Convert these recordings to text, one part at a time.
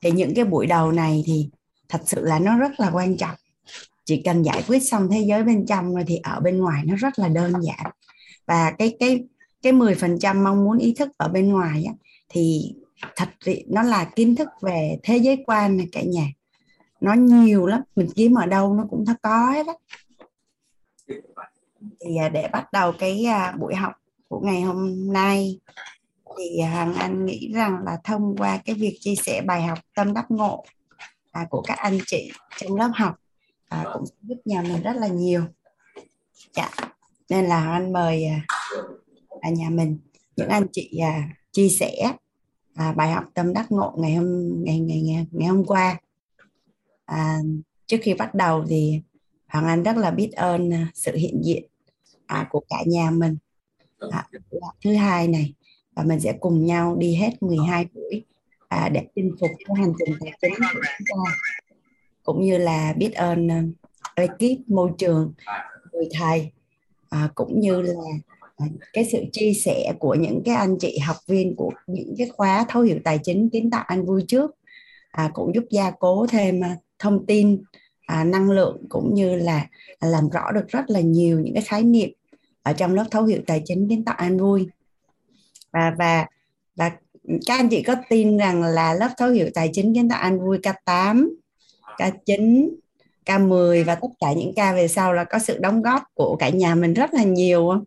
thì những cái buổi đầu này thì thật sự là nó rất là quan trọng. Chỉ cần giải quyết xong thế giới bên trong rồi thì ở bên ngoài nó rất là đơn giản. Và cái cái cái 10% mong muốn ý thức ở bên ngoài á, thì thật nó là kiến thức về thế giới quan này cả nhà. Nó nhiều lắm mình kiếm ở đâu nó cũng có hết á. Thì à, để bắt đầu cái à, buổi học của ngày hôm nay thì Hằng Anh nghĩ rằng là thông qua cái việc chia sẻ bài học tâm đắc ngộ à, của các anh chị trong lớp học à, cũng giúp nhà mình rất là nhiều. Dạ nên là anh mời à, à, nhà mình những anh chị à, chia sẻ à, bài học tâm đắc ngộ ngày hôm ngày ngày ngày, ngày hôm qua. À, trước khi bắt đầu thì Hoàng Anh rất là biết ơn à, sự hiện diện à, của cả nhà mình. À, thứ hai này và mình sẽ cùng nhau đi hết 12 buổi. À, để chinh phục cái hành trình tài chính của chúng ta. Cũng như là biết ơn uh, ekip môi trường người thầy. À, cũng như là à, cái sự chia sẻ của những cái anh chị học viên của những cái khóa thấu hiểu tài chính kiến tạo anh vui trước. À, cũng giúp gia cố thêm uh, thông tin à, năng lượng cũng như là làm rõ được rất là nhiều những cái khái niệm ở trong lớp thấu hiểu tài chính kiến tạo an vui và và và các anh chị có tin rằng là lớp thấu hiểu tài chính kiến tạo an vui K8 K9 K10 và tất cả những ca về sau là có sự đóng góp của cả nhà mình rất là nhiều không?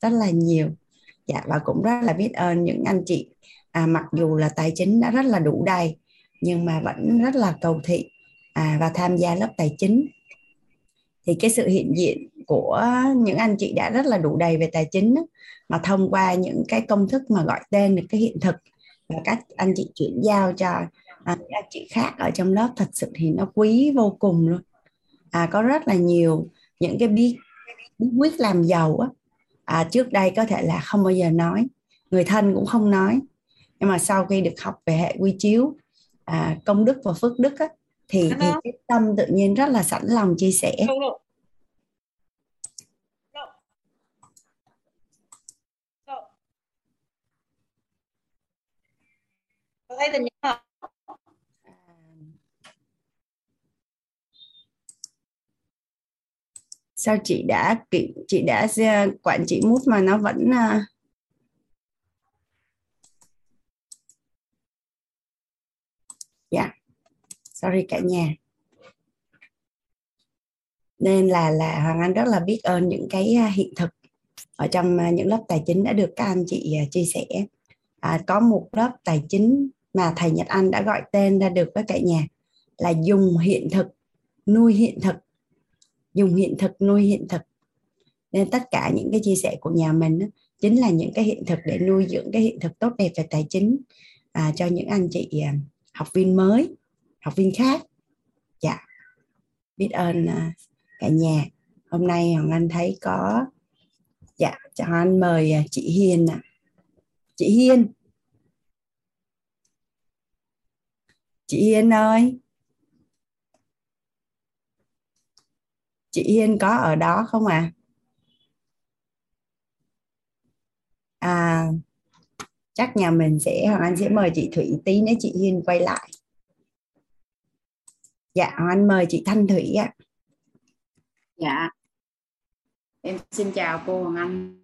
rất là nhiều. Dạ và cũng rất là biết ơn những anh chị. À, mặc dù là tài chính đã rất là đủ đầy nhưng mà vẫn rất là cầu thị à, và tham gia lớp tài chính. Thì cái sự hiện diện của những anh chị đã rất là đủ đầy về tài chính đó, mà thông qua những cái công thức mà gọi tên được cái hiện thực và các anh chị chuyển giao cho à, các chị khác ở trong lớp thật sự thì nó quý vô cùng luôn. À, có rất là nhiều những cái bí bí quyết làm giàu á. À, trước đây có thể là không bao giờ nói người thân cũng không nói. Nhưng mà sau khi được học về hệ quy chiếu à, công đức và phước đức á, thì thì cái tâm tự nhiên rất là sẵn lòng chia sẻ thấy tin nhắn không? Sao chị đã chị đã à, quản trị mút mà nó vẫn à, dạ. Yeah. sorry cả nhà. Nên là là hoàng anh rất là biết ơn những cái à, hiện thực ở trong à, những lớp tài chính đã được các anh chị chia sẻ. À, có một lớp tài chính mà thầy Nhật Anh đã gọi tên ra được với cả nhà là dùng hiện thực nuôi hiện thực dùng hiện thực nuôi hiện thực. Nên tất cả những cái chia sẻ của nhà mình đó, chính là những cái hiện thực để nuôi dưỡng cái hiện thực tốt đẹp về tài chính à, cho những anh chị à, học viên mới học viên khác. Dạ. Biết ơn à, cả nhà. Hôm nay hoàng anh thấy có dạ chào anh mời à, chị hiền ạ. Chị hiền. Chị Hiên ơi. Chị Hiên có ở đó không à à chắc nhà mình sẽ, hoàng anh sẽ mời chị thủy tí nếu chị Hiên quay lại. Dạ hoàng anh mời chị thanh thủy ạ. Dạ. Em xin chào cô hoàng anh.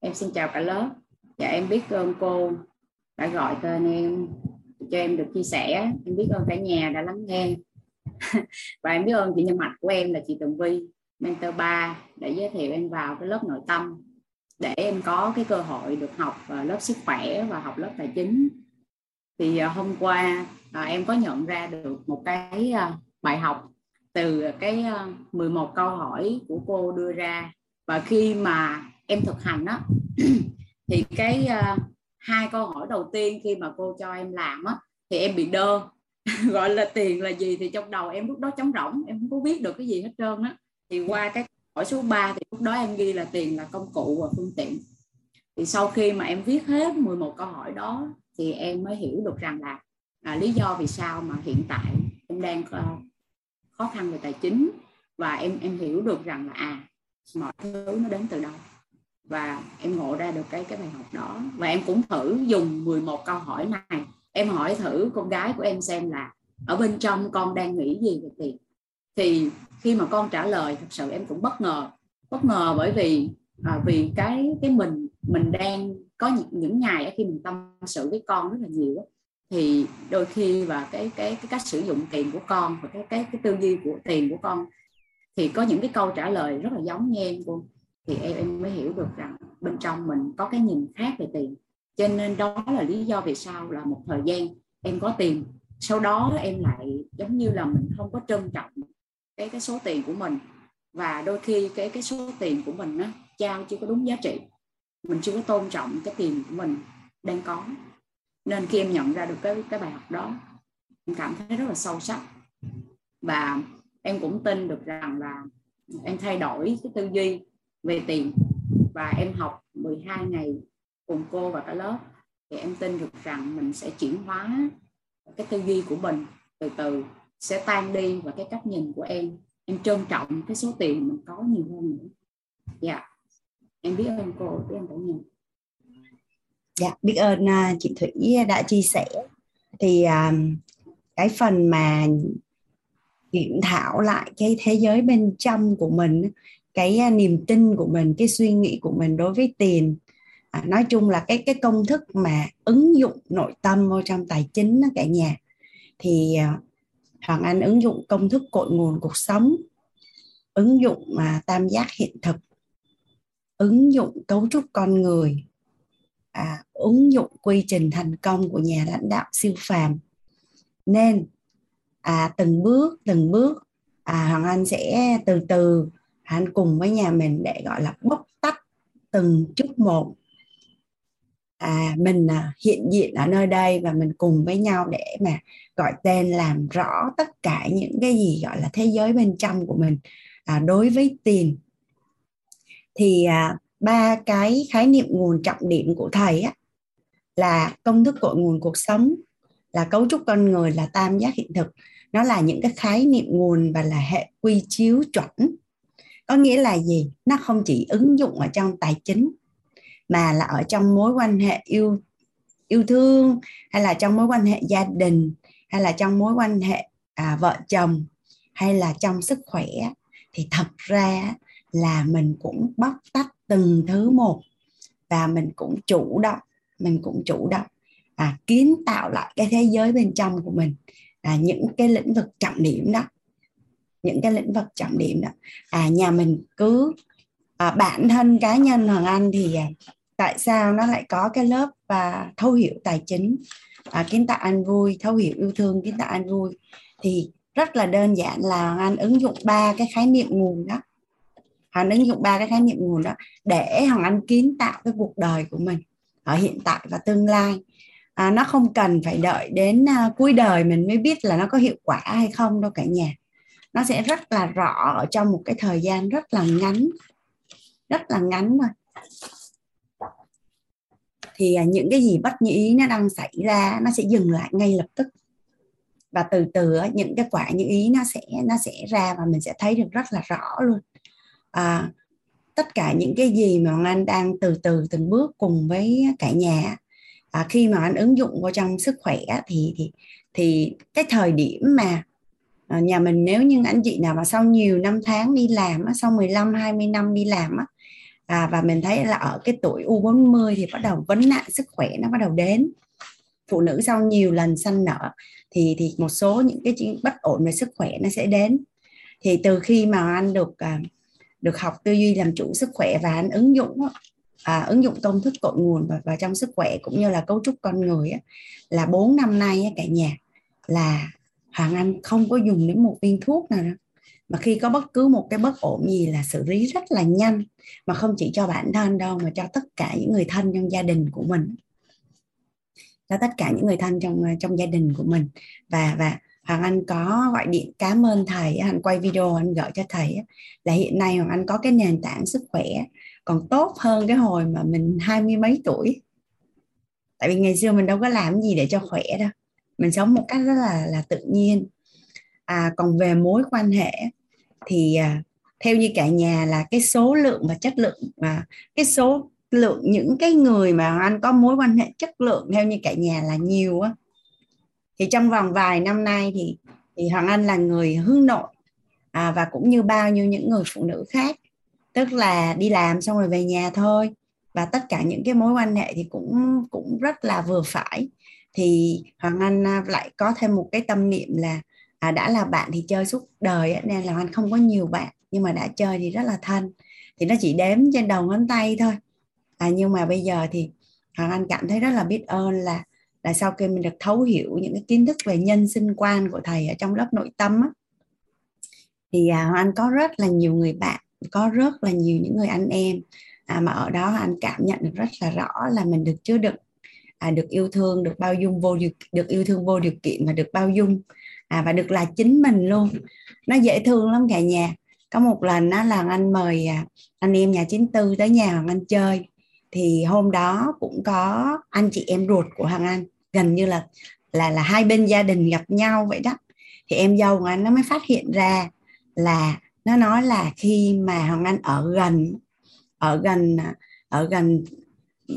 Em xin chào cả lớp. Dạ em biết ơn cô đã gọi tên em cho em được chia sẻ. Em biết ơn cả nhà đã lắng nghe. Và em biết ơn chị nhân mạch của em là chị Tường Vi mentor 3 để giới thiệu em vào cái lớp nội tâm để em có cái cơ hội được học à, lớp sức khỏe và học lớp tài chính. Thì à, hôm qua à, em có nhận ra được một cái bài học từ cái 11 câu hỏi của cô đưa ra. Và khi mà em thực hành đó thì cái hai câu hỏi đầu tiên khi mà cô cho em làm á thì em bị đơ. Gọi là tiền là gì thì trong đầu em lúc đó trống rỗng em không có biết được cái gì hết trơn á. Thì qua cái hỏi số 3 thì lúc đó em ghi là tiền là công cụ và phương tiện. Thì sau khi mà em viết hết 11 câu hỏi đó thì em mới hiểu được rằng là à, lý do vì sao mà hiện tại em đang uh, khó khăn về tài chính và em em hiểu được rằng là à mọi thứ nó đến từ đâu và em ngộ ra được cái cái bài học đó. Và em cũng thử dùng 11 câu hỏi này. Em hỏi thử con gái của em xem là ở bên trong con đang nghĩ gì về tiền? Thì khi mà con trả lời thật sự em cũng bất ngờ. Bất ngờ bởi vì à, vì cái cái mình mình đang có những, những ngày khi mình tâm sự với con rất là nhiều thì đôi khi và cái cái cái cách sử dụng tiền của con và cái cái cái tư duy của tiền của con thì có những cái câu trả lời rất là giống như em luôn thì em em mới hiểu được rằng bên trong mình có cái nhìn khác về tiền. Cho nên đó là lý do vì sao là một thời gian em có tiền. Sau đó em lại giống như là mình không có trân trọng cái cái số tiền của mình. Và đôi khi cái cái số tiền của mình á, trao chưa có đúng giá trị. Mình chưa có tôn trọng cái tiền của mình đang có. Nên khi em nhận ra được cái cái bài học đó, em cảm thấy rất là sâu sắc. Và em cũng tin được rằng là em thay đổi cái tư duy về tiền. Và em học 12 ngày cùng cô và cả lớp thì em tin được rằng mình sẽ chuyển hóa cái tư duy của mình từ từ sẽ tan đi và cái cách nhìn của em em trân trọng cái số tiền mình có nhiều hơn nữa. Dạ. Yeah. em biết ơn cô biết ơn cả nhà. Dạ biết ơn à, chị thủy đã chia sẻ. Thì um, cái phần mà kiểm thảo lại cái thế giới bên trong của mình cái à, niềm tin của mình cái suy nghĩ của mình đối với tiền. À, nói chung là cái cái công thức mà ứng dụng nội tâm vào trong tài chính đó cả nhà. Thì à, Hoàng Anh ứng dụng công thức cội nguồn cuộc sống ứng dụng mà tam giác hiện thực ứng dụng cấu trúc con người à, ứng dụng quy trình thành công của nhà lãnh đạo siêu phàm. Nên à, từng bước từng bước à, hoàng anh sẽ từ từ anh cùng với nhà mình để gọi là bóc tách từng chút một. À, mình à, hiện diện ở nơi đây và mình cùng với nhau để mà gọi tên làm rõ tất cả những cái gì gọi là thế giới bên trong của mình à, đối với tiền. Thì à, ba cái khái niệm nguồn trọng điểm của thầy á, là công thức cội nguồn cuộc sống là cấu trúc con người là tam giác hiện thực. Nó là những cái khái niệm nguồn và là hệ quy chiếu chuẩn có nghĩa là gì? Nó không chỉ ứng dụng ở trong tài chính mà là ở trong mối quan hệ yêu yêu thương hay là trong mối quan hệ gia đình hay là trong mối quan hệ à, vợ chồng hay là trong sức khỏe. Thì thật ra là mình cũng bóc tách từng thứ một và mình cũng chủ động mình cũng chủ động à, kiến tạo lại cái thế giới bên trong của mình à, những cái lĩnh vực trọng điểm đó những cái lĩnh vực trọng điểm đó. À nhà mình cứ à, bản thân cá nhân hoàng anh thì à, tại sao nó lại có cái lớp và thấu hiểu tài chính? À, kiến tạo anh vui thấu hiểu yêu thương kiến tạo anh vui. Thì rất là đơn giản là hoàng anh ứng dụng ba cái khái niệm nguồn đó. Hoàng ứng dụng ba cái khái niệm nguồn đó để hoàng anh kiến tạo cái cuộc đời của mình ở hiện tại và tương lai. À, nó không cần phải đợi đến à, cuối đời mình mới biết là nó có hiệu quả hay không đâu cả nhà nó sẽ rất là rõ ở trong một cái thời gian rất là ngắn. Rất là ngắn thôi thì à, những cái gì bất như ý nó đang xảy ra nó sẽ dừng lại ngay lập tức. Và từ từ những cái quả như ý nó sẽ nó sẽ ra và mình sẽ thấy được rất là rõ luôn. À, tất cả những cái gì mà anh đang từ từ từng bước cùng với cả nhà à, khi mà anh ứng dụng vào trong sức khỏe thì thì thì cái thời điểm mà à, nhà mình nếu như anh chị nào mà sau nhiều năm tháng đi làm sau 15 20 năm đi làm á à, và mình thấy là ở cái tuổi U40 thì bắt đầu vấn nạn sức khỏe nó bắt đầu đến. Phụ nữ sau nhiều lần sanh nở thì thì một số những cái chuyện bất ổn về sức khỏe nó sẽ đến. Thì từ khi mà anh được à, được học tư duy làm chủ sức khỏe và anh ứng dụng à, ứng dụng công thức cội nguồn vào, vào trong sức khỏe cũng như là cấu trúc con người á, là 4 năm nay á, cả nhà là Hoàng Anh không có dùng đến một viên thuốc nào đâu. Mà khi có bất cứ một cái bất ổn gì là xử lý rất là nhanh, mà không chỉ cho bản thân đâu, mà cho tất cả những người thân trong gia đình của mình. Cho tất cả những người thân trong ờ, trong gia đình của mình. Và và Hoàng Anh có gọi điện cảm ơn thầy anh quay video, anh gửi cho thầy là hiện nay Hoàng Anh có cái nền tảng sức khỏe còn tốt hơn cái hồi mà mình hai mươi mấy tuổi. Tại vì ngày xưa mình đâu có làm gì để cho khỏe đâu mình sống một cách rất là là tự nhiên. À còn về mối quan hệ thì à, theo như cả nhà là cái số lượng và chất lượng và cái số lượng những cái người mà anh có mối quan hệ chất lượng theo như cả nhà là nhiều á. Thì trong vòng vài năm nay thì thì Hoàng Anh là người hướng nội à, và cũng như bao nhiêu những người phụ nữ khác. Tức là đi làm xong rồi về nhà thôi. Và tất cả những cái mối quan hệ thì cũng cũng rất là vừa phải thì Hoàng Anh à, lại có thêm một cái tâm niệm là à, đã là bạn thì chơi suốt đời nên là anh không có nhiều bạn nhưng mà đã chơi thì rất là thân. Thì nó chỉ đếm trên đầu ngón tay thôi. À, nhưng mà bây giờ thì Hoàng Anh cảm thấy rất là biết ơn là là sau khi mình được thấu hiểu những cái kiến thức về nhân sinh quan của thầy ở trong lớp nội tâm á, thì à, Hoàng Anh có rất là nhiều người bạn có rất là nhiều những người anh em. À, mà ở đó anh cảm nhận được rất là rõ là mình được chứa đựng à, được yêu thương được bao dung vô điều được yêu thương vô điều kiện và được bao dung. À, và được là chính mình luôn. Nó dễ thương lắm cả nhà. Có một lần đó là anh mời à, anh em nhà 94 tới nhà Hoàng Anh chơi. Thì hôm đó cũng có anh chị em ruột của Hoàng Anh gần như là là là hai bên gia đình gặp nhau vậy đó. Thì em dâu của anh nó mới phát hiện ra là nó nói là khi mà Hoàng Anh ở gần ở gần à, ở gần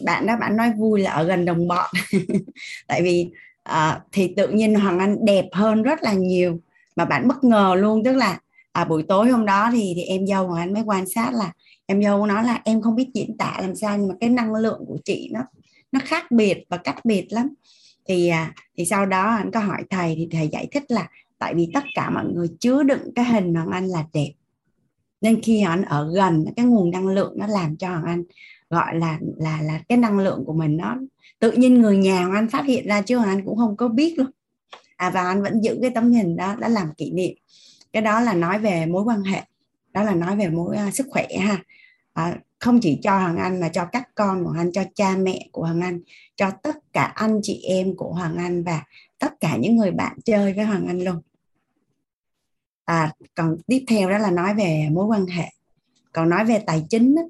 bạn đó bạn nói vui là ở gần đồng bọn. Tại vì à, thì tự nhiên Hoàng Anh đẹp hơn rất là nhiều mà bạn bất ngờ luôn. Tức là à, buổi tối hôm đó thì thì em dâu Hoàng Anh mới quan sát là em dâu nói là em không biết diễn tả làm sao nhưng mà cái năng lượng của chị nó nó khác biệt và cách biệt lắm. Thì à, thì sau đó anh có hỏi thầy thì thầy giải thích là tại vì tất cả mọi người chứa đựng cái hình Hoàng Anh là đẹp. Nên khi anh ở gần cái nguồn năng lượng nó làm cho Hoàng Anh gọi là là là cái năng lượng của mình nó tự nhiên người nhà Hoàng Anh phát hiện ra chứ Hoàng Anh cũng không có biết luôn. À và anh vẫn giữ cái tấm hình đó đã làm kỷ niệm. Cái đó là nói về mối quan hệ đó là nói về mối uh, sức khỏe ha. À, không chỉ cho Hoàng Anh mà cho các con của Anh cho cha mẹ của Hoàng Anh cho tất cả anh chị em của Hoàng Anh và tất cả những người bạn chơi với Hoàng Anh luôn. À, còn tiếp theo đó là nói về mối quan hệ. Còn nói về tài chính đó,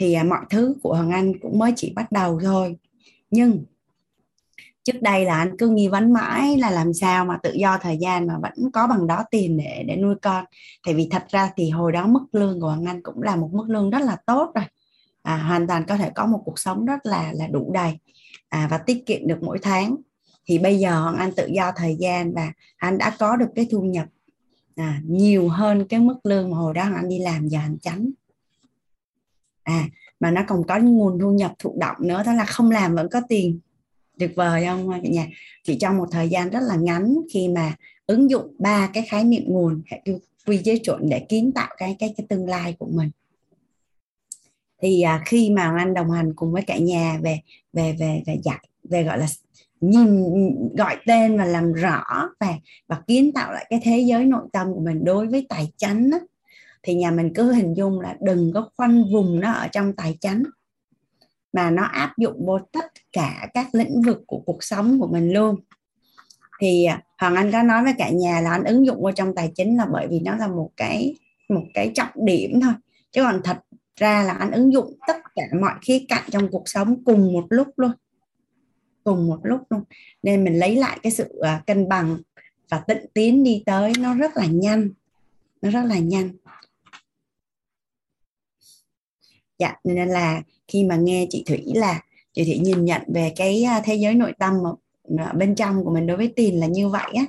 thì à, mọi thứ của Hoàng Anh cũng mới chỉ bắt đầu thôi. Nhưng trước đây là anh cứ nghi vấn mãi là làm sao mà tự do thời gian mà vẫn có bằng đó tiền để để nuôi con. Tại vì thật ra thì hồi đó mức lương của Hoàng Anh cũng là một mức lương rất là tốt rồi. À, hoàn toàn có thể có một cuộc sống rất là là đủ đầy à, và tiết kiệm được mỗi tháng. Thì bây giờ Hoàng Anh tự do thời gian và anh đã có được cái thu nhập à, nhiều hơn cái mức lương mà hồi đó anh đi làm giờ anh tránh à mà nó còn có nguồn thu nhập thụ động nữa đó là không làm vẫn có tiền. Tuyệt vời không cả nhà? Chỉ trong một thời gian rất là ngắn khi mà ứng dụng ba cái khái niệm nguồn hệ quy chế chuẩn để kiến tạo cái cái cái tương lai của mình. Thì à, khi mà anh đồng hành cùng với cả nhà về về về về dạy về gọi là nhìn gọi tên và làm rõ và và kiến tạo lại cái thế giới nội tâm của mình đối với tài chánh á, thì nhà mình cứ hình dung là đừng có khoanh vùng nó ở trong tài chánh, mà nó áp dụng vô tất cả các lĩnh vực của cuộc sống của mình luôn. Thì à, hoàng anh có nói với cả nhà là anh ứng dụng vào trong tài chính là bởi vì nó là một cái một cái trọng điểm thôi. Chứ còn thật ra là anh ứng dụng tất cả mọi khía cạnh trong cuộc sống cùng một lúc luôn. Cùng một lúc luôn. Nên mình lấy lại cái sự à, cân bằng và tịnh tiến đi tới nó rất là nhanh. Nó rất là nhanh. Dạ nên là khi mà nghe chị thủy là chị thủy nhìn nhận về cái à, thế giới nội tâm mà bên trong của mình đối với tiền là như vậy á,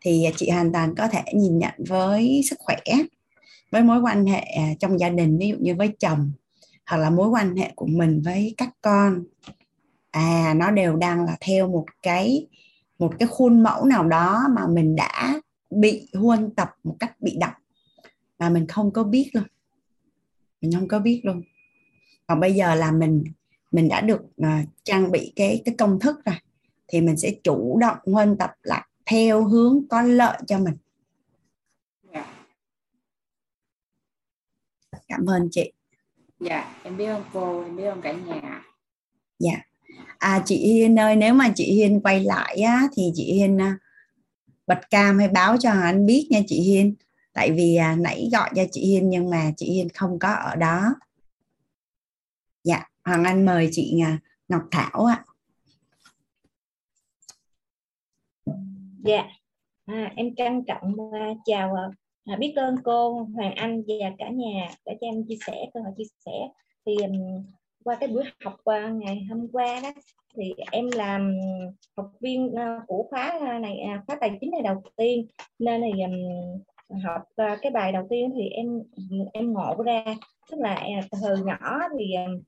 thì chị hoàn toàn có thể nhìn nhận với sức khỏe, với mối quan hệ à, trong gia đình, ví dụ như với chồng, hoặc là mối quan hệ của mình với các con. À nó đều đang là theo một cái một cái khuôn mẫu nào đó mà mình đã bị huân tập một cách bị động, mà mình không có biết luôn. Mình không có biết luôn còn bây giờ là mình mình đã được uh, trang bị cái cái công thức rồi. Thì mình sẽ chủ động huân tập lại theo hướng có lợi cho mình. Dạ. cảm ơn chị. Dạ em biết ơn cô em biết ơn cả nhà. Dạ. À chị Hiên ơi nếu mà chị Hiên quay lại á thì chị Hiên uh, bật cam hay báo cho anh biết nha chị Hiên. Tại vì à, nãy gọi cho chị Hiên nhưng mà chị Hiên không có ở đó Hoàng Anh mời chị à, Ngọc Thảo ạ. Dạ. À, em trân trọng uh, chào uh, biết ơn cô Hoàng Anh và cả nhà đã cho em chia sẻ cơ hội chia sẻ. Thì um, qua cái buổi học uh, ngày hôm qua đó thì em làm học viên uh, của khóa này uh, khóa tài chính này đầu tiên. Nên thì um, học uh, cái bài đầu tiên thì em em ngộ ra. Tức là từ nhỏ thì um,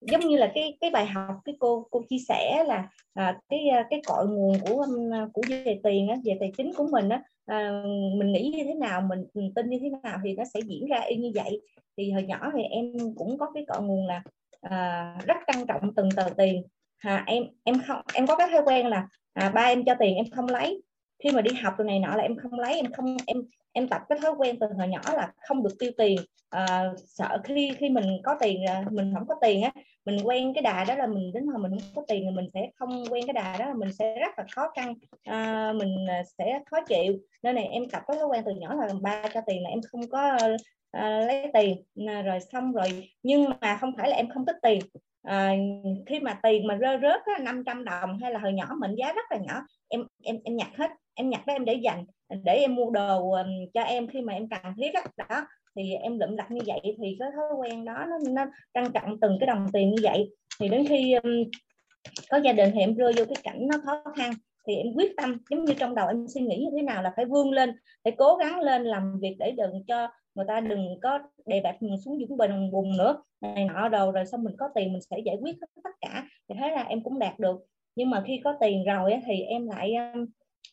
giống như là cái cái bài học cái cô cô chia sẻ là à, cái à, cái cội nguồn của um, của về tiền á, về tài chính của mình á à, mình nghĩ như thế nào mình, mình tin như thế nào thì nó sẽ diễn ra y như vậy. Thì hồi nhỏ thì em cũng có cái cội nguồn là à, rất trân trọng từng tờ tiền. À, em em không em có cái thói quen là à, ba em cho tiền em không lấy khi mà đi học từ này nọ là em không lấy em không em em tập cái thói quen từ hồi nhỏ là không được tiêu tiền. À, sợ khi khi mình có tiền ờ, mình không có tiền á mình quen cái đà đó là mình đến hồi mình không có tiền thì mình sẽ không quen cái đà đó là mình sẽ rất là khó khăn. À, mình sẽ khó chịu. Nên này em tập cái thói quen từ nhỏ là ba cho tiền là em không có à, lấy tiền. À, rồi xong rồi nhưng mà không phải là em không thích tiền à, khi mà tiền mà rơi rớt á, 500 đồng hay là hồi nhỏ mệnh giá rất là nhỏ em em em nhặt hết em nhặt đó em để dành để em mua đồ um, cho em khi mà em cần thiết đó, đó thì em lượm đặt như vậy thì cái thói quen đó nó, nó trân trọng từng cái đồng tiền như vậy. Thì đến khi um, có gia đình thì em rơi vô cái cảnh nó khó khăn thì em quyết tâm giống như trong đầu em suy nghĩ như thế nào là phải vươn lên phải cố gắng lên làm việc để đừng cho người ta đừng có đề bạt mình xuống dũng bình bùng nữa. Này nọ đầu rồi xong mình có tiền mình sẽ giải quyết hết tất cả. Thì thế là em cũng đạt được. Nhưng mà khi có tiền rồi thì em lại um,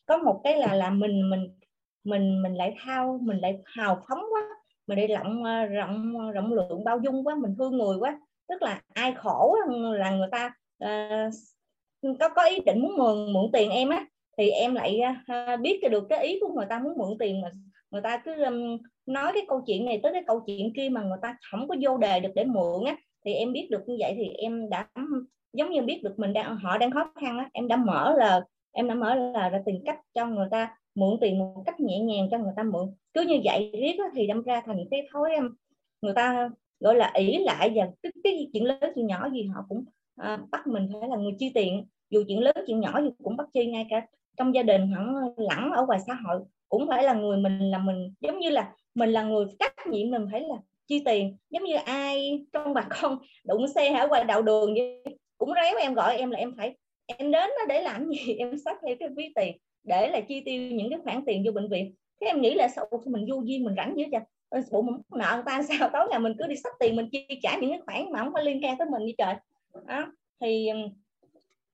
có một cái là là mình mình mình mình lại thao mình lại hào phóng quá. Mình đi rộng rộng rộng lượng bao dung quá mình thương người quá. Tức là ai khổ là người ta uh, có có ý định muốn mượn mượn tiền em á thì em lại uh, biết được cái ý của người ta muốn mượn tiền mà người ta cứ um, nói cái câu chuyện này tới cái câu chuyện kia mà người ta không có vô đề được để mượn á thì em biết được như vậy thì em đã giống như biết được mình đang họ đang khó khăn á em đã mở là em đã mở là ra tìm cách cho người ta mượn tiền một cách nhẹ nhàng cho người ta mượn. Cứ như vậy riết thì đâm ra thành cái thói em người ta gọi là ỷ lại và cái, cái chuyện lớn chuyện nhỏ gì họ cũng à, bắt mình phải là người chi tiền. Dù chuyện lớn chuyện nhỏ thì cũng bắt chi ngay cả trong gia đình hẳn lẳng ở ngoài xã hội. Cũng phải là người mình là mình. Giống như là mình là người trách nhiệm mình phải là chi tiền. Giống như ai trong bà con đụng xe ở ngoài đầu đường vậy? Cũng réo em gọi em là em phải em đến nó để làm gì? Em sắp theo cái ví tiền để là chi tiêu những cái khoản tiền vô bệnh viện. Thế em nghĩ là sao? Mình vô duyên mình rảnh dữ vậy? Bộ mình nợ người ta sao? Tối ngày mình cứ đi sắp tiền mình chi trả những cái khoản mà không có liên quan tới mình như trời đó. Thì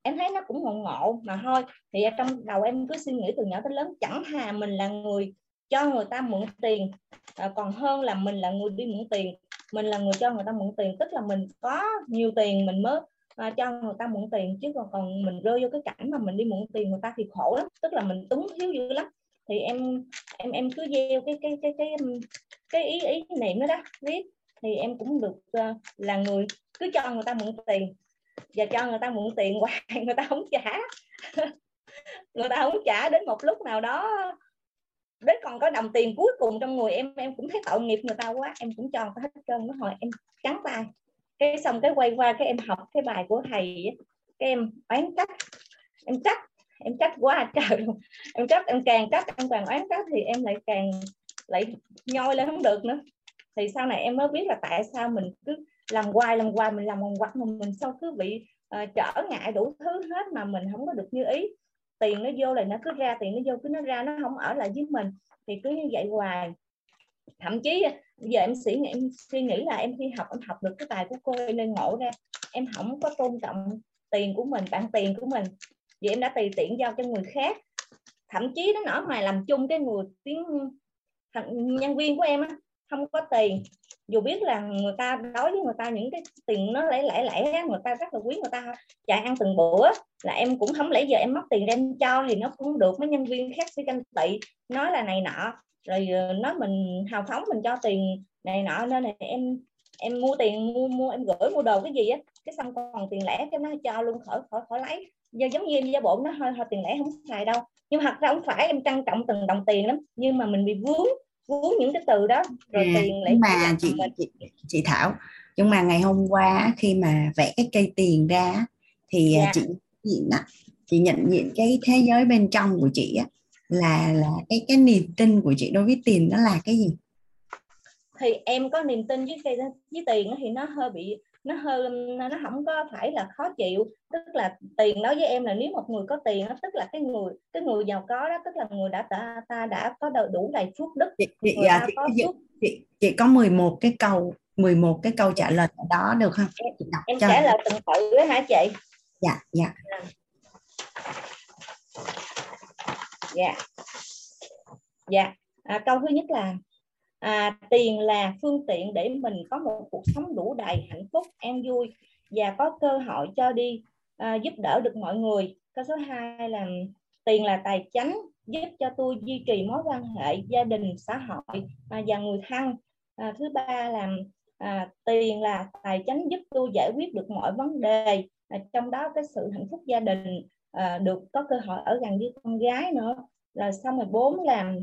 em thấy nó cũng ngộ ngộ mà thôi. Thì trong đầu em cứ suy nghĩ từ nhỏ tới lớn chẳng hà mình là người cho người ta mượn tiền à, còn hơn là mình là người đi mượn tiền. Mình là người cho người ta mượn tiền tức là mình có nhiều tiền mình mới à, cho người ta mượn tiền chứ còn còn mình rơi vô cái cảnh mà mình đi mượn tiền người ta thì khổ lắm tức là mình túng thiếu dữ lắm. Thì em em em cứ gieo cái cái cái cái cái, ý ý niệm đó đó viết thì em cũng được uh, là người cứ cho người ta mượn tiền. Và cho người ta mượn tiền hoài, người ta không trả. Người ta không trả đến một lúc nào đó. Đến còn có đồng tiền cuối cùng trong người em em cũng thấy tội nghiệp người ta quá. Em cũng cho người ta hết trơn nó hồi em trắng tay. Cái xong cái quay qua cái em học cái bài của thầy cái em oán trách. Em trách. Em trách quá à, trời. Luôn em trách, em càng trách, em càng oán trách thì em lại càng, lại nhoi lên không được nữa. Thì sau này em mới biết là tại sao mình cứ làm hoài làm hoài mình làm hoài mà mình sao cứ bị uh, trở ngại đủ thứ hết mà mình không có được như ý. Tiền nó vô là nó cứ ra tiền nó vô cứ nó ra nó không ở lại với mình. Thì cứ như vậy hoài. Thậm chí ờ, giờ em suy nghĩ em suy nghĩ là em khi học em học được cái tài của cô nên ngộ ra. Em không có tôn trọng tiền của mình bạn tiền của mình. Vì em đã tùy tiện giao cho người khác. Thậm chí nó nở ngoài làm chung cái người tiếng nhân viên của em á không có tiền. Dù biết là người ta đối với người ta những cái tiền nó lẻ lẻ lẻ người ta rất là quý người ta chạy ăn từng bữa là em cũng không lẽ giờ em mất tiền đem cho thì nó cũng được, mấy nhân viên khác sẽ canh tị, nói là này nọ. Rồi ờ, nói mình hào phóng mình cho tiền này nọ, nên là em em mua tiền, mua mua, em gửi mua đồ cái gì á, cái xong còn tiền lẻ cái nó cho luôn khỏi khỏi khỏi lấy. Giờ giống như em gia bộ nó hơi hơi tiền lẻ không xài đâu. Nhưng mà thật ra không phải, em trân trọng từng đồng tiền lắm, nhưng mà mình bị vướng vướng những cái từ đó rồi à, tiền lẻ mà chị, chị chị Thảo nhưng mà ngày hôm qua khi mà vẽ cái cây tiền ra thì à, dạ. chị nhận chị nhận diện cái thế giới bên trong của chị á là là cái cái niềm tin của chị đối với tiền nó là cái gì thì em có niềm tin với cây với tiền thì nó hơi bị nó hơi nó không có phải là khó chịu. Tức là tiền đối với em là nếu một người có tiền đó, tức là cái người cái người giàu có đó tức là người đã ta, ta đã có đủ đầy phước đức. Chị, chị, à, chị, chị, chị, chị có 11 cái câu 11 cái câu trả lời đó được không? Em, chị đọc em cho. trả lời từng tự đó hả chị? Dạ dạ. Dạ. Dạ. À, câu thứ nhất là à, tiền là phương tiện để mình có một cuộc sống đủ đầy hạnh phúc an vui và có cơ hội cho đi à, giúp đỡ được mọi người. Câu số 2 là tiền là tài chánh giúp cho tôi duy trì mối quan hệ gia đình xã hội à, và người thân. À, thứ ba là à, tiền là tài chánh giúp tôi giải quyết được mọi vấn đề à, trong đó cái sự hạnh phúc gia đình à, được có cơ hội ở gần với con gái nữa. Rồi xong rồi bốn là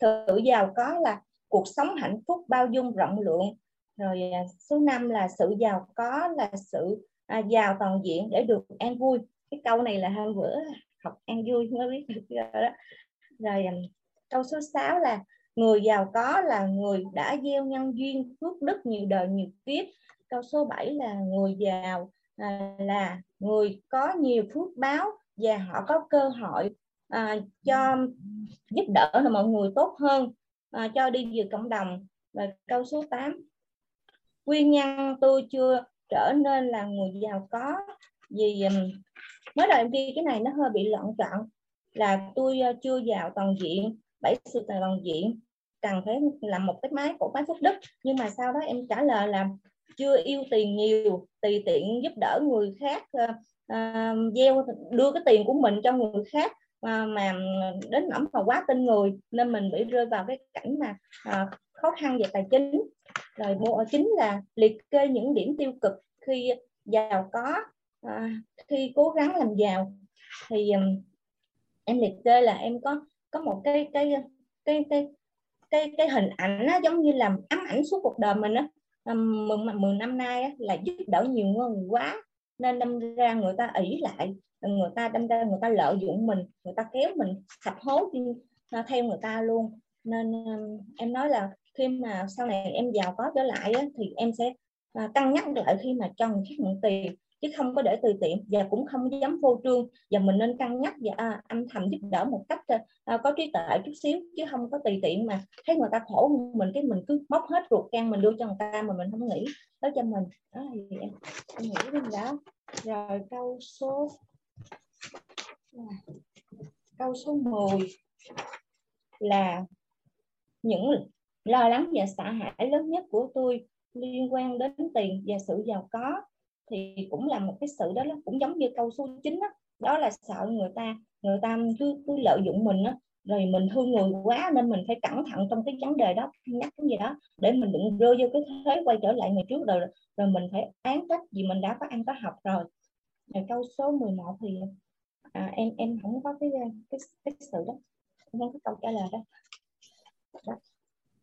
sự giàu có là cuộc sống hạnh phúc bao dung rộng lượng. Rồi à, số 5 là sự giàu có là sự à, giàu toàn diện để được an vui. Cái câu này là hôm bữa học an vui mới biết được rồi đó. Rồi à, câu số 6 là người giàu có là người đã gieo nhân duyên phước đức nhiều đời nhiều kiếp. Câu số 7 là người giàu à, là người có nhiều phước báo và họ có cơ hội à, cho giúp đỡ mọi người tốt hơn à, cho đi về cộng đồng. Và câu số 8 nguyên nhân tôi chưa trở nên là người giàu có. Vì um, mới đầu em ghi cái này nó hơi bị loạn trọn là tôi uh, chưa giàu toàn diện. Bảy sự tài toàn diện. Cần phải làm một cái máy cổ máy phúc đức. Nhưng mà sau đó em trả lời là chưa yêu tiền nhiều. Tùy tiện giúp đỡ người khác uh, uh gieo đưa cái tiền của mình cho người khác. Ờ, mà, mà đến nỗi mà quá tin người nên mình bị rơi vào cái cảnh mà à, khó khăn về tài chính. Rồi bộ chính là liệt kê những điểm tiêu cực khi giàu có à, khi cố gắng làm giàu. Thì um, em liệt kê là em có có một cái cái cái cái cái cái hình ảnh nó giống như là ám ảnh suốt cuộc đời mình á. Mười, mười năm nay á, là giúp đỡ nhiều người quá nên đâm ra người ta ỷ lại người ta đâm ra người ta lợi dụng mình người ta kéo mình sạch hố theo người ta luôn. Nên um, em nói là khi mà sau này em giàu có trở lại á, thì em sẽ à, cân nhắc lại khi mà cho người khác mượn tiền chứ không có để tùy tiện. Và cũng không dám vô trương. Và mình nên cân nhắc và à, âm thầm giúp đỡ một cách à, à có trí tuệ chút xíu chứ không có tùy tiện mà thấy người ta khổ mình cái mình cứ móc hết ruột gan mình đưa cho người ta mà mình không nghĩ đó cho mình. Đó thì em, em nghĩ đến đó. Rồi câu số câu số 10 là những lo lắng và sợ hãi lớn nhất của tôi liên quan đến tiền và sự giàu có thì cũng là một cái sự đó cũng giống như câu số 9 đó, đó là sợ người ta người ta cứ cứ lợi dụng mình đó, rồi mình thương người quá nên mình phải cẩn thận trong cái vấn đề đó nhắc cái gì đó để mình đừng rơi vô cái thế quay trở lại ngày trước rồi rồi mình phải án trách vì mình đã có ăn có học rồi rồi câu số 11 thì à, em em không có cái cái cái sự đó. Không có câu trả lời đó. đó.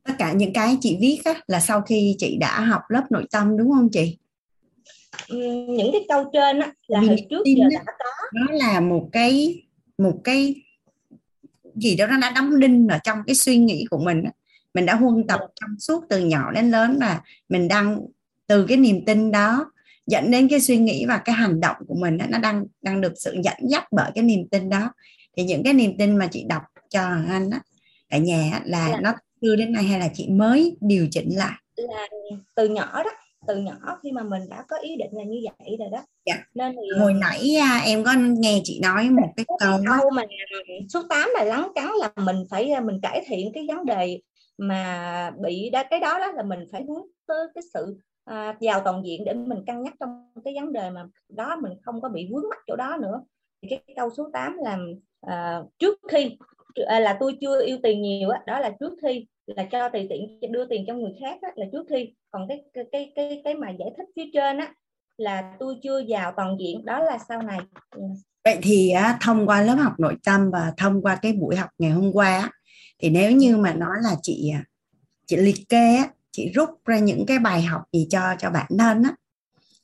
Tất cả những cái chị viết á, là sau khi chị đã học lớp nội tâm đúng không chị? Những cái câu trên á, là hồi trước giờ đã có. nó là một cái một cái gì đó nó đã đóng đinh ở trong cái suy nghĩ của mình mình đã huân tập trong suốt từ nhỏ đến lớn và mình đang từ cái niềm tin đó dẫn đến cái suy nghĩ và cái hành động của mình nó đang đang được sự dẫn dắt bởi cái niềm tin đó thì những cái niềm tin mà chị đọc cho anh á ở nhà là dạ. nó đưa đến nay hay là chị mới điều chỉnh lại là từ nhỏ đó từ nhỏ khi mà mình đã có ý định là như vậy rồi đó dạ. nên thì hồi nãy à, em có nghe chị nói một cái câu câu mà số 8 là lắng cắn là mình phải à, mình cải thiện cái vấn đề mà bị đó cái đó đó là mình phải hướng tới cái sự à, toàn diện để mình cân nhắc trong cái vấn đề mà đó mình không có bị vướng mắc chỗ đó nữa. Thì cái câu số 8 là à, trước khi à, là tôi chưa yêu tiền nhiều đó, đó là trước khi là cho tiền tiện đưa tiền cho người khác đó, là trước khi. Còn cái cái cái cái, mà giải thích phía trên á là tôi chưa vào toàn diện đó là sau này. Vậy thì à, thông qua lớp học nội tâm và thông qua cái buổi học ngày hôm qua thì nếu như mà nói là chị à, chị liệt kê á, chị rút ra những cái bài học gì cho cho bản thân á.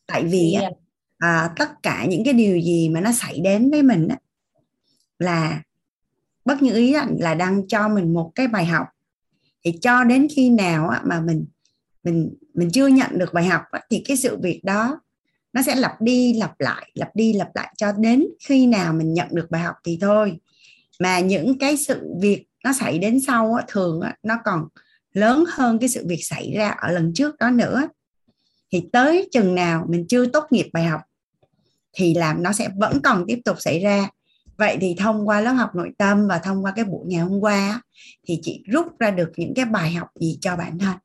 Tại vì yeah. À, tất cả những cái điều gì mà nó xảy đến với mình á, là bất như ý là đang cho mình một cái bài học. Thì cho đến khi nào á, mà mình mình mình chưa nhận được bài học thì cái sự việc đó nó sẽ lặp đi lặp lại lặp đi lặp lại cho đến khi nào mình nhận được bài học thì thôi. Mà những cái sự việc nó xảy đến sau thường nó còn lớn hơn cái sự việc xảy ra ở lần trước đó nữa. Thì tới chừng nào mình chưa tốt nghiệp bài học thì làm nó sẽ vẫn còn tiếp tục xảy ra. Vậy thì thông qua lớp học nội tâm và thông qua cái buổi ngày hôm qua thì chị rút ra được những cái bài học gì cho bản thân?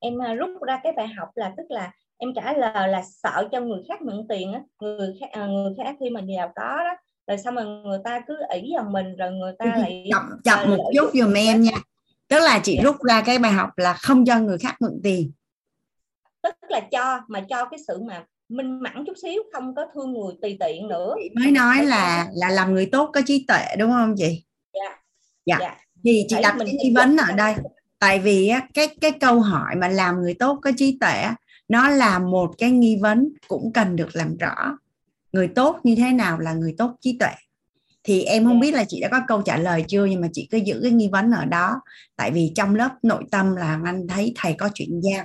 Em à, rút ra cái bài học là tức là em trả lời là sợ cho người khác mượn tiền á. Người khác à, người khác khi mà giàu có đó rồi xong rồi người ta cứ ỷ vào mình rồi người ta lại chậm chậm một chút giùm em nha tức là chị dạ. rút ra cái bài học là không cho người khác mượn tiền. Tức là cho mà cho cái sự mà minh mẫn chút xíu không có thương người tùy tiện nữa. Chị mới nói là là làm người tốt có trí tuệ đúng không chị? Dạ. Dạ, dạ. thì chị đặt cái nghi vấn ở đây. tại vì á, cái cái câu hỏi mà làm người tốt có trí tuệ nó là một cái nghi vấn cũng cần được làm rõ. Người tốt như thế nào là người tốt trí tuệ thì em không dạ. biết là chị đã có câu trả lời chưa nhưng mà chị cứ giữ cái nghi vấn ở đó tại vì trong lớp nội tâm là anh thấy thầy có chuyện giao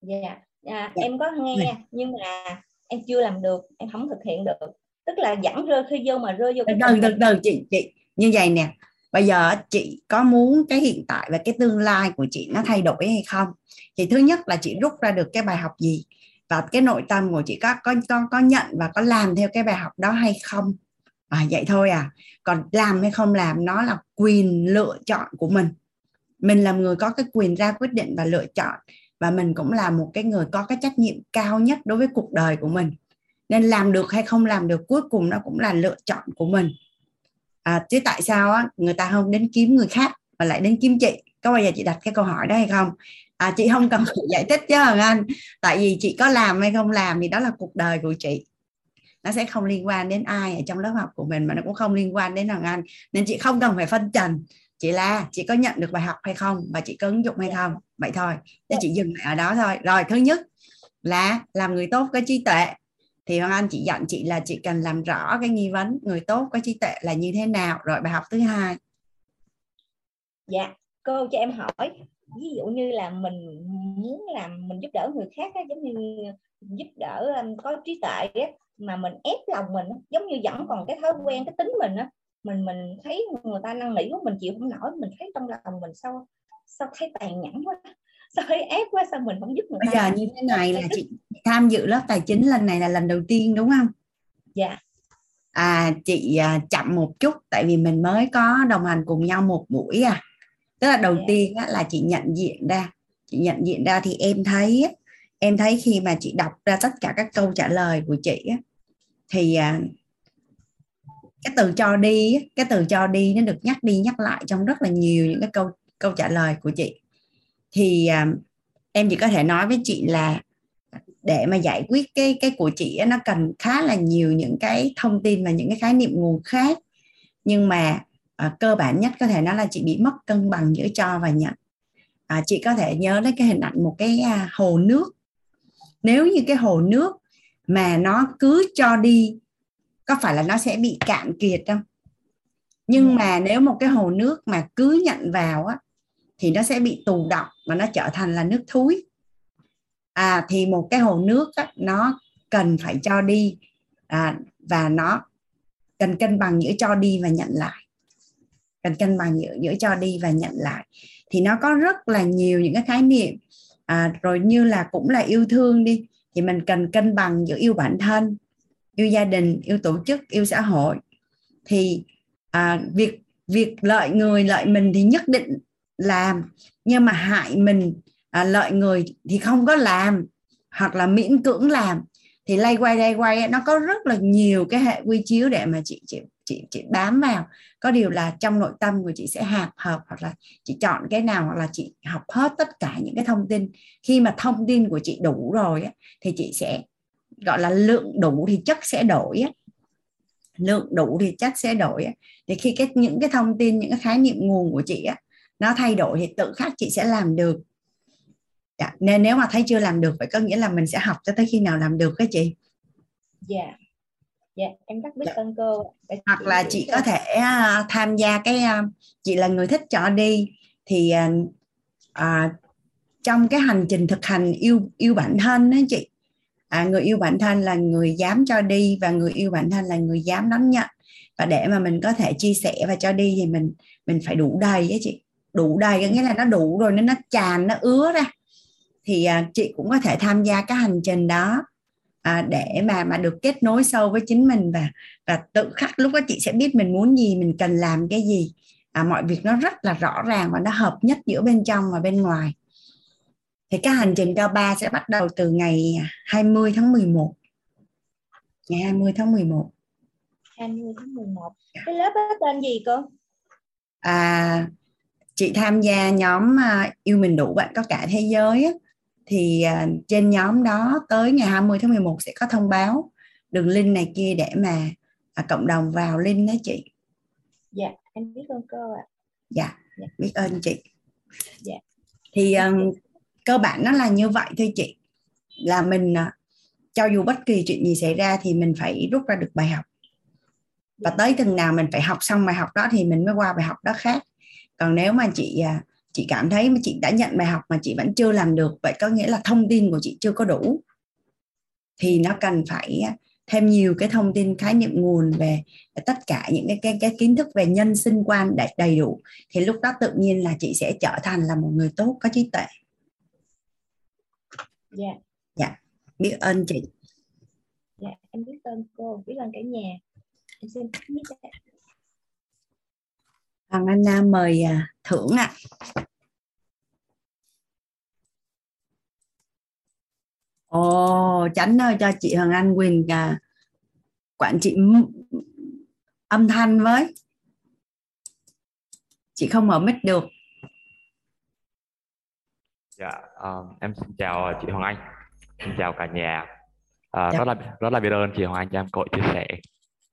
dạ yeah. à, dạ. em có nghe yeah. nhưng mà em chưa làm được em không thực hiện được tức là dẫn rơi khi vô mà rơi vô cái từ từ từ chị chị như vậy nè bây giờ chị có muốn cái hiện tại và cái tương lai của chị nó thay đổi hay không thì thứ nhất là chị rút ra được cái bài học gì và cái nội tâm của chị có có có có nhận và có làm theo cái bài học đó hay không à, vậy thôi à. Còn làm hay không làm nó là quyền lựa chọn của mình. Mình là người có cái quyền ra quyết định và lựa chọn. Và mình cũng là một cái người có cái trách nhiệm cao nhất đối với cuộc đời của mình. Nên làm được hay không làm được cuối cùng nó cũng là lựa chọn của mình. À, chứ tại sao á, người ta không đến kiếm người khác mà lại đến kiếm chị? Có bao giờ chị đặt cái câu hỏi đó hay không? À, chị không cần phải giải thích chứ hằng anh. Tại vì chị có làm hay không làm thì đó là cuộc đời của chị nó sẽ không liên quan đến ai ở trong lớp học của mình mà nó cũng không liên quan đến thằng anh. Nên chị không cần phải phân trần. Chị là chị có nhận được bài học hay không và chị có ứng dụng hay không? Vậy thôi. Để chị dừng lại ở đó thôi. Rồi thứ nhất là làm người tốt có trí tuệ. Thì hoàng anh chị dặn chị là chị cần làm rõ cái nghi vấn người tốt có trí tuệ là như thế nào. Rồi bài học thứ hai. Dạ cô cho em hỏi. Ví dụ như là mình muốn làm mình giúp đỡ người khác á, giống như giúp đỡ um, có trí tuệ á, mà mình ép lòng mình giống như vẫn còn cái thói quen cái tính mình á mình mình thấy người ta năn nỉ của mình chịu không nổi mình thấy trong lòng mình sao sao thấy tàn nhẫn quá sao thấy ép quá sao mình không giúp người bây ta giờ như thế này là chị tham dự lớp tài chính lần này là lần đầu tiên đúng không dạ à chị à, chậm một chút tại vì mình mới có đồng hành cùng nhau một buổi à tức là đầu yeah. Dạ. tiên á, là chị nhận diện ra chị nhận diện ra thì em thấy em thấy khi mà chị đọc ra tất cả các câu trả lời của chị á, thì à, cái từ cho đi cái từ cho đi nó được nhắc đi nhắc lại trong rất là nhiều những cái câu câu trả lời của chị. Thì à, em chỉ có thể nói với chị là để mà giải quyết cái cái của chị nó cần khá là nhiều những cái thông tin và những cái khái niệm nguồn khác. Nhưng mà à, cơ bản nhất có thể nó là chị bị mất cân bằng giữa cho và nhận. À, chị có thể nhớ đến cái hình ảnh một cái à, hồ nước nếu như cái hồ nước mà nó cứ cho đi có phải là nó sẽ bị cạn kiệt không? Nhưng mà nếu một cái hồ nước mà cứ nhận vào á thì nó sẽ bị tù đọng và nó trở thành là nước thúi à thì một cái hồ nước á, nó cần phải cho đi à, và nó cần cân bằng giữa cho đi và nhận lại. Cần cân bằng giữa giữa cho đi và nhận lại. Thì nó có rất là nhiều những cái khái niệm à, rồi như là cũng là yêu thương đi thì mình cần cân bằng giữa yêu bản thân yêu gia đình yêu tổ chức yêu xã hội. Thì à, việc việc lợi người lợi mình thì nhất định làm nhưng mà hại mình à, lợi người thì không có làm hoặc là miễn cưỡng làm. Thì lay quay lay quay nó có rất là nhiều cái hệ quy chiếu để mà chị chịu chị chị bám vào có điều là trong nội tâm của chị sẽ hạp hợp hoặc là chị chọn cái nào hoặc là chị học hết tất cả những cái thông tin khi mà thông tin của chị đủ rồi á, thì chị sẽ gọi là lượng đủ thì chất sẽ đổi á. lượng đủ thì chất sẽ đổi á. thì khi cái những cái thông tin những cái khái niệm nguồn của chị á nó thay đổi thì tự khắc chị sẽ làm được dạ. nên nếu mà thấy chưa làm được vậy có nghĩa là mình sẽ học cho tới khi nào làm được cái chị dạ yeah dạ em rất biết dạ. ơn cô hoặc là chị có thể uh, tham gia cái uh, chị là người thích cho đi. Thì uh, uh, trong cái hành trình thực hành yêu yêu bản thân đó chị. À, người yêu bản thân là người dám cho đi và người yêu bản thân là người dám đón nhận. Và để mà mình có thể chia sẻ và cho đi thì mình mình phải đủ đầy á chị. Đủ đầy có nghĩa là nó đủ rồi nên nó tràn nó ứa ra. Thì à, chị cũng có thể tham gia cái hành trình đó à, để mà mà được kết nối sâu với chính mình và và tự khắc lúc đó chị sẽ biết mình muốn gì mình cần làm cái gì. À, mọi việc nó rất là rõ ràng và nó hợp nhất giữa bên trong và bên ngoài. Thì cái hành trình cao 3 sẽ bắt đầu từ ngày 20 tháng 11 ngày 20 tháng 11 20 tháng 11 cái lớp đó tên gì cô? À chị tham gia nhóm uh, yêu mình đủ bạn có cả thế giới á, thì uh, trên nhóm đó tới ngày 20 tháng 11 sẽ có thông báo đường link này kia để mà uh, cộng đồng vào link đó chị. Dạ em biết ơn cô ạ. Dạ, Dạ. biết ơn chị. Dạ. thì um, cơ bản nó là như vậy thôi chị. Là mình uh, cho dù bất kỳ chuyện gì xảy ra thì mình phải rút ra được bài học. Và tới từng nào mình phải học xong bài học đó thì mình mới qua bài học đó khác. Còn nếu mà chị à, chị cảm thấy mà chị đã nhận bài học mà chị vẫn chưa làm được vậy có nghĩa là thông tin của chị chưa có đủ. Thì nó cần phải à, thêm nhiều cái thông tin khái niệm nguồn về tất cả những cái cái, cái kiến thức về nhân sinh quan đầy, đầy đủ. Thì lúc đó tự nhiên là chị sẽ trở thành là một người tốt có trí tuệ. Dạ. Biết ơn chị. Dạ em biết ơn cô biết ơn cả nhà. Em xin biết. Hoàng Anh Nam mời à, thưởng ạ Ồ, chánh ơi cho chị Hoàng Anh quyền à, quản trị âm thanh với. Chị không mở mic được. Dạ, ờ, em xin chào chị Hoàng Anh, xin chào cả nhà. Ờ, Dạ. rất là rất là biết ơn chị Hoàng Anh cho em cơ chia sẻ.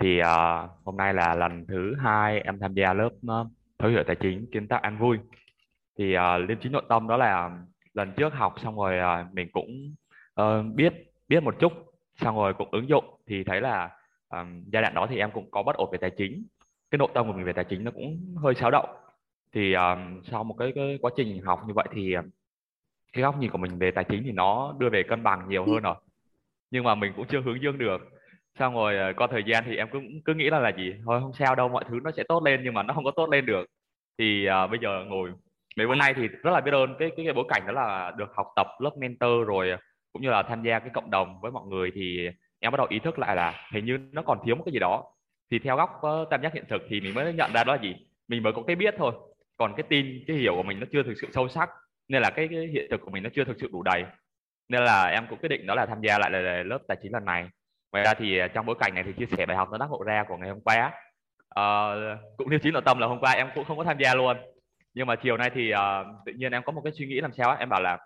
Thì ờ, hôm nay là lần thứ hai em tham gia lớp uh, thấu hiểu tài chính kiến tạo an vui. Thì ờ, liêm chính nội tâm đó là lần trước học xong rồi ờ, mình cũng ờ, biết biết một chút, xong rồi cũng ứng dụng thì thấy là ờ, giai đoạn đó thì em cũng có bất ổn về tài chính. Cái nội tâm của mình về tài chính nó cũng hơi xáo động. Thì ờ, sau một cái, cái quá trình học như vậy thì cái góc nhìn của mình về tài chính thì nó đưa về cân bằng nhiều hơn rồi nhưng mà mình cũng chưa hướng dương được xong rồi ờ, qua thời gian thì em cứ cứ nghĩ là là gì thôi không sao đâu mọi thứ nó sẽ tốt lên nhưng mà nó không có tốt lên được. Thì à, bây giờ ngồi mấy bữa nay thì rất là biết ơn cái cái, cái bối cảnh đó là được học tập lớp mentor rồi ờ, cũng như là tham gia cái cộng đồng với mọi người thì em bắt đầu ý thức lại là hình như nó còn thiếu một cái gì đó. Thì theo góc uh, tam giác hiện thực thì mình mới nhận ra đó là gì? Mình mới có cái biết thôi còn cái tin cái hiểu của mình nó chưa thực sự sâu sắc nên là cái, cái hiện thực của mình nó chưa thực sự đủ đầy. Nên là em cũng quyết định đó là tham gia lại là lớp tài chính lần này ngoài ra thì à, trong bối cảnh này thì chia sẻ bài học nó đắc ngộ ra của ngày hôm qua Ờ, cũng như chính nội tâm là hôm qua em cũng không có tham gia luôn. Nhưng mà chiều nay thì uh, tự nhiên em có một cái suy nghĩ làm sao á em bảo là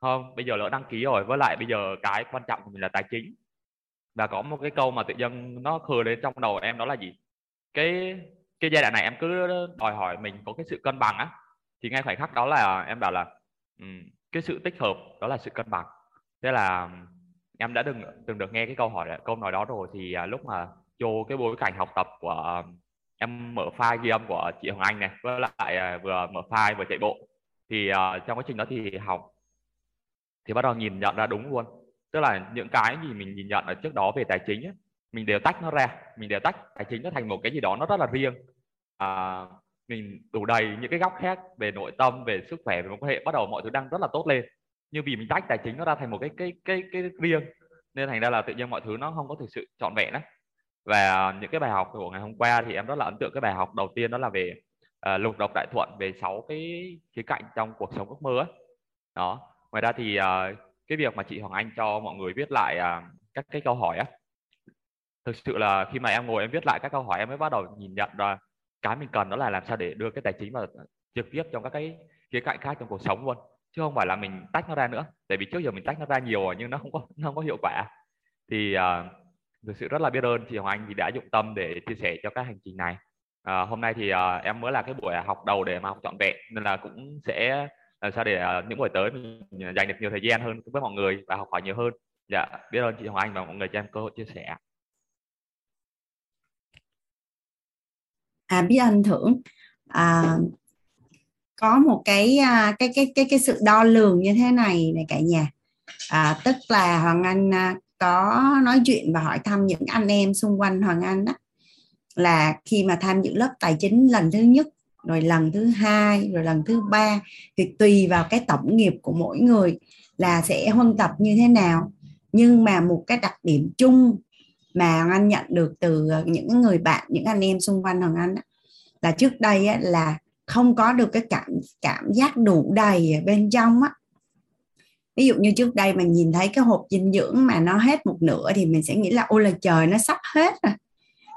không bây giờ lỡ đăng ký rồi với lại bây giờ cái quan trọng của mình là tài chính. Và có một cái câu mà tự nhiên nó khờ lên trong đầu em đó là gì? Cái cái giai đoạn này em cứ đòi hỏi mình có cái sự cân bằng á. Thì ngay khoảnh khắc đó là em bảo là um, cái sự tích hợp đó là sự cân bằng. Thế là em đã từng từng được nghe cái câu hỏi câu nói đó rồi thì à, lúc mà vô cái bối cảnh học tập của à, em mở file ghi âm của chị Hồng Anh này với lại à, vừa mở file vừa chạy bộ thì à, trong quá trình đó thì học thì bắt đầu nhìn nhận ra đúng luôn. Tức là những cái gì mình nhìn nhận ở trước đó về tài chính ấy, mình đều tách nó ra mình đều tách tài chính nó thành một cái gì đó nó rất là riêng. À, mình đủ đầy những cái góc khác về nội tâm về sức khỏe về mối quan hệ bắt đầu mọi thứ đang rất là tốt lên nhưng vì mình tách tài chính nó ra thành một cái cái cái cái riêng nên thành ra là tự nhiên mọi thứ nó không có thực sự trọn vẹn đấy và những cái bài học của ngày hôm qua thì em rất là ấn tượng cái bài học đầu tiên đó là về uh, lục độc đại thuận về sáu cái khía cạnh trong cuộc sống ước mơ ấy. đó ngoài ra thì uh, cái việc mà chị Hoàng Anh cho mọi người viết lại uh, các cái câu hỏi á. Thực sự là khi mà em ngồi em viết lại các câu hỏi em mới bắt đầu nhìn nhận ra cái mình cần đó là làm sao để đưa cái tài chính vào trực tiếp trong các cái khía cạnh khác trong cuộc sống luôn chứ không phải là mình tách nó ra nữa. Tại vì trước giờ mình tách nó ra nhiều rồi nhưng nó không có nó không có hiệu quả. Thì uh, thực sự rất là biết ơn chị Hoàng Anh thì đã dụng tâm để chia sẻ cho các hành trình này. À, hôm nay thì uh, em mới là cái buổi học đầu để mà học trọn vẹn nên là cũng sẽ làm sao để uh, những buổi tới mình dành được nhiều thời gian hơn với mọi người và học hỏi nhiều hơn. Dạ biết ơn chị Hoàng Anh và mọi người cho em cơ hội chia sẻ. À biết ơn thưởng. À, có một cái à, cái cái cái cái sự đo lường như thế này này cả nhà. À, tức là hoàng anh à, có nói chuyện và hỏi thăm những anh em xung quanh hoàng anh đó là khi mà tham dự lớp tài chính lần thứ nhất rồi lần thứ hai rồi lần thứ ba thì tùy vào cái tổng nghiệp của mỗi người là sẽ huân tập như thế nào. Nhưng mà một cái đặc điểm chung mà Hoàng Anh nhận được từ à, những người bạn những anh em xung quanh Hoàng Anh là trước đây là không có được cái cảm cảm giác đủ đầy ở bên trong á. Ví dụ như trước đây mình nhìn thấy cái hộp dinh dưỡng mà nó hết một nửa thì mình sẽ nghĩ là, ôi là trời, nó sắp hết rồi.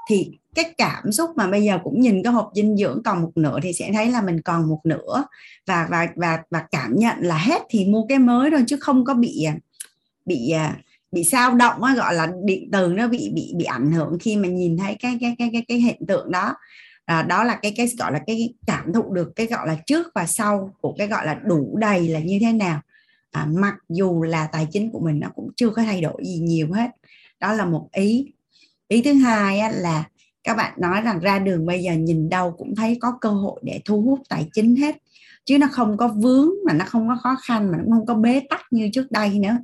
Thì cái cảm xúc mà bây giờ cũng nhìn cái hộp dinh dưỡng còn một nửa thì sẽ thấy là mình còn một nửa. Và và và và cảm nhận là hết thì mua cái mới thôi chứ không có bị à, bị à, bị sao động gọi là điện từ nó bị bị bị ảnh hưởng khi mà nhìn thấy cái cái cái cái cái hiện tượng đó à, đó là cái cái gọi là cái cảm thụ được cái gọi là trước và sau của cái gọi là đủ đầy là như thế nào. À, mặc dù là tài chính của mình nó cũng chưa có thay đổi gì nhiều hết. Đó là một ý. Ý thứ hai á, là các bạn nói rằng ra đường bây giờ nhìn đâu cũng thấy có cơ hội để thu hút tài chính hết. Chứ nó không có vướng mà nó không có khó khăn mà nó không có bế tắc như trước đây nữa.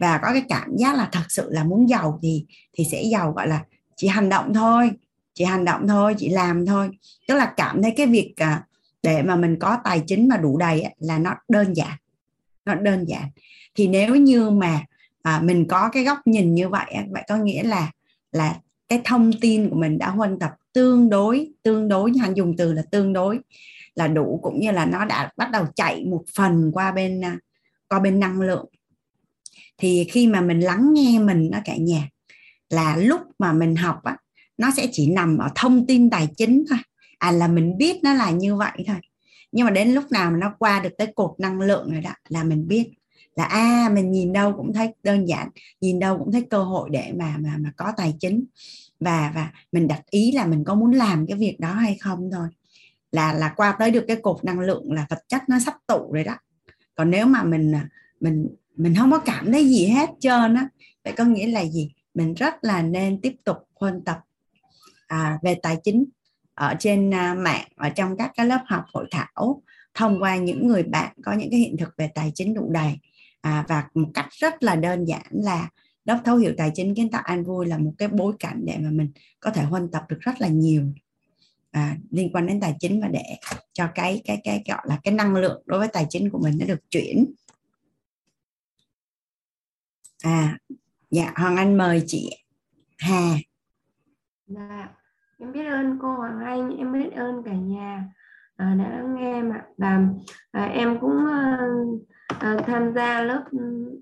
Và có cái cảm giác là thật sự là muốn giàu thì thì sẽ giàu gọi là chỉ hành động thôi chị hành động thôi chị làm thôi. Tức là cảm thấy cái việc à, để mà mình có tài chính mà đủ đầy là nó đơn giản. Nó đơn giản. Thì nếu như mà à, mình có cái góc nhìn như vậy vậy có nghĩa là là cái thông tin của mình đã huân tập tương đối tương đối anh dùng từ là tương đối là đủ cũng như là nó đã bắt đầu chạy một phần qua bên à, qua bên năng lượng. Thì khi mà mình lắng nghe mình nó cả nhà là lúc mà mình học á nó sẽ chỉ nằm ở thông tin tài chính thôi. À là mình biết nó là như vậy thôi. Nhưng mà đến lúc nào mà nó qua được tới cột năng lượng rồi đó là mình biết. Là a à, mình nhìn đâu cũng thấy đơn giản nhìn đâu cũng thấy cơ hội để mà mà mà có tài chính. Và và mình đặt ý là mình có muốn làm cái việc đó hay không thôi. Là là qua tới được cái cột năng lượng là vật chất nó sắp tụ rồi đó. Còn nếu mà mình à, mình mình không có cảm thấy gì hết trơn á vậy có nghĩa là gì? Mình rất là nên tiếp tục huân tập à, về tài chính ở trên à, mạng ở trong các cái lớp học hội thảo thông qua những người bạn có những cái hiện thực về tài chính đủ đầy. À, và một cách rất là đơn giản là lớp thấu hiểu tài chính kiến tạo an vui là một cái bối cảnh để mà mình có thể huân tập được rất là nhiều à, liên quan đến tài chính và để cho cái cái cái gọi là cái năng lượng đối với tài chính của mình nó được chuyển. À dạ hoàng anh mời chị hà dạ em biết ơn cô hoàng anh em biết ơn cả nhà à, đã nghe mà và à, em cũng à, à, tham gia lớp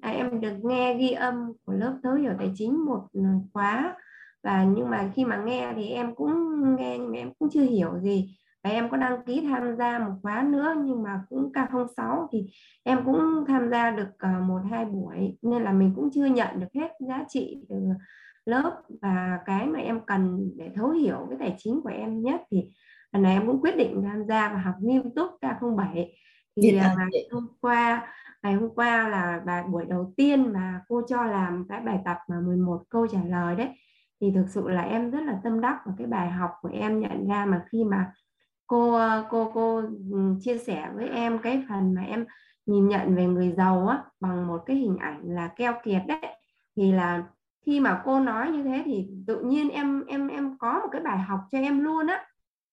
à, em được nghe ghi âm của lớp thấu hiểu tài chính một ờ, khóa. Và nhưng mà khi mà nghe thì em cũng nghe nhưng mà em cũng chưa hiểu gì. Và em có đăng ký tham gia một khóa nữa nhưng mà cũng K06 thì em cũng tham gia được một hai buổi. Nên là mình cũng chưa nhận được hết giá trị từ lớp và cái mà em cần để thấu hiểu cái tài chính của em nhất thì lần này em cũng quyết định tham gia và học nghiêm túc K07 thì ngày hôm qua ngày hôm qua là bài buổi đầu tiên mà cô cho làm cái bài tập mà 11 câu trả lời đấy. Thì thực sự là em rất là tâm đắc vào cái bài học của em nhận ra mà khi mà cô cô cô ừ, chia sẻ với em cái phần mà em nhìn nhận về người giàu á bằng một cái hình ảnh là keo kiệt đấy. Thì là khi mà cô nói như thế thì tự nhiên em em em có một cái bài học cho em luôn á.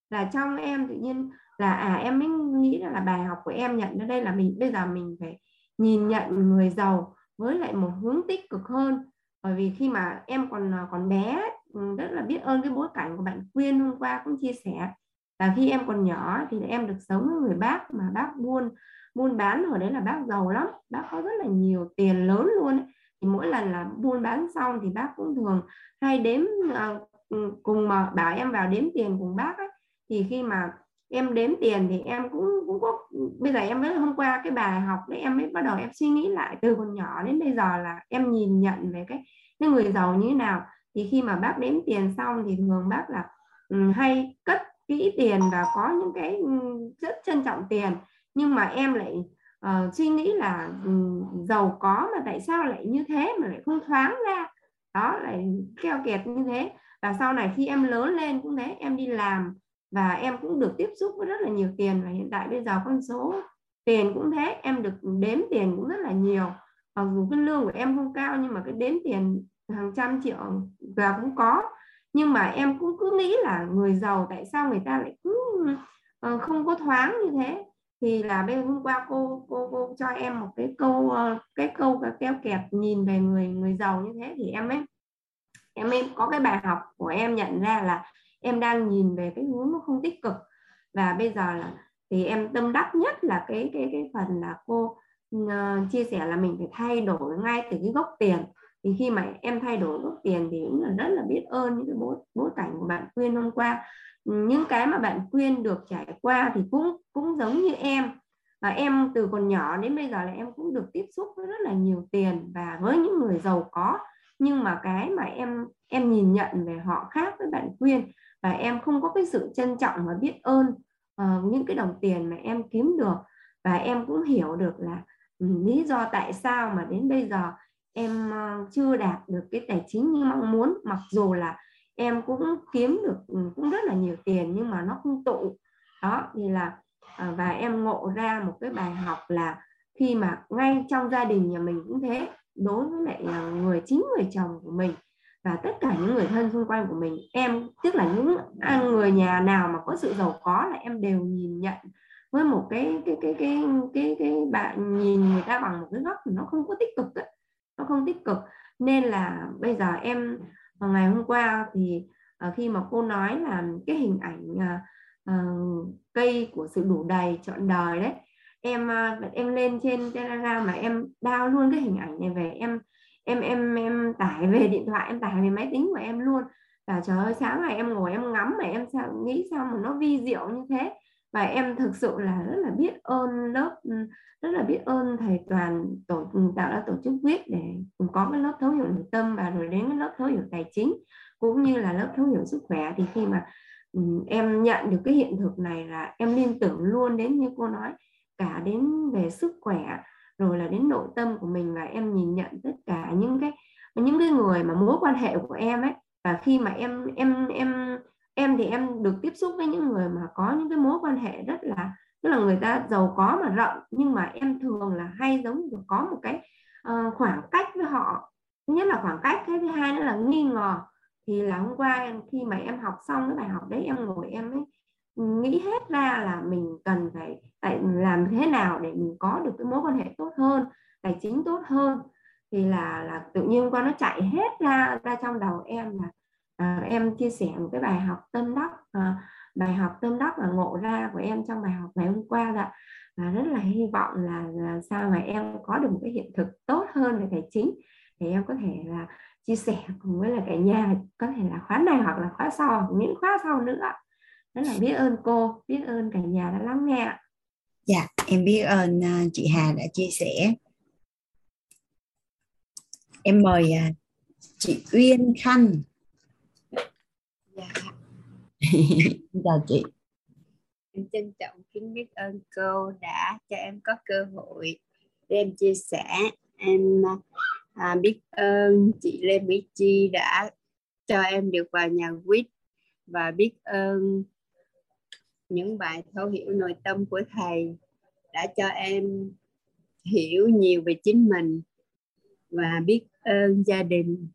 Là trong em tự nhiên là à em mới nghĩ là bài học của em nhận ở đây là mình, bây giờ mình phải nhìn nhận người giàu với lại một hướng tích cực hơn. Bởi vì khi mà em còn à, còn bé ừ, rất là biết ơn cái bối cảnh của bạn Quyên hôm qua cũng chia sẻ. Là khi em còn nhỏ thì em được sống với người bác mà bác buôn buôn bán hồi đấy là bác giàu lắm. Bác có rất là nhiều tiền lớn luôn ấy thì mỗi lần là buôn bán xong thì bác cũng thường hay đếm uh, cùng mà bảo em vào đếm tiền cùng bác ấy. thì khi mà em đếm tiền thì em cũng cũng có bây giờ em mới hôm qua cái bài học đấy em mới bắt đầu em suy nghĩ lại từ còn nhỏ đến bây giờ là em nhìn nhận về cái cái người giàu như thế nào thì khi mà bác đếm tiền xong thì thường bác là um, hay cất kỹ tiền và có những cái ừ, rất trân trọng tiền nhưng mà em lại uh, suy nghĩ là um, giàu có mà tại sao lại như thế mà lại không thoáng ra? Đó lại keo kiệt như thế. Và sau này khi em lớn lên cũng thế em đi làm và em cũng được tiếp xúc với rất là nhiều tiền và hiện tại bây giờ con số tiền cũng thế em được đếm tiền cũng rất là nhiều. Mặc dù cái lương của em không cao nhưng mà cái đếm tiền hàng trăm triệu và cũng có. Nhưng mà em cũng cứ nghĩ là người giàu tại sao người ta lại cứ ờ, không có thoáng như thế? Thì là bên hôm qua cô cô cô cho em một cái câu ờ, cái câu cái keo kẹt nhìn về người người giàu như thế thì em ấy em em có cái bài học của em nhận ra là em đang nhìn về cái hướng nó không tích cực. Và bây giờ là thì em tâm đắc nhất là cái cái cái phần là cô uh, chia sẻ là mình phải thay đổi ngay từ cái gốc tiền. Thì khi mà em thay đổi gốc tiền thì cũng là rất là biết ơn những cái bối bối cảnh của bạn khuyên hôm qua những cái mà bạn khuyên được trải qua thì cũng cũng giống như em. Và em từ còn nhỏ đến bây giờ là em cũng được tiếp xúc với rất là nhiều tiền và với những người giàu có. Nhưng mà cái mà em em nhìn nhận về họ khác với bạn khuyên và em không có cái sự trân trọng và biết ơn uh, những cái đồng tiền mà em kiếm được. Và em cũng hiểu được là um, lý do tại sao mà đến bây giờ em uh, chưa đạt được cái tài chính như mong muốn. Mặc dù là em cũng kiếm được ừ, cũng rất là nhiều tiền nhưng mà nó không tụ đó, thì là à, và em ngộ ra một cái bài học là khi mà ngay trong gia đình nhà mình cũng thế, đối với lại à, người, chính người chồng của mình và tất cả những người thân xung quanh của mình, em, tức là những người nhà nào mà có sự giàu có là em đều nhìn nhận với một cái cái cái cái cái cái bạn nhìn người ta bằng một cái góc nó không có tích cực ấy. nó không tích cực nên là bây giờ em ngày hôm qua thì uh, khi mà cô nói là cái hình ảnh uh, uh, cây của sự đủ đầy trọn đời đấy em uh, em lên trên telegram mà em đao luôn cái hình ảnh này về em em em em tải về điện thoại em tải về máy tính của em luôn. Và trời ơi sáng ngày em ngồi em ngắm mà em sao nghĩ sao mà nó vi diệu như thế và em thực sự là rất là biết ơn lớp ừ, rất là biết ơn thầy toàn tổ ừ, tạo ra tổ chức viết để có cái lớp thấu hiểu nội tâm và rồi đến cái lớp thấu hiểu tài chính cũng như là lớp thấu hiểu sức khỏe. Thì khi mà ừ, em nhận được cái hiện thực này là em liên tưởng luôn đến như cô nói, cả đến về sức khỏe rồi là đến nội tâm của mình và em nhìn nhận tất cả những cái những cái người mà mối quan hệ của em ấy. Và khi mà em em em em thì em được tiếp xúc với những người mà có những cái mối quan hệ rất là tức là người ta giàu có mà rộng nhưng mà em thường là hay giống như có một cái uh, khoảng cách với họ. Thứ nhất là khoảng cách cái thứ hai nữa là nghi ngờ. Thì là hôm qua khi mà em học xong cái bài học đấy em ngồi em ấy nghĩ hết ra là mình cần phải, tại làm thế nào để mình có được cái mối quan hệ tốt hơn tài chính tốt hơn. Thì là là tự nhiên qua nó chạy hết ra ra trong đầu em là à, em chia sẻ một cái bài học tâm đắc à, bài học tâm đắc và ngộ ra của em trong bài học ngày hôm qua đó và rất là hy vọng là, là sao mà em có được một cái hiện thực tốt hơn về tài chính thì em có thể là chia sẻ cùng với là cả nhà có thể là khóa này hoặc là khóa sau những khóa sau nữa rất là biết ơn cô biết ơn cả nhà đã lắng nghe dạ em biết ơn ờ, chị Hà đã chia sẻ. Em mời chị Uyên Khanh dạ. Chào chị. Em trân trọng kính biết ơn cô đã cho em có cơ hội để em chia sẻ. Em à, biết ơn chị Lê Mỹ Chi đã cho em được vào nhà quýt và biết ơn những bài thấu hiểu nội tâm của thầy đã cho em hiểu nhiều về chính mình và biết ơn gia đình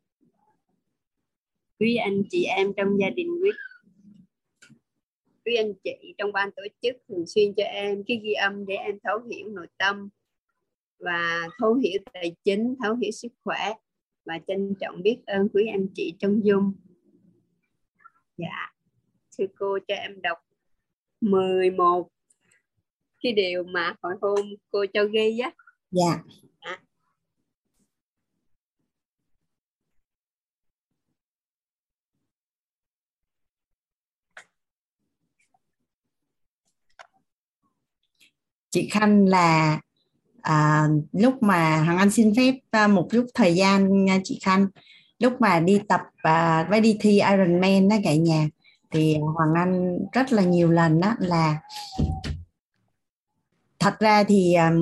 quý anh chị em trong gia đình quý quý anh chị trong ban tổ chức thường xuyên cho em cái ghi âm để em thấu hiểu nội tâm và thấu hiểu tài chính, thấu hiểu sức khỏe và trân trọng biết ơn quý anh chị trong dung dạ thưa cô cho em đọc 11 cái điều mà hồi hôm cô cho ghi á dạ yeah. Chị Khanh là à, lúc mà Hằng Anh xin phép à, một chút thời gian nha chị Khanh. Lúc mà đi tập à, với đi thi Ironman đó cả nhà thì Hoàng Anh rất là nhiều lần đó là thật ra thì à,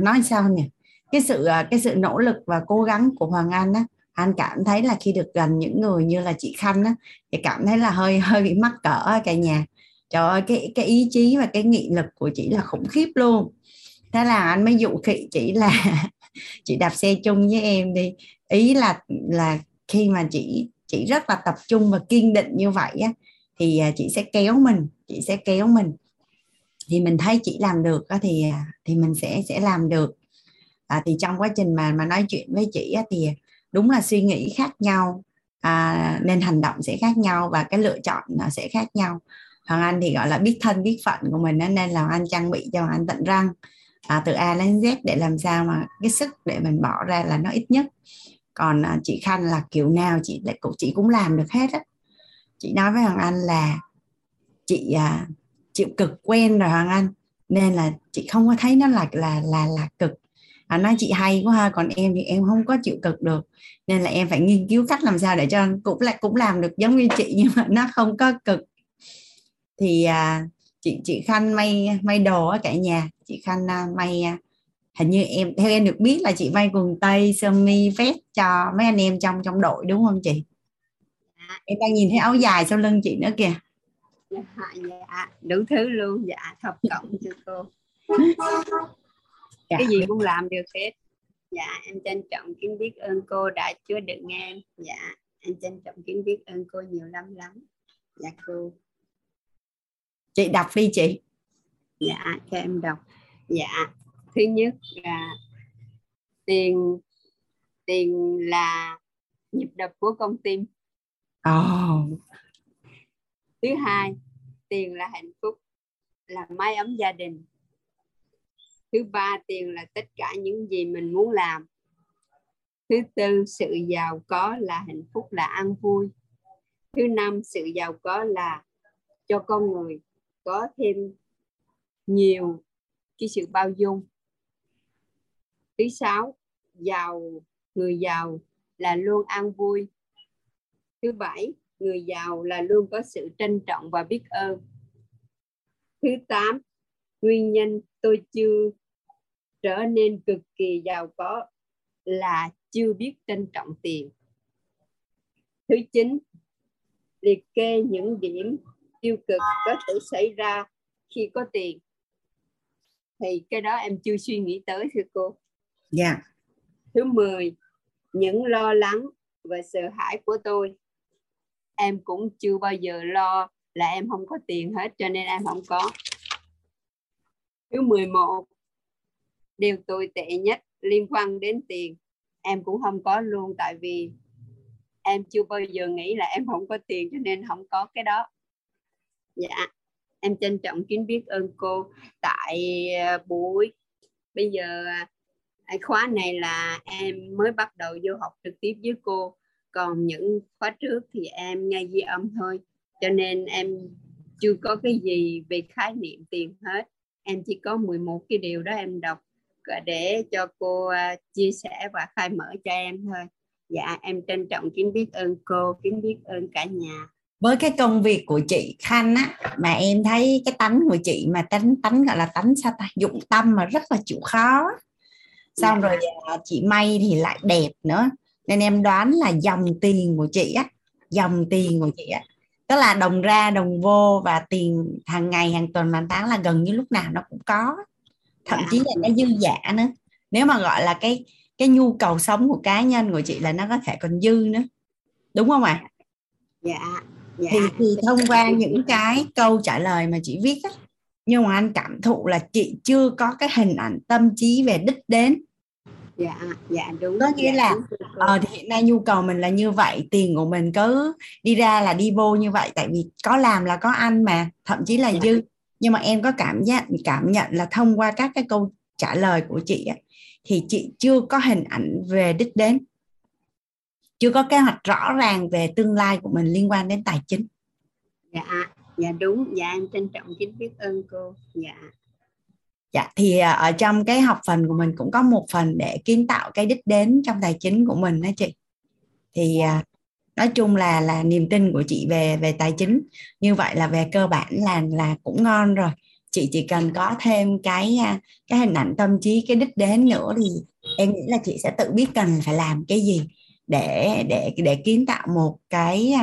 nói sao nhỉ? Cái sự à, cái sự nỗ lực và cố gắng của Hoàng Anh á anh cảm thấy là khi được gần những người như là chị Khanh á thì cảm thấy là hơi hơi bị mắc cỡ cả nhà trời ơi cái cái ý chí và cái nghị lực của chị là khủng khiếp luôn. Thế là anh mới dụ khị chị là chị đạp xe chung với em đi. Ý là là khi mà chị chị rất là tập trung và kiên định như vậy á thì à, chị sẽ kéo mình chị sẽ kéo mình. Thì mình thấy chị làm được á, thì à, thì mình sẽ sẽ làm được. À, thì trong quá trình mà mà nói chuyện với chị á, thì đúng là suy nghĩ khác nhau à, nên hành động sẽ khác nhau và cái lựa chọn nó sẽ khác nhau. Hoàng Anh thì gọi là biết thân biết phận của mình nên là Anh trang bị cho Hoàng Anh tận răng à, từ A đến Z để làm sao mà cái sức để mình bỏ ra là nó ít nhất. Còn à, chị Khanh là kiểu nào chị lại cũng chị cũng làm được hết á. Chị nói với Hoàng Anh là chị à, chịu cực quen rồi Hoàng Anh nên là chị không có thấy nó là là là là cực. À, nói chị hay quá ha còn em thì em không có chịu cực được nên là em phải nghiên cứu cách làm sao để cho cũng lại cũng làm được giống như chị nhưng mà nó không có cực thì à, chị chị khanh may may đồ ở cả nhà. Chị khanh à, may à, hình như em theo em được biết là chị may quần tây sơ mi vest cho mấy anh em trong trong đội đúng không chị? Dạ. em đang nhìn thấy áo dài sau lưng chị nữa kìa. Dạ, dạ đủ thứ luôn. Dạ thập cộng cho cô. Dạ. cái gì cũng làm được hết. Dạ em trân trọng kính biết ơn cô đã chứa đựng em. Dạ em trân trọng kính biết ơn cô nhiều lắm lắm. Dạ cô chị đọc đi chị. Dạ cho em đọc. Dạ thứ nhất là tiền tiền là nhịp đập của con tim. Oh. thứ hai tiền là hạnh phúc là mái ấm gia đình. Thứ ba tiền là tất cả những gì mình muốn làm. Thứ tư sự giàu có là hạnh phúc là ăn vui. Thứ năm sự giàu có là cho con người có thêm nhiều cái sự bao dung. Thứ sáu, giàu, người giàu là luôn an vui. Thứ bảy, người giàu là luôn có sự trân trọng và biết ơn. Thứ tám, nguyên nhân tôi chưa trở nên cực kỳ giàu có là chưa biết trân trọng tiền. Thứ chín, liệt kê những điểm tiêu cực có thể xảy ra khi có tiền. Thì cái đó em chưa suy nghĩ tới thưa cô. Dạ. Yeah. thứ 10 những lo lắng và sợ hãi của tôi. Em cũng chưa bao giờ lo là em không có tiền hết cho nên em không có. Thứ 11 điều tồi tệ nhất liên quan đến tiền. Em cũng không có luôn tại vì em chưa bao giờ nghĩ là em không có tiền cho nên không có cái đó dạ. Em trân trọng kính biết ơn cô tại ờ, buổi bây giờ à, khóa này là em mới bắt đầu vô học trực tiếp với cô. Còn những khóa trước thì em nghe ghi âm thôi. Cho nên em chưa có cái gì về khái niệm tiền hết. Em chỉ có 11 cái điều đó em đọc để cho cô à, chia sẻ và khai mở cho em thôi. Dạ em trân trọng kính biết ơn cô, kính biết ơn cả nhà với cái công việc của chị Khanh á mà em thấy cái tánh của chị mà tánh tánh gọi là tánh sao ta? Dụng tâm mà rất là chịu khó xong dạ. rồi chị may thì lại đẹp nữa. Nên em đoán là dòng tiền của chị á dòng tiền của chị á. Tức là đồng ra đồng vô và tiền hàng ngày hàng tuần hàng tháng là gần như lúc nào nó cũng có. Thậm chí là nó dư giả nữa. Nếu mà gọi là cái cái nhu cầu sống của cá nhân của chị là nó có thể còn dư nữa. Đúng không ạ? À? dạ, dạ. Thì, thì thông qua những cái câu trả lời mà chị viết á nhưng mà anh cảm thụ là chị chưa có cái hình ảnh tâm trí về đích đến. Dạ dạ đúng. Có nghĩa dạ, là ờ, thì hiện nay nhu cầu mình là như vậy tiền của mình cứ đi ra là đi vô như vậy tại vì có làm là có ăn mà thậm chí là dạ. dư. Nhưng mà em có cảm giác cảm nhận là thông qua các cái câu trả lời của chị ấy, thì chị chưa có hình ảnh về đích đến chưa có kế hoạch rõ ràng về tương lai của mình liên quan đến tài chính. Dạ dạ đúng. Dạ em trân trọng kính biết ơn cô. Dạ. Dạ thì à, ở trong cái học phần của mình cũng có một phần để kiến tạo cái đích đến trong tài chính của mình đó chị. Thì à, nói chung là là niềm tin của chị về về tài chính. Như vậy là về cơ bản là là cũng ngon rồi. Chị chỉ cần có thêm cái à, cái hình ảnh tâm trí cái đích đến nữa thì em nghĩ là chị sẽ tự biết cần phải làm cái gì để để để kiến tạo một cái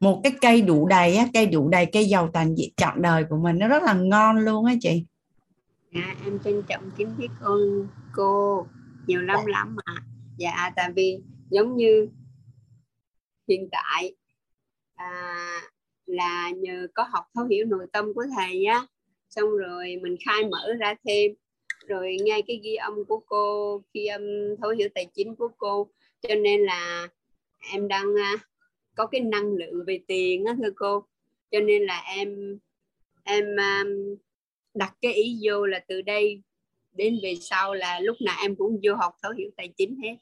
một cái cây đủ đầy á cây đủ đầy cây giàu toàn diện trọn đời của mình. Nó rất là ngon luôn á chị. Dạ em trân trọng kính biết ơn cô nhiều lắm Dạ. lắm mà dạ tại vì giống như hiện tại à, là nhờ có học thấu hiểu nội tâm của thầy á xong rồi mình khai mở ra thêm. Rồi nghe cái ghi âm của cô ghi âm thấu hiểu tài chính của cô cho nên là em đang à, có cái năng lượng về tiền á thưa cô. Cho nên là em em um, đặt cái ý vô là từ đây đến về sau là lúc nào em cũng vô học thấu hiểu tài chính hết.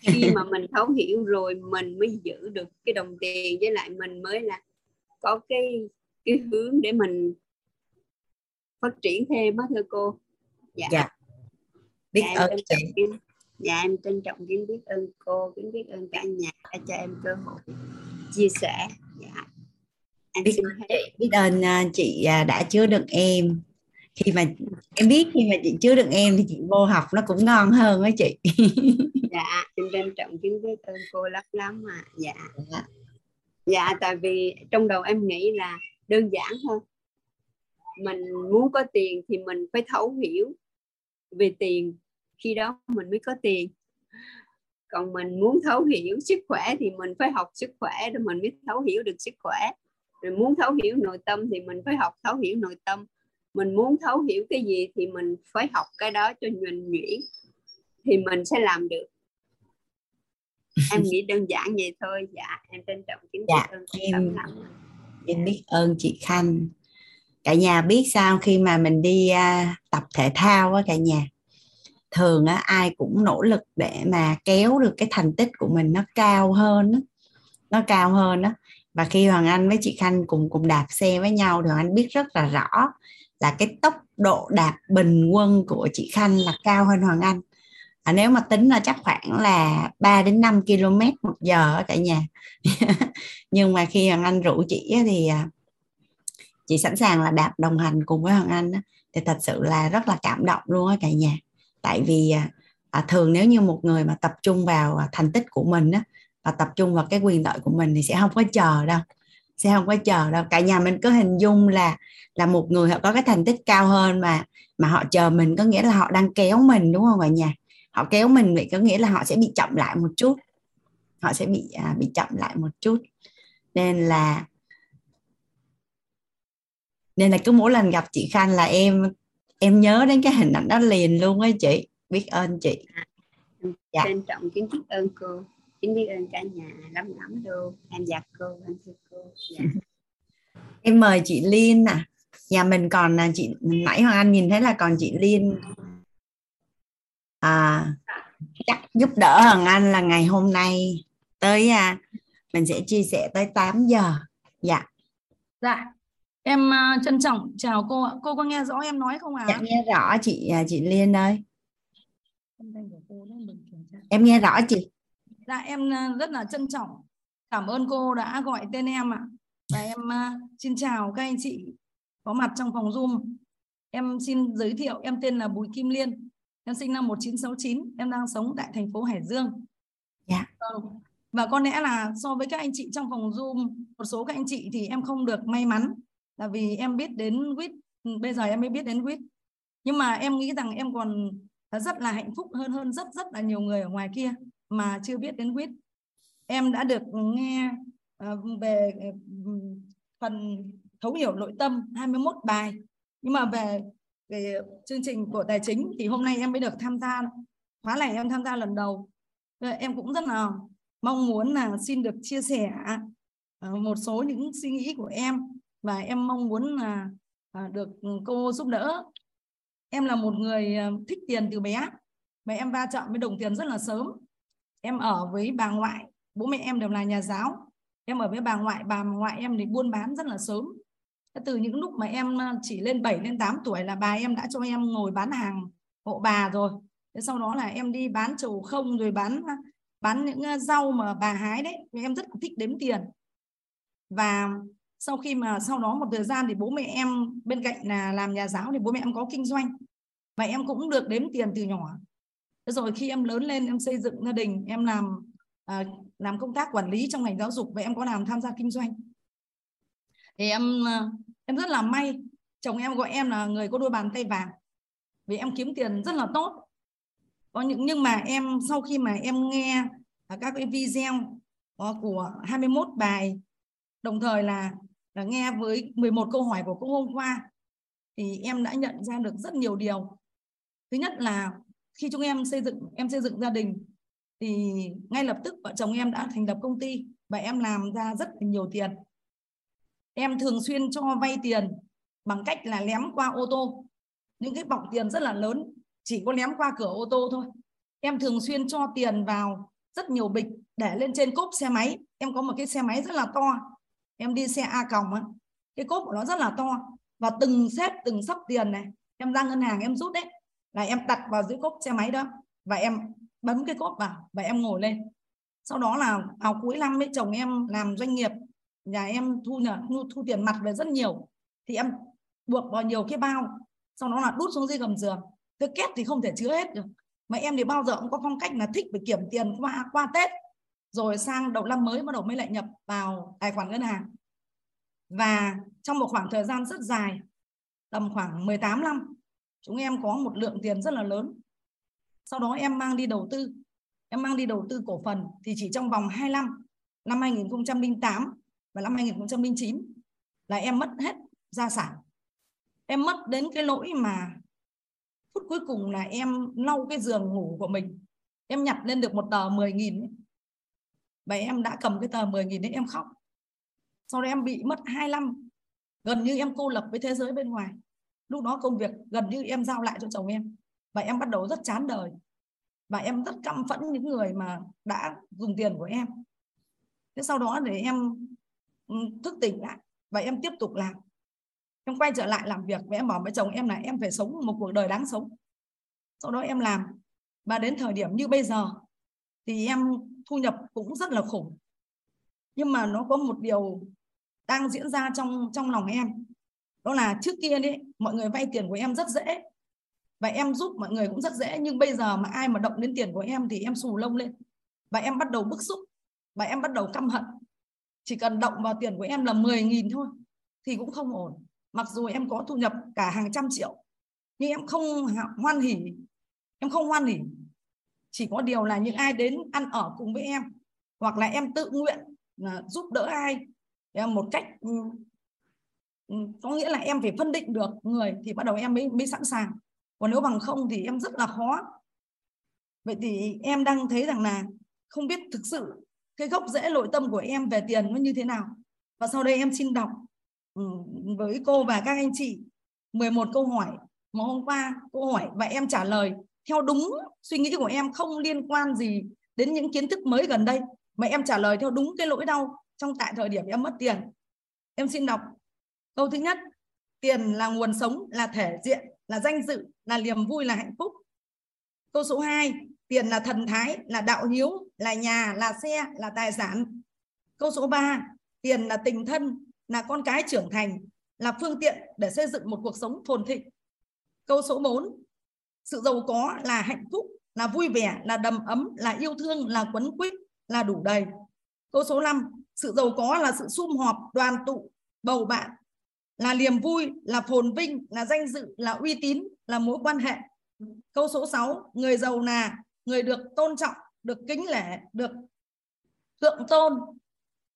Khi mà mình thấu hiểu rồi mình mới giữ được cái đồng tiền với lại mình mới là có cái cái hướng để mình phát triển thêm á thưa cô. Dạ, Dạ. biết Dạ, ơn chị dạ em trân trọng kính biết ơn cô kính biết ơn cả nhà đã cho em cơ hội chia sẻ. Dạ. Em biết xin chị biết ơn à, chị à, đã chứa đựng em. Khi mà em biết khi mà chị chứa đựng em thì chị vô học nó cũng ngon hơn á chị. Dạ em trân trọng kính biết ơn cô lắm lắm mà dạ. Dạ. dạ tại vì trong đầu em nghĩ là đơn giản thôi. Mình muốn có tiền thì mình phải thấu hiểu về tiền khi đó mình mới có tiền. Còn mình muốn thấu hiểu sức khỏe thì mình phải học sức khỏe để mình mới thấu hiểu được sức khỏe. Rồi muốn thấu hiểu nội tâm thì mình phải học thấu hiểu nội tâm. Mình muốn thấu hiểu cái gì thì mình phải học cái đó cho nhuần nhuyễn thì mình sẽ làm được. Em nghĩ đơn giản vậy thôi. Dạ em trân trọng kính Dạ, ơn em- em biết ơn chị Khanh. Cả nhà biết sao khi mà mình đi à, tập thể thao á cả nhà thường á ai cũng nỗ lực để mà kéo được cái thành tích của mình nó cao hơn á. nó cao hơn đó và khi Hoàng Anh với chị Khanh cùng cùng đạp xe với nhau thì Hoàng Anh biết rất là rõ là cái tốc độ đạp bình quân của chị Khanh là cao hơn Hoàng Anh. À, nếu mà tính là chắc khoảng là 3 đến 5 km một giờ cả nhà. Nhưng mà khi Hoàng Anh rủ chị thì à, chị sẵn sàng là đạp đồng hành cùng với Hoàng Anh thì thật sự là rất là cảm động luôn á cả nhà tại vì à, à, thường nếu như một người mà tập trung vào à, thành tích của mình á và tập trung vào cái quyền lợi của mình thì sẽ không có chờ đâu sẽ không có chờ đâu. Cả nhà mình cứ hình dung là là một người họ có cái thành tích cao hơn mà mà họ chờ mình có nghĩa là họ đang kéo mình đúng không cả nhà? Họ kéo mình vậy có nghĩa là họ sẽ bị chậm lại một chút. Họ sẽ bị à, bị chậm lại một chút. Nên là nên là cứ mỗi lần gặp chị Khanh là em em nhớ đến cái hình ảnh đó liền luôn á chị. Biết ơn chị. Dạ. trân trọng kính biết ơn cô. Kính biết ơn cả nhà. Lắm lắm luôn em dạ cô em thưa cô. Dạ. em mời chị Liên nè. Nhà mình còn là chị nãy Hoàng Anh nhìn thấy là còn chị Liên. À chắc giúp đỡ Hoàng Anh là ngày hôm nay tới à, mình sẽ chia sẻ tới 8 giờ. Dạ. Dạ, em à, trân trọng chào cô ạ. Cô có nghe rõ em nói không ạ? dạ nghe rõ chị à, chị Liên ơi em nghe rõ chị Dạ, em à, rất là trân trọng. Cảm ơn cô đã gọi tên em ạ. Và em à, xin chào các anh chị có mặt trong phòng Zoom. Em xin giới thiệu, em tên là Bùi Kim Liên. Em sinh năm 1969, em đang sống tại thành phố Hải Dương. Dạ. Vâng. Và có lẽ là so với các anh chị trong phòng Zoom, một số các anh chị thì em không được may mắn là vì em biết đến quýt, bây giờ em mới biết đến quýt Nhưng mà em nghĩ rằng em còn rất là hạnh phúc hơn hơn rất rất là nhiều người ở ngoài kia mà chưa biết đến quýt Em đã được nghe ờ, về ờ, phần thấu hiểu nội tâm 21 bài. Nhưng mà về về chương trình của tài chính thì hôm nay em mới được tham gia khóa này em tham gia lần đầu. Ờ, em cũng rất là mong muốn là xin được chia sẻ một số những suy nghĩ của em và em mong muốn là à, được ừ, cô giúp đỡ. Em là một người à, thích tiền từ bé và em va chạm với đồng tiền rất là sớm. Em ở với bà ngoại, bố mẹ em đều là nhà giáo. Em ở với bà ngoại, bà ngoại em thì buôn bán rất là sớm. Từ những lúc mà em à, chỉ lên 7 lên 8 tuổi là bà em đã cho em ngồi bán hàng hộ bà rồi. Thế sau đó là em đi bán trầu không rồi bán bán những rau mà bà hái đấy. Em rất là thích đếm tiền. Và sau khi mà sau đó một thời gian thì bố mẹ em bên cạnh là làm nhà giáo thì bố mẹ em có kinh doanh. Và em cũng được đếm tiền từ nhỏ. Thế rồi khi em lớn lên em xây dựng gia đình em làm à, làm công tác quản lý trong ngành giáo dục và em có làm tham gia kinh doanh. Thì em à, em rất là may chồng em gọi em là người có đôi bàn tay vàng. Vì em kiếm tiền rất là tốt. Có những nhưng mà em sau khi mà em nghe à, các cái video à, của 21 bài đồng thời là là nghe với 11 câu hỏi của cô hôm qua, thì em đã nhận ra được rất nhiều điều. Thứ nhất là khi chúng em xây dựng, em xây dựng gia đình, thì ngay lập tức vợ chồng em đã thành lập công ty và em làm ra rất là nhiều tiền. Em thường xuyên cho vay tiền bằng cách là lém qua ô tô. Những cái bọc tiền rất là lớn, chỉ có lém qua cửa ô tô thôi. Em thường xuyên cho tiền vào rất nhiều bịch để lên trên cốp xe máy. Em có một cái xe máy rất là to em đi xe a còng á cái cốp của nó rất là to và từng xếp từng sắp tiền này. Em ra ngân hàng em rút đấy. Là em đặt vào dưới cốp xe máy đó và em bấm cái cốp vào và em ngồi lên. Sau đó là vào cuối năm với chồng em làm doanh nghiệp nhà em thu nhờ, thu, thu tiền mặt về rất nhiều. Thì em buộc vào nhiều cái bao sau đó là đút xuống dưới gầm giường. Cái két thì không thể chứa hết được. Mà em thì bao giờ cũng có phong cách là thích phải kiểm tiền qua qua tết rồi sang đầu năm mới bắt đầu mới lại nhập vào tài khoản ngân hàng. Và trong một khoảng thời gian rất dài, tầm khoảng 18 năm, chúng em có một lượng tiền rất là lớn. Sau đó em mang đi đầu tư. Em mang đi đầu tư cổ phần thì chỉ trong vòng 2 năm năm 2008 và năm 2009 là em mất hết gia sản. Em mất đến cái lỗi mà phút cuối cùng là em lau cái giường ngủ của mình. Em nhặt lên được một tờ 10 nghìn và em đã cầm cái tờ 10 nghìn đấy em khóc. Sau đó em bị mất 2 năm. Gần như em cô lập với thế giới bên ngoài. Lúc đó công việc gần như em giao lại cho chồng em. Và em bắt đầu rất chán đời. Và em rất căm phẫn những người mà đã dùng tiền của em. Thế sau đó để em thức tỉnh lại và em tiếp tục làm. Em quay trở lại làm việc và em bảo với chồng em là em phải sống một cuộc đời đáng sống. Sau đó em làm. Và đến thời điểm như bây giờ thì em thu nhập cũng rất là khủng. Nhưng mà nó có một điều đang diễn ra trong trong lòng em. Đó là trước kia đấy mọi người vay tiền của em rất dễ. Và em giúp mọi người cũng rất dễ, nhưng bây giờ mà ai mà động đến tiền của em thì em xù lông lên. Và em bắt đầu bức xúc, và em bắt đầu căm hận. Chỉ cần động vào tiền của em là 10.000 thôi, thì cũng không ổn. Mặc dù em có thu nhập cả hàng trăm triệu, nhưng em không hoan hỉ. Em không hoan hỉ chỉ có điều là những ai đến ăn ở cùng với em hoặc là em tự nguyện là giúp đỡ ai một cách ừ, ừ, có nghĩa là em phải phân định được người thì bắt đầu em mới mới sẵn sàng. Còn nếu bằng không thì em rất là khó. Vậy thì em đang thấy rằng là không biết thực sự cái gốc rễ nội tâm của em về tiền nó như thế nào. Và sau đây em xin đọc ừ, với cô và các anh chị 11 câu hỏi. Mà hôm qua cô hỏi và em trả lời theo đúng suy nghĩ của em không liên quan gì đến những kiến thức mới gần đây, mà em trả lời theo đúng cái lỗi đau trong tại thời điểm em mất tiền. Em xin đọc. Câu thứ nhất, tiền là nguồn sống, là thể diện, là danh dự, là niềm vui, là hạnh phúc. Câu số 2 tiền là thần thái, là đạo hiếu, là nhà, là xe, là tài sản. Câu số 3 tiền là tình thân, là con cái trưởng thành, là phương tiện để xây dựng một cuộc sống phồn thịnh. Câu số 4 sự giàu có là hạnh phúc, là vui vẻ, là đầm ấm, là yêu thương, là quấn quýt, là đủ đầy. Câu số 5 sự giàu có là sự sum họp, đoàn tụ, bầu bạn. Là niềm vui, là phồn vinh, là danh dự, là uy tín, là mối quan hệ. Câu số 6 người giàu là người được tôn trọng, được kính lễ, được thượng tôn.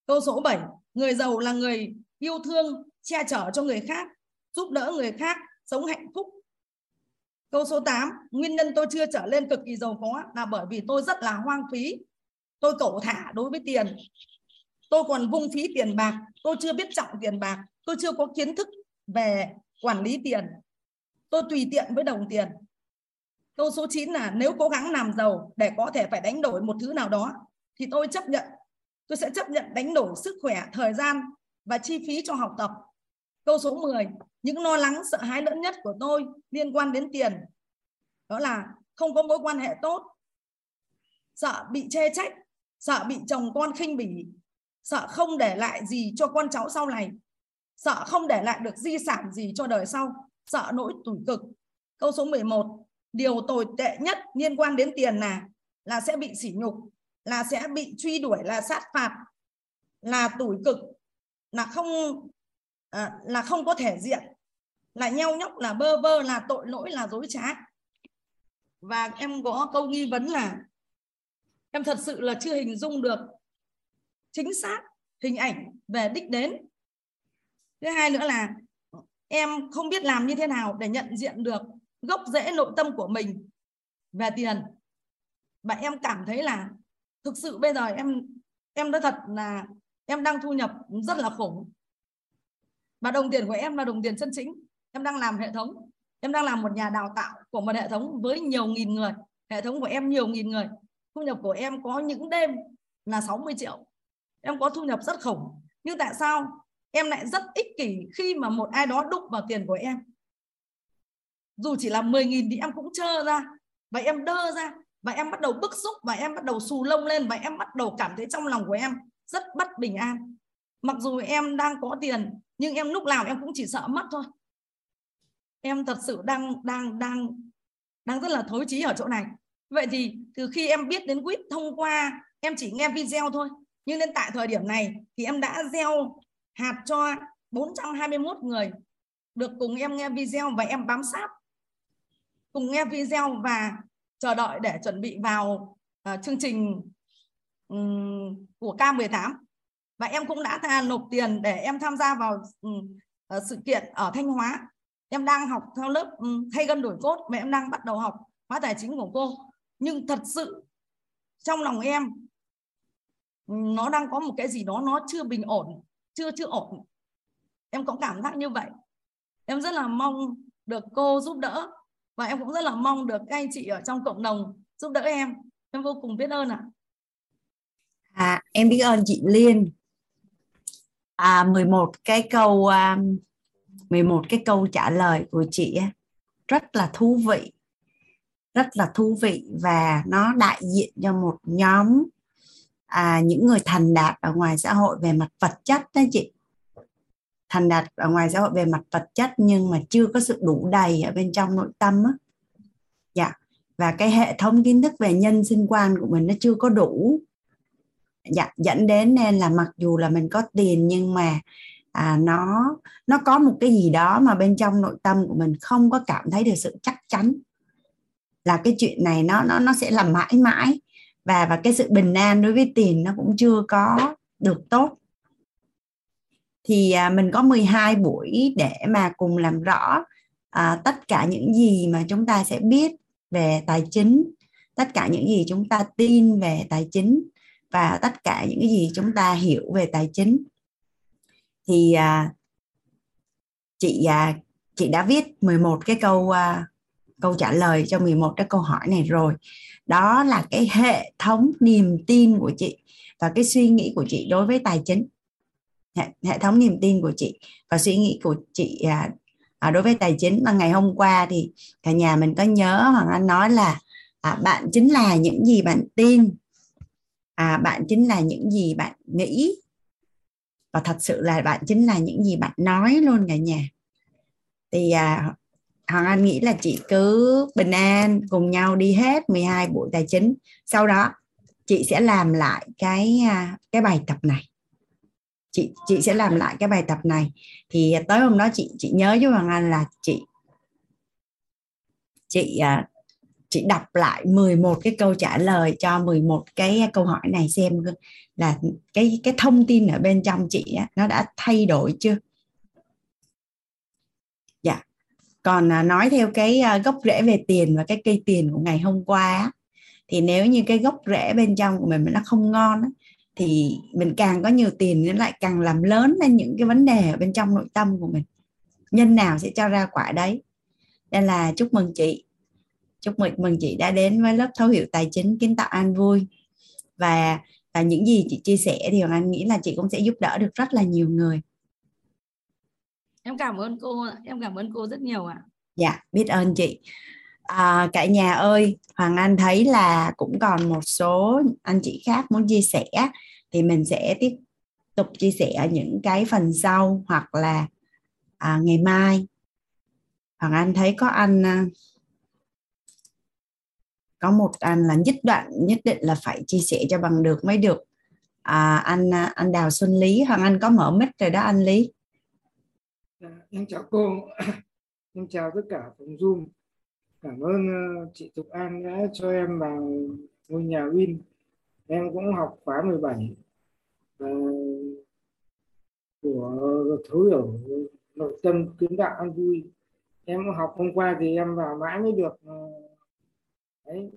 Câu số 7 người giàu là người yêu thương, che chở cho người khác, giúp đỡ người khác, sống hạnh phúc câu số 8 nguyên nhân tôi chưa trở lên cực kỳ giàu có là bởi vì tôi rất là hoang phí. Tôi cẩu thả đối với tiền. Tôi còn vung phí tiền bạc. Tôi chưa biết trọng tiền bạc. Tôi chưa có kiến thức về quản lý tiền. Tôi tùy tiện với đồng tiền. Câu số 9 là nếu cố gắng làm giàu để có thể phải đánh đổi một thứ nào đó, thì tôi chấp nhận. Tôi sẽ chấp nhận đánh đổi sức khỏe, thời gian và chi phí cho học tập. Câu số 10 những lo lắng sợ hãi lớn nhất của tôi liên quan đến tiền đó là không có mối quan hệ tốt sợ bị chê trách sợ bị chồng con khinh bỉ sợ không để lại gì cho con cháu sau này sợ không để lại được di sản gì cho đời sau sợ nỗi tủi cực. Câu số 11 điều tồi tệ nhất liên quan đến tiền là là sẽ bị sỉ nhục là sẽ bị truy đuổi là sát phạt là tủi cực là không à, là không có thể diện là nheo nhóc, là bơ vơ, là tội lỗi, là dối trá. Và em có câu nghi vấn là, em thật sự là chưa hình dung được chính xác hình ảnh về đích đến. Thứ hai nữa là, em không biết làm như thế nào để nhận diện được gốc rễ nội tâm của mình về tiền. Và em cảm thấy là, thực sự bây giờ em em nói thật là em đang thu nhập rất là khủng. Và đồng tiền của em là đồng tiền chân chính em đang làm hệ thống. Em đang làm một nhà đào tạo của một hệ thống với nhiều nghìn người. Hệ thống của em nhiều nghìn người. Thu nhập của em có những đêm là 60 triệu. Em có thu nhập rất khủng. Nhưng tại sao em lại rất ích kỷ khi mà một ai đó đụng vào tiền của em? Dù chỉ là 10.000 thì em cũng trơ ra. Và em đơ ra. Và em bắt đầu bức xúc. Và em bắt đầu xù lông lên. Và em bắt đầu cảm thấy trong lòng của em rất bất bình an. Mặc dù em đang có tiền, nhưng em lúc nào em cũng chỉ sợ mất thôi em thật sự đang đang đang đang rất là thối chí ở chỗ này. Vậy thì từ khi em biết đến quýt thông qua em chỉ nghe video thôi. Nhưng đến tại thời điểm này thì em đã gieo hạt cho 421 người. Được cùng em nghe video và em bám sát. Cùng nghe video và chờ đợi để chuẩn bị vào uh, chương trình um, của K18 và em cũng đã nộp tiền để em tham gia vào um, sự kiện ở Thanh Hóa em đang học theo lớp ừ, thay gân đổi cốt mà em đang bắt đầu học khóa tài chính của cô. Nhưng thật sự trong lòng em nó đang có một cái gì đó nó chưa bình ổn chưa chưa ổn. Em có cảm giác như vậy. Em rất là mong được cô giúp đỡ và em cũng rất là mong được các anh chị ở trong cộng đồng giúp đỡ em. Em vô cùng biết ơn ạ. À. à em biết ơn chị Liên. À 11 cái câu um, 11 cái câu trả lời của chị rất là thú vị. Rất là thú vị và nó đại diện cho một nhóm à, những người thành đạt ở ngoài xã hội về mặt vật chất đó chị. Thành đạt ở ngoài xã hội về mặt vật chất nhưng mà chưa có sự đủ đầy ở bên trong nội tâm á. Dạ. Và cái hệ thống kiến thức về nhân sinh quan của mình nó chưa có đủ. Dạ dẫn đến nên là mặc dù là mình có tiền nhưng mà à, nó nó có một cái gì đó mà bên trong nội tâm của mình không có cảm thấy được sự chắc chắn là cái chuyện này nó nó nó sẽ làm mãi mãi và và cái sự bình an đối với tiền nó cũng chưa có được tốt. Thì à, mình có 12 buổi để mà cùng làm rõ à, tất cả những gì mà chúng ta sẽ biết về tài chính tất cả những gì chúng ta tin về tài chính và tất cả những cái gì chúng ta hiểu về tài chính thì à, chị à, chị đã viết 11 cái câu à, câu trả lời cho 11 cái câu hỏi này rồi. Đó là cái hệ thống niềm tin của chị và cái suy nghĩ của chị đối với tài chính. Hệ, hệ thống niềm tin của chị và suy nghĩ của chị à, à, đối với tài chính. Mà ngày hôm qua thì cả nhà mình có nhớ hoàng anh nói là à, bạn chính là những gì bạn tin. À, bạn chính là những gì bạn nghĩ và thật sự là bạn chính là những gì bạn nói luôn cả nhà. Thì à, Hoàng Anh nghĩ là chị cứ bình an cùng nhau đi hết 12 buổi tài chính. Sau đó chị sẽ làm lại cái à, cái bài tập này. Chị chị sẽ làm lại cái bài tập này. Thì tới hôm đó chị chị nhớ với Hoàng Anh là chị chị à, chị đọc lại 11 cái câu trả lời cho 11 cái câu hỏi này xem là cái cái thông tin ở bên trong chị á, nó đã thay đổi chưa? Dạ. Còn à, nói theo cái à, gốc rễ về tiền và cái cây tiền của ngày hôm qua á, thì nếu như cái gốc rễ bên trong của mình nó không ngon á, thì mình càng có nhiều tiền nó lại càng làm lớn lên những cái vấn đề ở bên trong nội tâm của mình. Nhân nào sẽ cho ra quả đấy? Nên là chúc mừng chị chúc mừng mừng chị đã đến với lớp thấu hiểu tài chính kiến tạo an vui. Và và những gì chị chia sẻ thì anh nghĩ là chị cũng sẽ giúp đỡ được rất là nhiều người. Em cảm ơn cô em cảm ơn cô rất nhiều ạ. Dạ biết ơn chị. À, cả nhà ơi hoàng anh thấy là cũng còn một số anh chị khác muốn chia sẻ thì mình sẽ tiếp tục chia sẻ ở những cái phần sau hoặc là à, ngày mai. Hoàng anh thấy có anh à, có một anh là nhất đoạn nhất định là phải chia sẻ cho bằng được mới được. À, anh à, anh đào xuân lý hoàng anh có mở mic rồi đó anh lý. Dạ, em chào cô. Em chào tất cả phòng zoom. Cảm ơn ờ, chị Thục An đã cho em vào ngôi nhà Win. Em cũng học khóa 17 uh, ờ, của thấu hiểu nội tâm kiến tạo an vui. Em học hôm qua thì em vào mãi mới được ờ, đấy.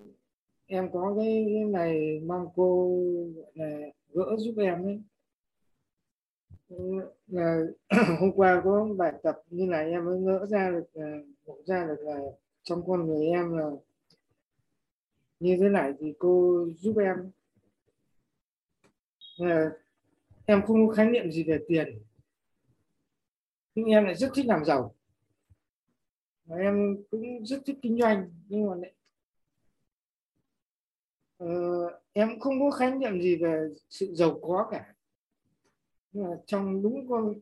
Em có cái, cái này mong cô là gỡ giúp em ấy. Là hôm qua có bài tập như này em mới ngỡ ra được à, ngộ ra được là trong con người em là như thế này thì cô giúp em. Là em không có khái niệm gì về tiền. Nhưng em lại rất thích làm giàu. Và em cũng rất thích kinh doanh nhưng mà lại uh, em không có khái niệm gì về sự giàu có cả nhưng mà trong đúng con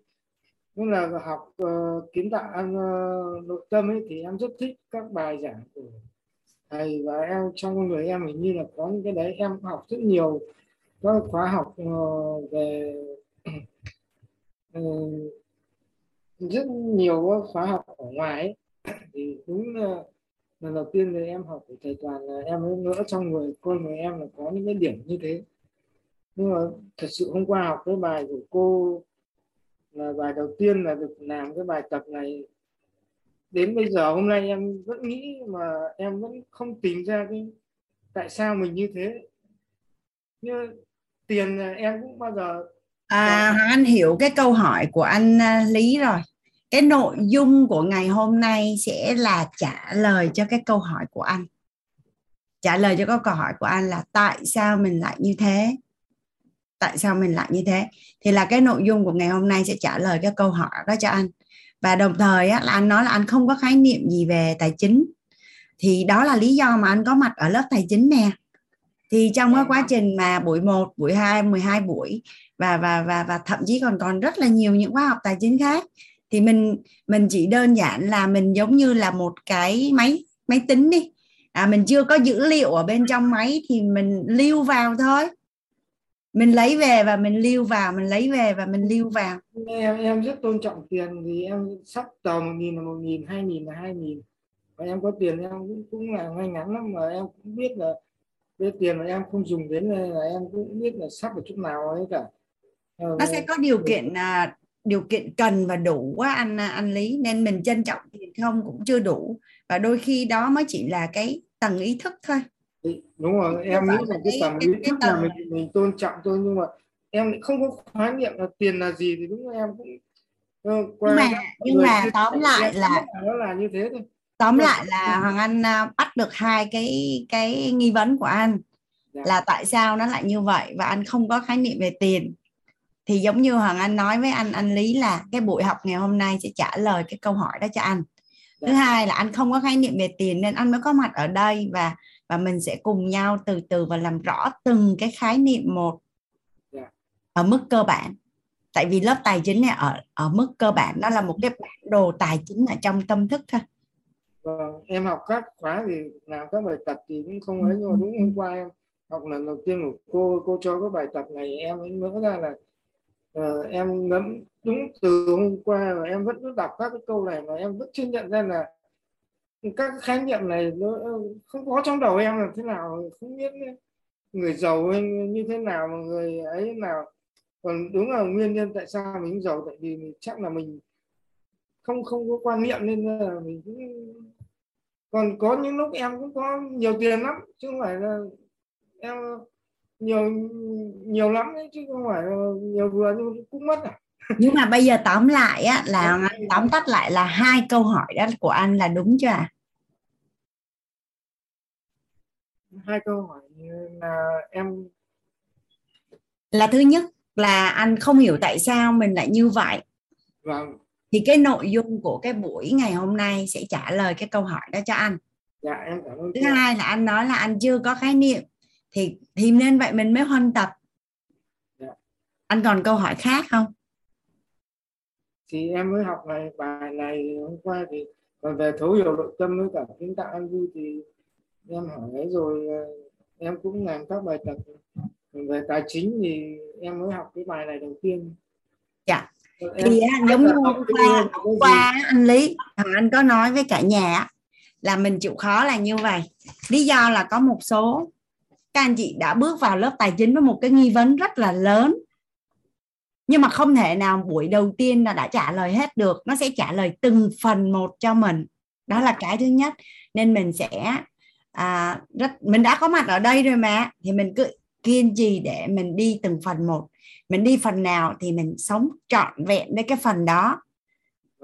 cũng là học uh, kiến tạo uh, nội tâm ấy thì em rất thích các bài giảng của thầy và em trong con người em hình như là có những cái đấy em học rất nhiều các khóa học uh, về uh, rất nhiều khóa học ở ngoài ấy. thì đúng uh, lần đầu tiên thì em học của thầy toàn là em mới ngỡ trong người con người em là có những cái điểm như thế. Nhưng mà thật sự hôm qua học cái bài của cô là bài đầu tiên là được làm cái bài tập này. Đến bây giờ hôm nay em vẫn nghĩ mà em vẫn không tìm ra cái tại sao mình như thế. Như tiền em cũng bao giờ à anh hiểu cái câu hỏi của anh à, Lý rồi cái nội dung của ngày hôm nay sẽ là trả lời cho cái câu hỏi của anh. Trả lời cho cái câu hỏi của anh là tại sao mình lại như thế? Tại sao mình lại như thế? Thì là cái nội dung của ngày hôm nay sẽ trả lời cái câu hỏi đó cho anh. Và đồng thời á, là anh nói là anh không có khái niệm gì về tài chính. Thì đó là lý do mà anh có mặt ở lớp tài chính nè. Thì trong cái quá trình mà buổi 1, buổi 2, 12 buổi và và và và thậm chí còn còn rất là nhiều những khóa học tài chính khác thì mình mình chỉ đơn giản là mình giống như là một cái máy máy tính đi. À mình chưa có dữ liệu ở bên trong máy thì mình lưu vào thôi. Mình lấy về và mình lưu vào mình lấy về và mình lưu vào. Em em rất tôn trọng tiền thì em sắp tờ một nghìn là một nghìn hai nghìn là hai nghìn. Và em có tiền em cũng cũng là ngay ngắn lắm mà em cũng biết là cái tiền mà em không dùng đến là em cũng biết là sắp ở chỗ nào ấy cả. Ờ, nó sẽ có điều kiện à, điều kiện cần và đủ quá anh anh lý. Nên mình trân trọng tiền không cũng chưa đủ. Và đôi khi đó mới chỉ là cái tầng ý thức thôi. Đúng rồi em nghĩ là cái tầm ý thức là mình mình tôn trọng thôi nhưng mà em không có khái niệm là tiền là gì thì đúng là em cũng qua nhưng mà nhưng mà tóm lại là nó là như thế thôi. tóm lại là hoàng anh à, bắt được hai cái cái nghi vấn của anh dạ. là tại sao nó lại như vậy và anh không có khái niệm về tiền thì giống như hoàng anh nói với anh anh lý là cái buổi học ngày hôm nay sẽ trả lời cái câu hỏi đó cho anh thứ dạ. hai là anh không có khái niệm về tiền nên anh mới có mặt ở đây và và mình sẽ cùng nhau từ từ và làm rõ từng cái khái niệm một. Dạ. ở mức cơ bản tại vì lớp tài chính này ở ở mức cơ bản nó là một cái bản đồ tài chính ở trong tâm thức thôi vâng, em học các khóa thì làm các bài tập thì cũng không ấy nhưng mà đúng hôm qua em học lần đầu tiên của cô cô cho cái bài tập này em mới ngỡ ra là uh, em ngẫm đúng từ hôm qua và em vẫn cứ đọc các cái câu này mà em vẫn chưa nhận ra là các khái niệm này nó không có trong đầu em là thế nào không biết người giàu như thế nào mà người ấy nào. Còn đúng là nguyên nhân tại sao mình giàu tại vì mình chắc là mình không không có quan niệm nên là mình cũng còn có những lúc em cũng có nhiều tiền lắm chứ không phải là em nhiều nhiều lắm đấy chứ không phải nhiều vừa nhưng cũng mất à. Nhưng mà bây giờ tóm lại á là tóm tắt lại là hai câu hỏi đó của anh là đúng chưa ạ? Hai câu hỏi là em là thứ nhất là anh không hiểu tại sao mình lại như vậy. Vâng. Thì cái nội dung của cái buổi ngày hôm nay sẽ trả lời cái câu hỏi đó cho anh. Dạ em cảm ơn thứ hai là anh nói là anh chưa có khái niệm thì thì nên vậy mình mới huân tập. Dạ. anh còn câu hỏi khác không? Thì em mới học này bài này hôm qua thì còn về thấu hiểu nội tâm với cả kiến tạo an vui thì em hỏi ấy rồi ờ, em cũng làm các bài tập về tài chính thì em mới học cái bài này đầu tiên. Dạ. Thì giống như hôm qua hôm qua anh lý anh có nói với cả nhà là mình chịu khó là như vậy. Lý do là có một số các anh chị đã bước vào lớp tài chính với một cái nghi vấn rất là lớn. Nhưng mà không thể nào buổi đầu tiên là đã trả lời hết được. Nó sẽ trả lời từng phần một cho mình. Đó là cái thứ nhất. Nên mình sẽ à, rất mình đã có mặt ở đây rồi mà. Thì mình cứ kiên trì để mình đi từng phần một. Mình đi phần nào thì mình sống trọn vẹn với cái phần đó.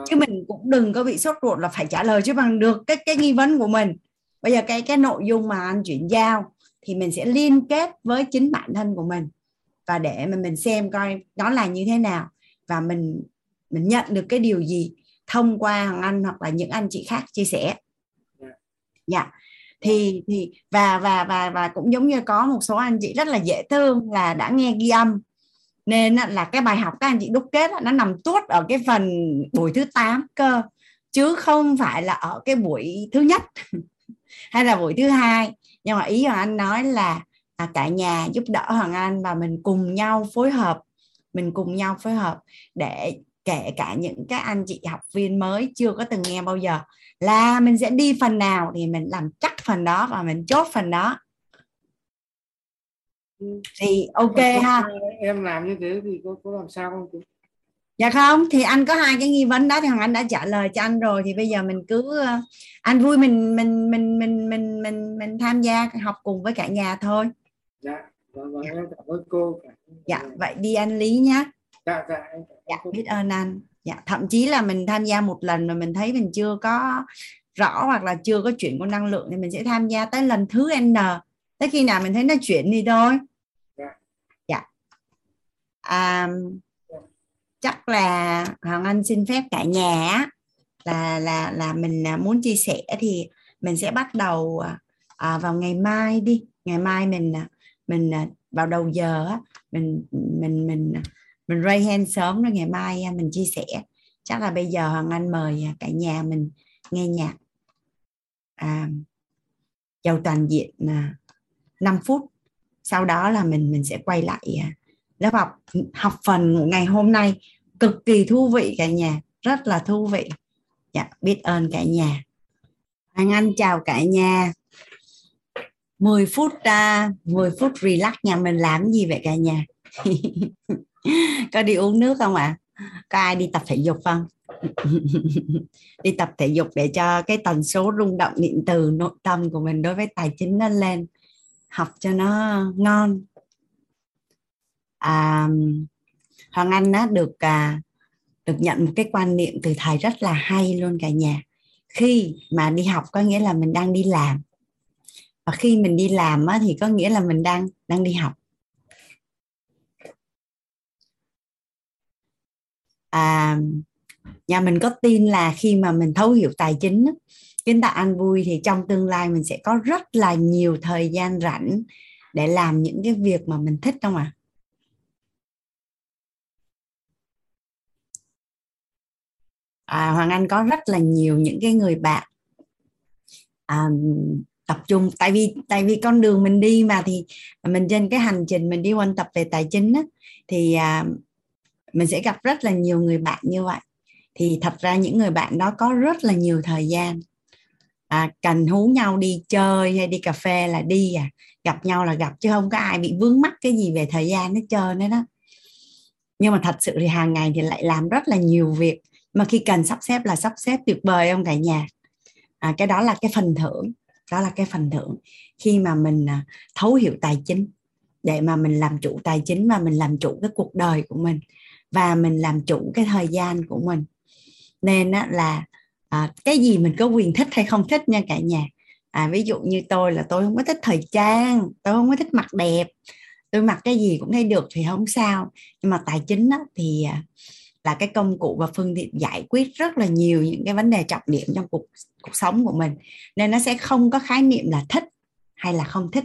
Chứ mình cũng đừng có bị sốt ruột là phải trả lời chứ bằng được cái cái nghi vấn của mình. Bây giờ cái cái nội dung mà anh chuyển giao thì mình sẽ liên kết với chính bản thân của mình và để mà mình xem coi nó là như thế nào và mình mình nhận được cái điều gì thông qua hoàng anh hoặc là những anh chị khác chia sẻ. Dạ. Yeah. thì thì và và và và cũng giống như có một số anh chị rất là dễ thương là đã nghe ghi âm. Nên là cái bài học các anh chị đúc kết nó nằm tuốt ở cái phần buổi thứ 8 cơ chứ không phải là ở cái buổi thứ nhất hay là buổi thứ hai nhưng mà ý hoàng anh nói là à, cả nhà giúp đỡ hoàng anh và mình cùng nhau phối hợp mình cùng nhau phối hợp để kể cả những các anh chị học viên mới chưa có từng nghe bao giờ là mình sẽ đi phần nào thì mình làm chắc phần đó và mình chốt phần đó. Thì ok ha. em làm như thế thì có, có làm sao không dạ không thì anh có hai cái nghi vấn đó thì hoàng anh đã trả lời cho anh rồi. Thì bây giờ mình cứ ờ, anh vui mình mình mình mình mình mình mình tham gia học cùng với cả nhà thôi. Dạ vâng vâng em cảm ơn cô. Dạ vậy đi anh lý nhé dạ dạ em dạ biết ơn anh. Dạ thậm chí là mình tham gia một lần mà mình thấy mình chưa có rõ hoặc là chưa có chuyển của năng lượng thì mình sẽ tham gia tới lần thứ n. Tới khi nào mình thấy nó chuyển đi thôi. Dạ. À, chắc là hoàng anh xin phép cả nhà là là là mình à, muốn chia sẻ thì mình sẽ bắt đầu à, à vào ngày mai đi. Ngày mai mình à, mình vào đầu giờ mình mình mình mình ray hand sớm rồi ngày mai mình chia sẻ. Chắc là bây giờ hoàng anh mời cả nhà mình nghe nhạc. À, giàu toàn diện 5 phút. Sau đó là mình mình sẽ quay lại lớp học học phần ngày hôm nay cực kỳ thú vị cả nhà rất là thú vị. Dạ biết ơn cả nhà. Hoàng Anh chào cả nhà. 10 phút à, uh, 10 phút relax nhà mình làm gì vậy cả nhà? Có đi uống nước không ạ? À? có ai đi tập thể dục không? Đi tập thể dục để cho cái tần số rung động điện từ nội tâm của mình đối với tài chính nó lên. Học cho nó ngon à, hoàng anh á, được à, được nhận một cái quan niệm từ thầy rất là hay luôn cả nhà. Khi mà đi học có nghĩa là mình đang đi làm. Và khi mình đi làm á, thì có nghĩa là mình đang đang đi học. À, nhà mình có tin là khi mà mình thấu hiểu tài chính chúng ta ăn vui thì trong tương lai mình sẽ có rất là nhiều thời gian rảnh để làm những cái việc mà mình thích không ạ? à? À, Hoàng Anh có rất là nhiều những cái người bạn à, tập trung. Tại vì tại vì con đường mình đi mà thì mình trên cái hành trình mình đi ôn tập về tài chính á, thì à, mình sẽ gặp rất là nhiều người bạn như vậy. Thì thật ra những người bạn đó có rất là nhiều thời gian. À, cần hú nhau đi chơi hay đi cà phê là đi à. Gặp nhau là gặp chứ không có ai bị vướng mắc cái gì về thời gian hết trơn đấy đó nhưng mà thật sự thì hàng ngày thì lại làm rất là nhiều việc mà khi cần sắp xếp là sắp xếp tuyệt vời không cả nhà? À, cái đó là cái phần thưởng đó là cái phần thưởng. Khi mà mình à, thấu hiểu tài chính để mà mình làm chủ tài chính và mình làm chủ cái cuộc đời của mình và mình làm chủ cái thời gian của mình nên á, là à, cái gì mình có quyền thích hay không thích nha cả nhà. À, ví dụ như tôi là tôi không có thích thời trang tôi không có thích mặc đẹp tôi mặc cái gì cũng thấy được thì không sao. Nhưng mà tài chính á, thì à, là cái công cụ và phương tiện giải quyết rất là nhiều những cái vấn đề trọng điểm trong cuộc cuộc sống của mình. Nên nó sẽ không có khái niệm là thích hay là không thích,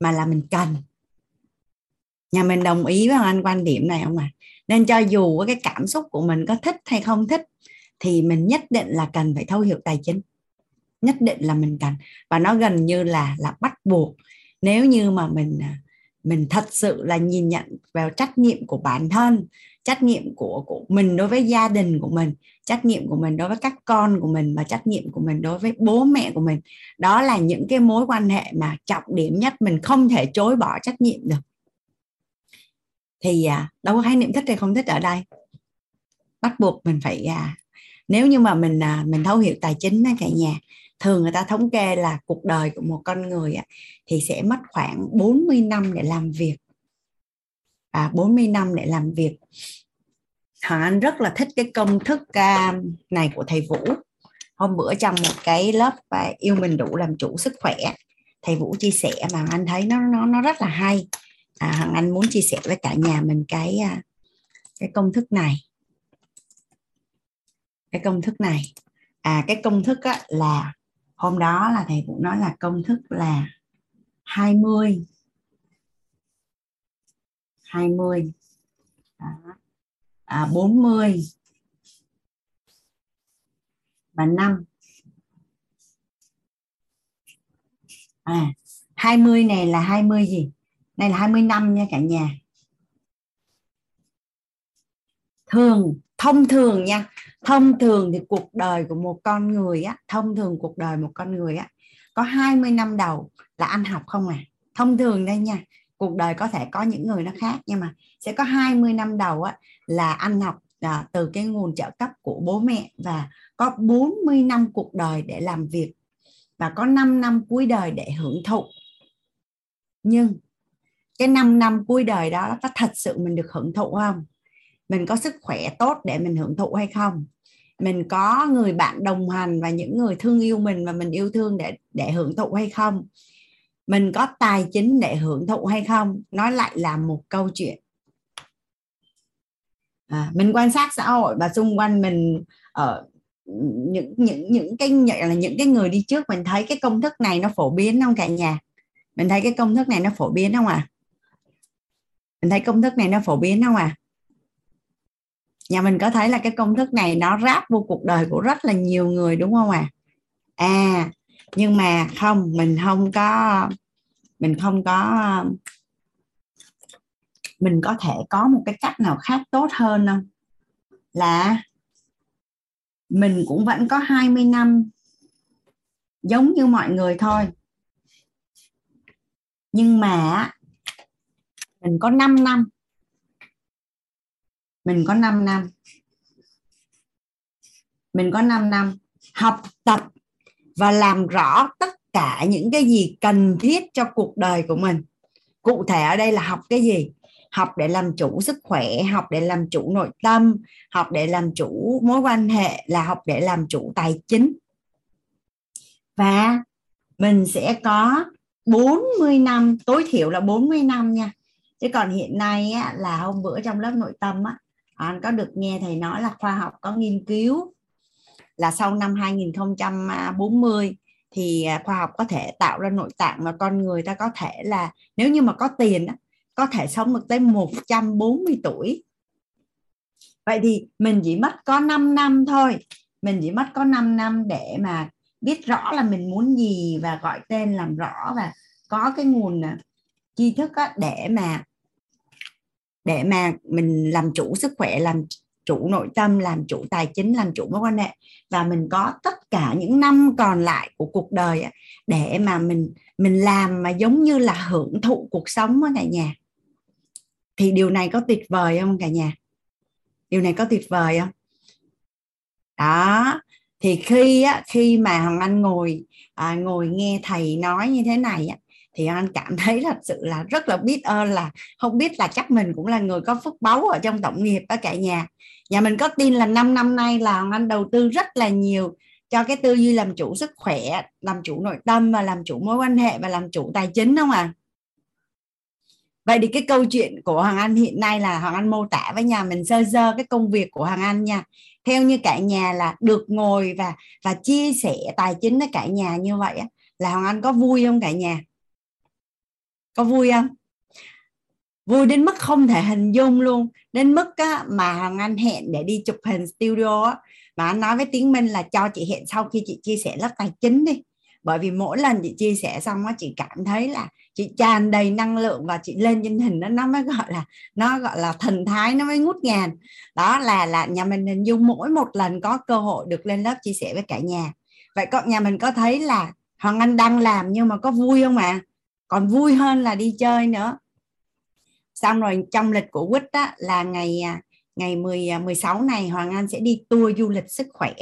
mà là mình cần. Nhà mình đồng ý với anh quan điểm này không ạ? À? nên cho dù cái cảm xúc của mình có thích hay không thích, thì mình nhất định là cần phải thấu hiểu tài chính. Nhất định là mình cần. Và nó gần như là là bắt buộc. Nếu như mà mình à, mình thật sự là nhìn nhận vào trách nhiệm của bản thân trách nhiệm của của mình đối với gia đình của mình trách nhiệm của mình đối với các con của mình và trách nhiệm của mình đối với bố mẹ của mình. Đó là những cái mối quan hệ mà trọng điểm nhất mình không thể chối bỏ trách nhiệm được. Thì à, đâu có khái niệm thích hay không thích ở đây. Bắt buộc mình phải à, nếu như mà mình à, mình thấu hiểu tài chính á cả nhà thường người ta thống kê là cuộc đời của một con người á, thì sẽ mất khoảng 40 năm để làm việc à, 40 năm để làm việc. Hoàng Anh rất là thích cái công thức à, này của thầy Vũ. Hôm bữa trong một cái lớp và yêu mình đủ làm chủ sức khỏe thầy Vũ chia sẻ mà anh thấy nó nó nó rất là hay. À, Hoàng Anh muốn chia sẻ với cả nhà mình cái à, cái công thức này. Cái công thức này. À cái công thức á, là hôm đó là thầy Vũ nói là công thức là 20 20 đó. À, 40 và 5 à 20 này là 20 gì? Này là 20 năm nha cả nhà. Thường thông thường nha. Thông thường thì cuộc đời của một con người á thông thường cuộc đời một con người á có 20 năm đầu là ăn học không à? Thông thường đây nha cuộc đời có thể có những người nó khác nhưng mà sẽ có 20 năm đầu á, là anh học à, từ cái nguồn trợ cấp của bố mẹ và có 40 năm cuộc đời để làm việc và có 5 năm cuối đời để hưởng thụ. Nhưng cái 5 năm cuối đời đó có thật sự mình được hưởng thụ không? Mình có sức khỏe tốt để mình hưởng thụ hay không? Mình có người bạn đồng hành và những người thương yêu mình và mình yêu thương để để hưởng thụ hay không? Mình có tài chính để hưởng thụ hay không? Nó lại là một câu chuyện. À, mình quan sát xã hội và xung quanh mình ở những những những cái là những cái người đi trước mình thấy cái công thức này nó phổ biến không cả nhà? Mình thấy cái công thức này nó phổ biến không à? Mình thấy công thức này nó phổ biến không à? Nhà mình có thấy là cái công thức này nó ráp vô cuộc đời của rất là nhiều người đúng không à? À nhưng mà không, mình không có, mình không có, mình có thể có một cái cách nào khác tốt hơn không là mình cũng vẫn có 20 năm giống như mọi người thôi. Nhưng mà mình có 5 năm. Mình có 5 năm. Mình có 5 năm học tập và làm rõ tất cả những cái gì cần thiết cho cuộc đời của mình. Cụ thể ở đây là học cái gì? Học để làm chủ sức khỏe học để làm chủ nội tâm học để làm chủ mối quan hệ là học để làm chủ tài chính. Và mình sẽ có 40 năm tối thiểu là 40 năm nha. Chứ còn hiện nay á, là hôm bữa trong lớp nội tâm á, anh có được nghe thầy nói là khoa học có nghiên cứu là sau năm 2040 thì à, khoa học có thể tạo ra nội tạng và con người ta có thể là, nếu như mà có tiền có thể sống được tới 140 tuổi. Vậy thì mình chỉ mất có 5 năm thôi. Mình chỉ mất có 5 năm để mà biết rõ là mình muốn gì và gọi tên làm rõ và có cái nguồn à, tri thức để mà để mà mình làm chủ sức khỏe, làm chủ nội tâm làm chủ tài chính làm chủ mối quan hệ. Và mình có tất cả những năm còn lại của cuộc đời để mà mình mình làm mà giống như là hưởng thụ cuộc sống đó cả nhà. Thì điều này có tuyệt vời không cả nhà? Điều này có tuyệt vời không? Đó. Thì khi á, khi mà hoàng anh ngồi à, ngồi nghe thầy nói như thế này á, thì anh cảm thấy thật sự là rất là biết ơn là không biết là chắc mình cũng là người có phước báu ở trong tổng nghiệp đó cả nhà. Nhà mình có tin là 5 năm nay là anh đầu tư rất là nhiều cho cái tư duy làm chủ sức khỏe, làm chủ nội tâm và làm chủ mối quan hệ và làm chủ tài chính không à vậy thì cái câu chuyện của hoàng anh hiện nay là hoàng anh mô tả với nhà mình sơ sơ cái công việc của hoàng anh nha. Theo như cả nhà là được ngồi và và chia sẻ tài chính với cả nhà như vậy là hoàng anh có vui không cả nhà? Có vui không? Vui đến mức không thể hình dung luôn. Đến mức á, mà hoàng anh hẹn để đi chụp hình studio á, mà anh nói với tiếng minh là cho chị hẹn sau khi chị chia sẻ lớp tài chính đi. Bởi vì mỗi lần chị chia sẻ xong á chị cảm thấy là chị tràn đầy năng lượng và chị lên trên hình đó nó mới gọi là nó gọi là thần thái nó mới ngút ngàn. Đó là là nhà mình hình dung mỗi một lần có cơ hội được lên lớp chia sẻ với cả nhà. Vậy con nhà mình có thấy là hoàng anh đang làm nhưng mà có vui không ạ? Còn vui hơn là đi chơi nữa. Xong rồi trong lịch của quýt á là ngày à, ngày 10 16 à, này Hoàng Anh sẽ đi tour du lịch sức khỏe.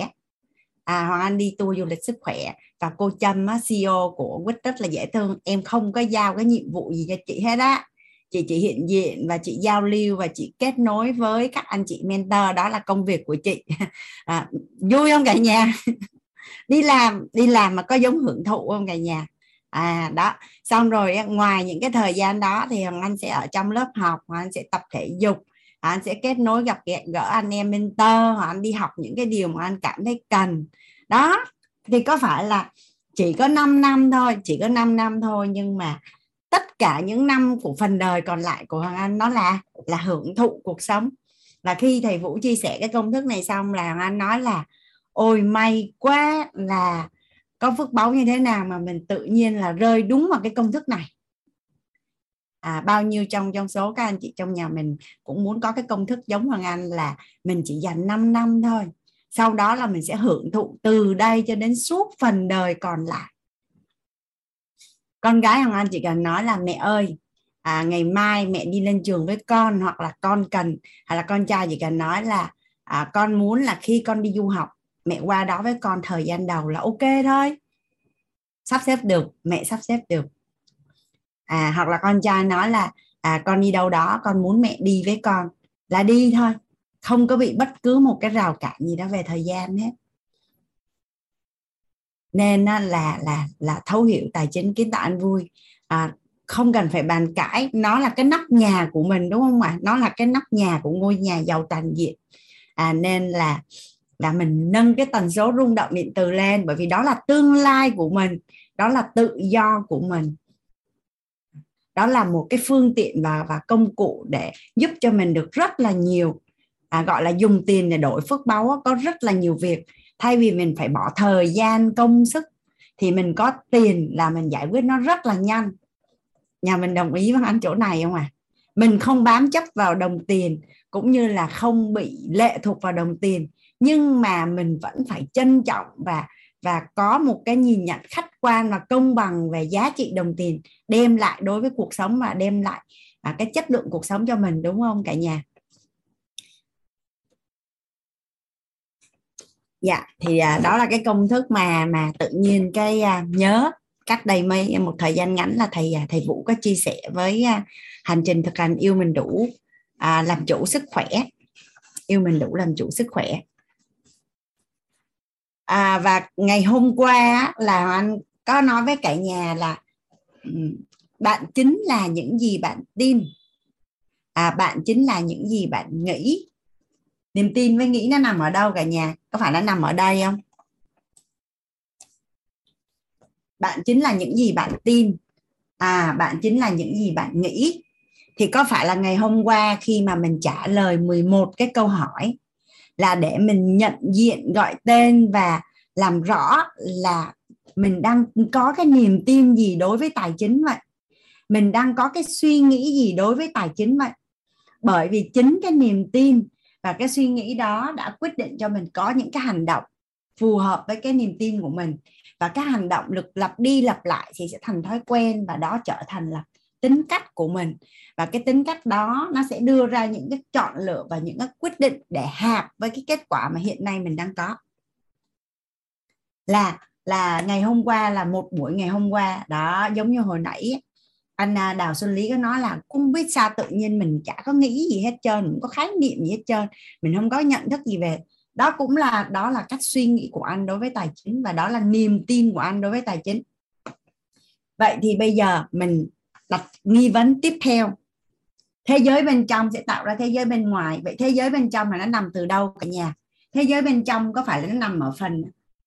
À, Hoàng Anh đi tour du lịch sức khỏe. Và cô Trâm á, CEO của Quýt rất là dễ thương. Em không có giao cái nhiệm vụ gì cho chị hết á. Chị chỉ hiện diện và chị giao lưu và chị kết nối với các anh chị mentor. Đó là công việc của chị. À, vui không cả nhà? Đi làm đi làm mà có giống hưởng thụ không cả nhà? À đó. Xong rồi ngoài những cái thời gian đó thì hoàng anh sẽ ở trong lớp học hoặc anh sẽ tập thể dục anh sẽ kết nối gặp gỡ anh em mentor hoặc anh đi học những cái điều mà anh cảm thấy cần. Đó, thì có phải là chỉ có 5 năm thôi, chỉ có 5 năm thôi, nhưng mà tất cả những năm của phần đời còn lại của Hoàng Anh nó là là hưởng thụ cuộc sống. Và khi thầy Vũ chia sẻ cái công thức này xong là Hoàng Anh nói là, ôi, may quá là có phước báu như thế nào mà mình tự nhiên là rơi đúng vào cái công thức này? À, bao nhiêu trong trong số các anh chị trong nhà mình cũng muốn có cái công thức giống Hoàng Anh là mình chỉ dành 5 năm thôi. Sau đó là mình sẽ hưởng thụ từ đây cho đến suốt phần đời còn lại. Con gái Hoàng Anh chỉ cần nói là mẹ ơi à, ngày mai mẹ đi lên trường với con hoặc là con cần. Hay là con trai chỉ cần nói là à, con muốn là khi con đi du học mẹ qua đó với con thời gian đầu là ok thôi. Sắp xếp được mẹ sắp xếp được. À hoặc là con trai nói là à con đi đâu đó con muốn mẹ đi với con là đi thôi. Không có bị bất cứ một cái rào cản gì đó về thời gian hết. Nên là là là thấu hiểu tài chính kiến tạo anh vui. À, không cần phải bàn cãi. Nó là cái nóc nhà của mình đúng không ạ? Nó là cái nóc nhà của ngôi nhà giàu toàn diện. À, nên là là mình nâng cái tần số rung động điện từ lên bởi vì đó là tương lai của mình đó là tự do của mình. Đó là một cái phương tiện và và công cụ để giúp cho mình được rất là nhiều à, gọi là dùng tiền để đổi phước báu có rất là nhiều việc. Thay vì mình phải bỏ thời gian công sức thì mình có tiền là mình giải quyết nó rất là nhanh. Nhà mình đồng ý với anh chỗ này không à? Mình không bám chấp vào đồng tiền cũng như là không bị lệ thuộc vào đồng tiền nhưng mà mình vẫn phải trân trọng và và có một cái nhìn nhận khách quan và công bằng về giá trị đồng tiền đem lại đối với cuộc sống và đem lại à, cái chất lượng cuộc sống cho mình đúng không cả nhà? Dạ thì à, đó là cái công thức mà mà tự nhiên cái à, nhớ cách đây mấy một thời gian ngắn là thầy à, thầy Vũ có chia sẻ với à, hành trình thực hành yêu mình đủ à, làm chủ sức khỏe. Yêu mình đủ làm chủ sức khỏe à, và ngày hôm qua là anh có nói với cả nhà là ừ, bạn chính là những gì bạn tin. À, bạn chính là những gì bạn nghĩ. Niềm tin với nghĩ nó nằm ở đâu cả nhà? Có phải nó nằm ở đây không? Bạn chính là những gì bạn tin. À bạn chính là những gì bạn nghĩ. Thì có phải là ngày hôm qua khi mà mình trả lời 11 cái câu hỏi là để mình nhận diện, gọi tên và làm rõ là mình đang có cái niềm tin gì đối với tài chính vậy. Mình đang có cái suy nghĩ gì đối với tài chính vậy. Bởi vì chính cái niềm tin và cái suy nghĩ đó đã quyết định cho mình có những cái hành động phù hợp với cái niềm tin của mình. Và các hành động được lặp đi lặp lại thì sẽ thành thói quen và đó trở thành là tính cách của mình. Và cái tính cách đó nó sẽ đưa ra những cái chọn lựa và những cái quyết định để hạp với cái kết quả mà hiện nay mình đang có. Là là ngày hôm qua là một buổi ngày hôm qua. Đó, giống như hồi nãy anh à, Đào Xuân Lý có nói là không biết sao tự nhiên mình chả có nghĩ gì hết trơn không có khái niệm gì hết trơn, mình không có nhận thức gì về. Đó cũng là, đó là cách suy nghĩ của anh đối với tài chính và đó là niềm tin của anh đối với tài chính. Vậy thì bây giờ mình đặt nghi vấn tiếp theo. Thế giới bên trong sẽ tạo ra thế giới bên ngoài. Vậy thế giới bên trong là nó nằm từ đâu cả nhà? Thế giới bên trong có phải là nó nằm ở phần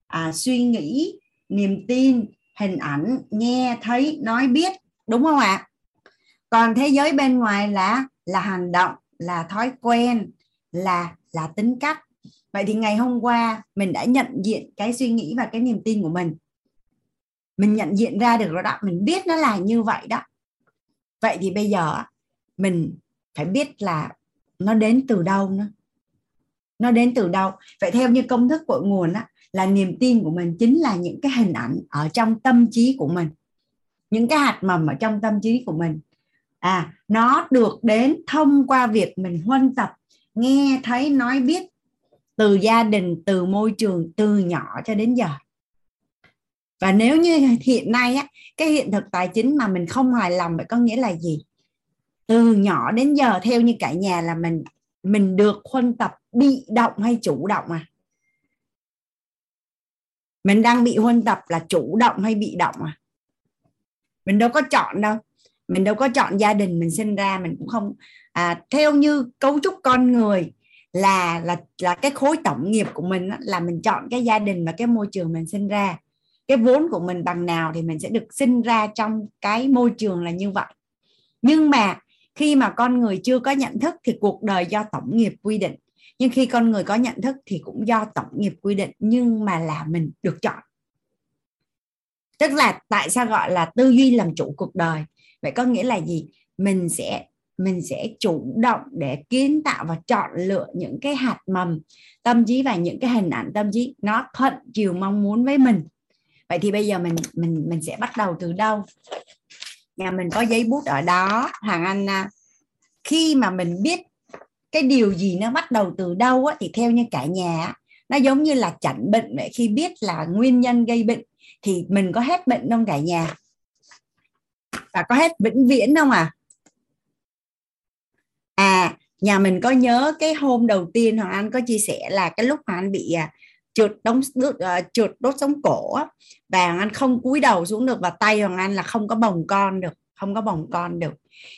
à, suy nghĩ niềm tin hình ảnh nghe thấy nói biết đúng không ạ? Còn thế giới bên ngoài là là hành động là thói quen là là tính cách. Vậy thì ngày hôm qua mình đã nhận diện cái suy nghĩ và cái niềm tin của mình. Mình nhận diện ra được rồi đó. Mình biết nó là như vậy đó vậy thì bây giờ mình phải biết là nó đến từ đâu nữa. Nó đến từ đâu? Vậy theo như công thức cội nguồn á, là niềm tin của mình chính là những cái hình ảnh ở trong tâm trí của mình. Những cái hạt mầm ở trong tâm trí của mình. À nó được đến thông qua việc mình huân tập, nghe, thấy, nói, biết từ gia đình, từ môi trường, từ nhỏ cho đến giờ và nếu như hiện nay á cái hiện thực tài chính mà mình không hài lòng vậy có nghĩa là gì? Từ nhỏ đến giờ theo như cả nhà là mình mình được huân tập bị động hay chủ động à? Mình đang bị huân tập là chủ động hay bị động à? Mình đâu có chọn đâu. Mình đâu có chọn gia đình mình sinh ra mình cũng không à, theo như cấu trúc con người là là là cái khối tổng nghiệp của mình là mình chọn cái gia đình và cái môi trường mình sinh ra cái vốn của mình bằng nào thì mình sẽ được sinh ra trong cái môi trường là như vậy. Nhưng mà khi mà con người chưa có nhận thức thì cuộc đời do tổng nghiệp quy định. Nhưng khi con người có nhận thức thì cũng do tổng nghiệp quy định, nhưng mà là mình được chọn. Tức là tại sao gọi là tư duy làm chủ cuộc đời? Vậy có nghĩa là gì? Mình sẽ mình sẽ chủ động để kiến tạo và chọn lựa những cái hạt mầm tâm trí và những cái hình ảnh tâm trí nó thuận chiều mong muốn với mình vậy thì bây giờ mình mình mình sẽ bắt đầu từ đâu? Nhà mình có giấy bút ở đó. Hàng anh à, khi mà mình biết cái điều gì nó bắt đầu từ đâu á, thì theo như cả nhà nó giống như là chẩn bệnh vậy. Khi biết là nguyên nhân gây bệnh thì mình có hết bệnh không cả nhà? Và có hết vĩnh viễn không à? À nhà mình có nhớ cái hôm đầu tiên hoàng anh có chia sẻ là cái lúc mà anh bị à, trượt đống uh, trượt đốt sống cổ và hoàng anh không cúi đầu xuống được và tay hoàng anh là không có bồng con được không có bồng con được.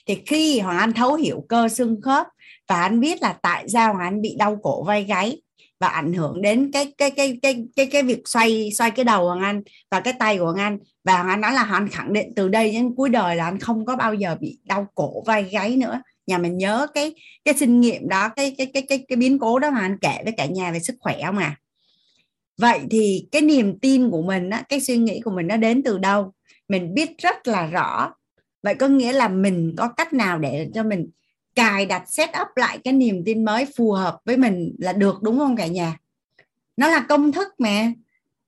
Thì khi hoàng anh thấu hiểu cơ xương khớp và anh biết là tại sao hoàng anh bị đau cổ vai gáy và ảnh hưởng đến cái cái cái cái cái cái việc xoay xoay cái đầu hoàng anh và cái tay của hoàng anh. Và hoàng anh nói là hoàng anh khẳng định từ đây đến cuối đời là anh không có bao giờ bị đau cổ vai gáy nữa. Nhà mình nhớ cái cái kinh nghiệm đó cái cái cái cái cái biến cố đó mà anh kể với cả nhà về sức khỏe không à? Vậy thì cái niềm tin của mình á, cái suy nghĩ của mình nó đến từ đâu? Mình biết rất là rõ. Vậy có nghĩa là mình có cách nào để cho mình cài đặt set up lại cái niềm tin mới phù hợp với mình là được đúng không cả nhà? Nó là công thức mà.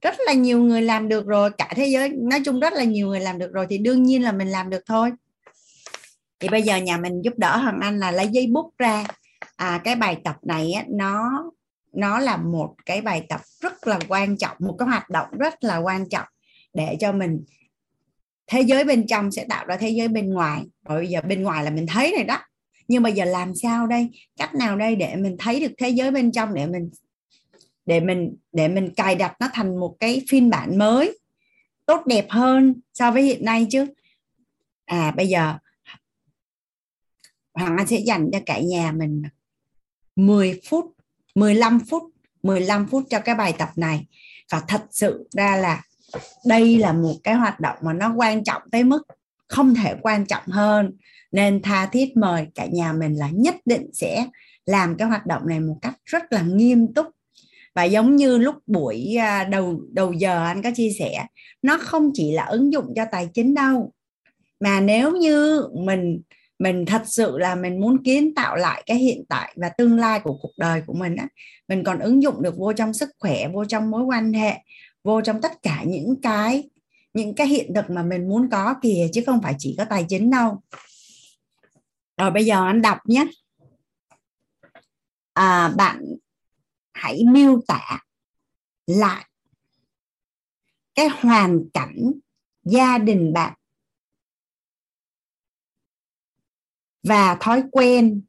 Rất là nhiều người làm được rồi cả thế giới nói chung rất là nhiều người làm được rồi thì đương nhiên là mình làm được thôi. Thì bây giờ nhà mình giúp đỡ hoàng anh là lấy giấy bút ra. À, cái bài tập này á, nó nó là một cái bài tập rất là quan trọng, một cái hoạt động rất là quan trọng để cho mình, thế giới bên trong sẽ tạo ra thế giới bên ngoài. Rồi bây giờ bên ngoài là mình thấy rồi đó. Nhưng bây giờ làm sao đây? Cách nào đây để mình thấy được thế giới bên trong, để mình để mình để mình cài đặt nó thành một cái phiên bản mới, tốt đẹp hơn so với hiện nay chứ? À bây giờ Hoàng Anh sẽ dành cho cả nhà mình 10 phút 15 phút 15 phút cho cái bài tập này. Và thật sự ra là đây là một cái hoạt động mà nó quan trọng tới mức không thể quan trọng hơn. Nên tha thiết mời cả nhà mình là nhất định sẽ làm cái hoạt động này một cách rất là nghiêm túc. Và giống như lúc buổi à, đầu đầu giờ anh có chia sẻ, nó không chỉ là ứng dụng cho tài chính đâu, mà nếu như mình mình thật sự là mình muốn kiến tạo lại cái hiện tại và tương lai của cuộc đời của mình á. Mình còn ứng dụng được vô trong sức khỏe vô trong mối quan hệ vô trong tất cả những cái những cái hiện thực mà mình muốn có kìa chứ không phải chỉ có tài chính đâu. Rồi bây giờ anh đọc nhé. À, bạn hãy miêu tả lại cái hoàn cảnh gia đình bạn. Và thói quen.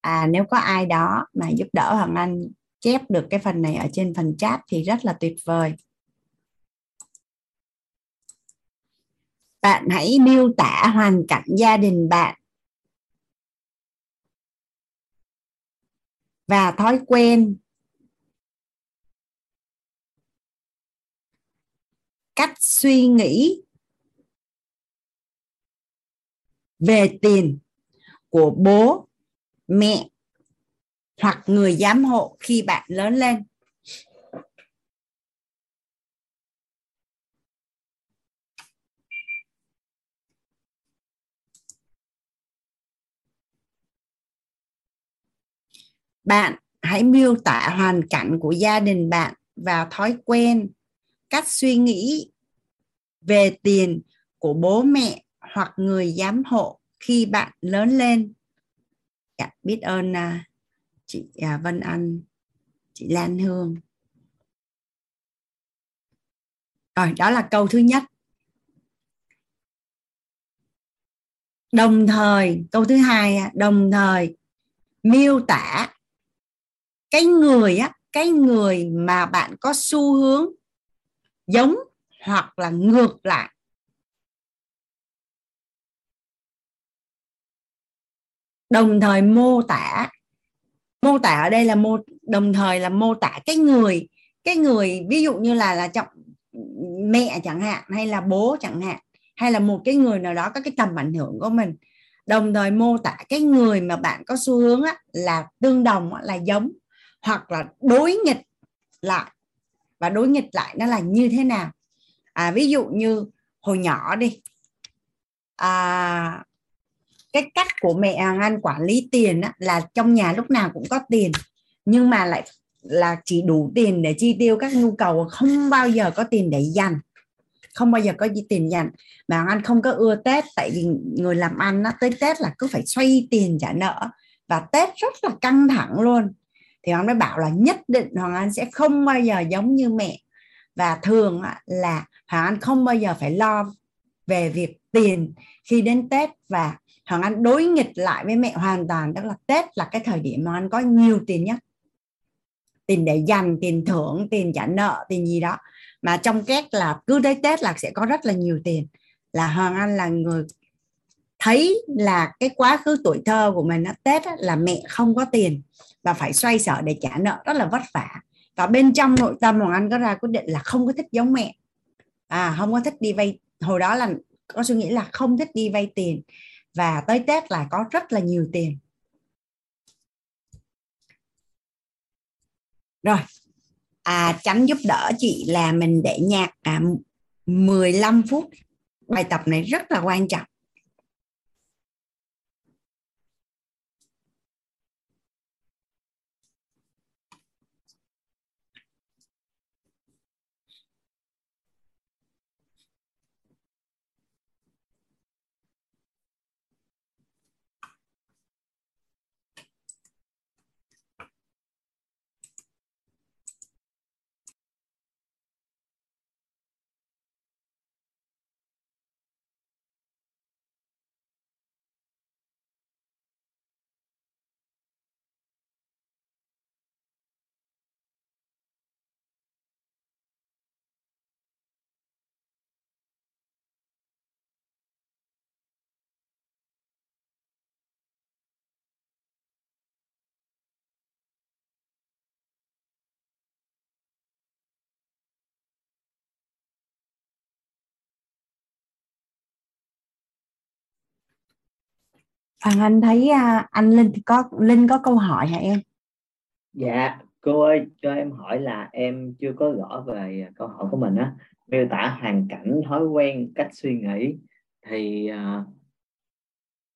À, nếu có ai đó mà giúp đỡ hoàng anh chép được cái phần này ở trên phần chat thì rất là tuyệt vời. Bạn hãy miêu tả hoàn cảnh gia đình bạn. Và thói quen. Cách suy nghĩ về tiền của bố, mẹ hoặc người giám hộ khi bạn lớn lên. Bạn hãy miêu tả hoàn cảnh của gia đình bạn và thói quen, cách suy nghĩ về tiền của bố mẹ hoặc người giám hộ khi bạn lớn lên. Dạ, biết ơn à, chị à, Vân Anh chị Lan Hương. Rồi đó là câu thứ nhất. Đồng thời câu thứ hai à, đồng thời miêu tả cái người á cái người mà bạn có xu hướng giống hoặc là ngược lại. Đồng thời mô tả. Mô tả ở đây là mô đồng thời là mô tả cái người. Cái người ví dụ như là là trọng mẹ chẳng hạn hay là bố chẳng hạn hay là một cái người nào đó có cái tầm ảnh hưởng của mình. Đồng thời mô tả cái người mà bạn có xu hướng á, là tương đồng á, là giống hoặc là đối nghịch lại. Và đối nghịch lại nó là như thế nào? À, ví dụ như hồi nhỏ đi. À, cái cách của mẹ Hoàng Anh quản lý tiền á, là trong nhà lúc nào cũng có tiền nhưng mà lại là chỉ đủ tiền để chi tiêu các nhu cầu không bao giờ có tiền để dành không bao giờ có gì tiền dành. Mà anh không có ưa tết tại vì người làm ăn á, tới tết là cứ phải xoay tiền trả nợ và tết rất là căng thẳng luôn. Thì hoàng mới bảo là nhất định hoàng anh sẽ không bao giờ giống như mẹ. Và thường là hoàng anh không bao giờ phải lo về việc tiền khi đến tết và hoàng anh đối nghịch lại với mẹ hoàn toàn, tức là tết là cái thời điểm mà anh có nhiều tiền nhất. Tiền để dành, tiền thưởng, tiền trả nợ, tiền gì đó. Mà trong két là cứ tới tết là sẽ có rất là nhiều tiền. Là hoàng anh là người thấy là cái quá khứ tuổi thơ của mình tết là mẹ không có tiền và phải xoay sở để trả nợ, rất là vất vả. Và bên trong nội tâm hoàng anh có ra quyết định là không có thích giống mẹ. À không có thích đi vay. Hồi đó là có suy nghĩ là không thích đi vay tiền và tới tết là có rất là nhiều tiền. Rồi. À tránh giúp đỡ chị là mình để nhạc à, 15 phút. Bài tập này rất là quan trọng. Hoàng Anh thấy uh, anh Linh có Linh có câu hỏi hả em? Dạ, cô ơi, cho em hỏi là em chưa có rõ về câu hỏi của mình á, miêu tả hoàn cảnh, thói quen, cách suy nghĩ thì uh,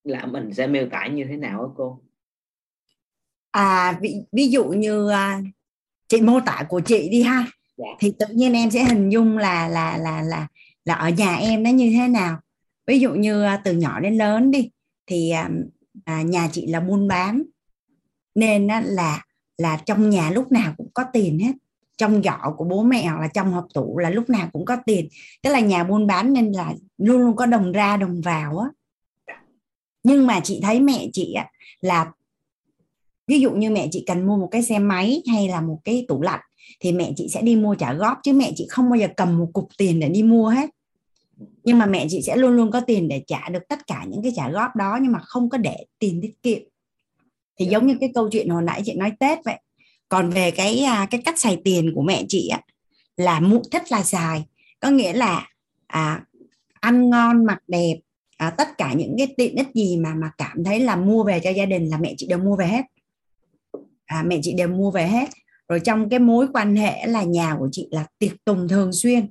là mình sẽ miêu tả như thế nào á cô? À ví, ví dụ như uh, chị mô tả của chị đi ha. Dạ. Thì tự nhiên em sẽ hình dung là là là là là ở nhà em nó như thế nào. Ví dụ như uh, từ nhỏ đến lớn đi thì à, à, nhà chị là buôn bán. Nên á, là là trong nhà lúc nào cũng có tiền hết. Trong giỏ của bố mẹ hoặc là trong hộp tủ là lúc nào cũng có tiền. Tức là nhà buôn bán nên là luôn luôn có đồng ra đồng vào á. Nhưng mà chị thấy mẹ chị á, là ví dụ như mẹ chị cần mua một cái xe máy hay là một cái tủ lạnh thì mẹ chị sẽ đi mua trả góp. Chứ mẹ chị không bao giờ cầm một cục tiền để đi mua hết nhưng mà mẹ chị sẽ luôn luôn có tiền để trả được tất cả những cái trả góp đó nhưng mà không có để tiền tiết kiệm. Thì dạ. giống như cái câu chuyện hồi nãy chị nói tết vậy. Còn về cái à, cái cách xài tiền của mẹ chị á là mụ thích là xài. Có nghĩa là à, ăn ngon mặc đẹp à, tất cả những cái tiện ích gì mà mà cảm thấy là mua về cho gia đình là mẹ chị đều mua về hết. À, mẹ chị đều mua về hết. Rồi trong cái mối quan hệ là nhà của chị là tiệc tùng thường xuyên.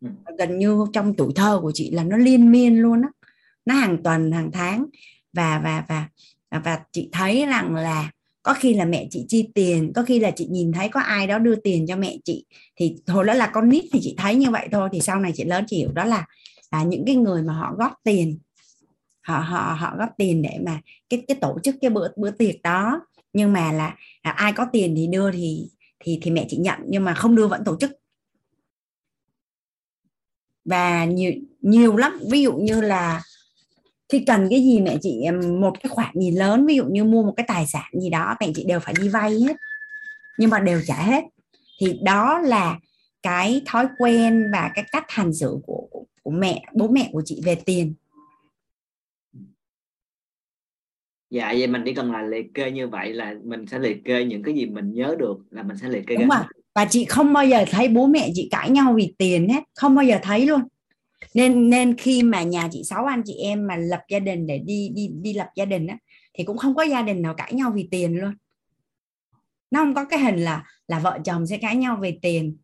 Ừ. gần như trong tuổi thơ của chị là nó liên miên luôn á. Nó hàng tuần hàng tháng. Và và và và chị thấy rằng là có khi là mẹ chị chi tiền có khi là chị nhìn thấy có ai đó đưa tiền cho mẹ chị thì hồi đó là con nít thì chị thấy như vậy thôi thì sau này chị lớn chị hiểu đó là là những cái người mà họ góp tiền họ họ họ góp tiền để mà cái cái tổ chức cái bữa bữa tiệc đó. Nhưng mà là, là ai có tiền thì đưa thì thì thì mẹ chị nhận nhưng mà không đưa vẫn tổ chức và nhiều nhiều lắm. Ví dụ như là khi cần cái gì mẹ chị một cái khoản gì lớn ví dụ như mua một cái tài sản gì đó mẹ chị đều phải đi vay hết. Nhưng mà đều trả hết. Thì đó là cái thói quen và cái cách hành xử của, của, mẹ bố mẹ của chị về tiền. Dạ vậy mình chỉ cần là liệt kê như vậy là mình sẽ liệt kê những cái gì mình nhớ được là mình sẽ liệt kê đúng rồi và chị không bao giờ thấy bố mẹ chị cãi nhau vì tiền hết, không bao giờ thấy luôn. Nên nên khi mà nhà chị, sáu anh chị em mà lập gia đình để đi đi đi lập gia đình á, thì cũng không có gia đình nào cãi nhau vì tiền luôn. Nó không có cái hình là là vợ chồng sẽ cãi nhau về tiền.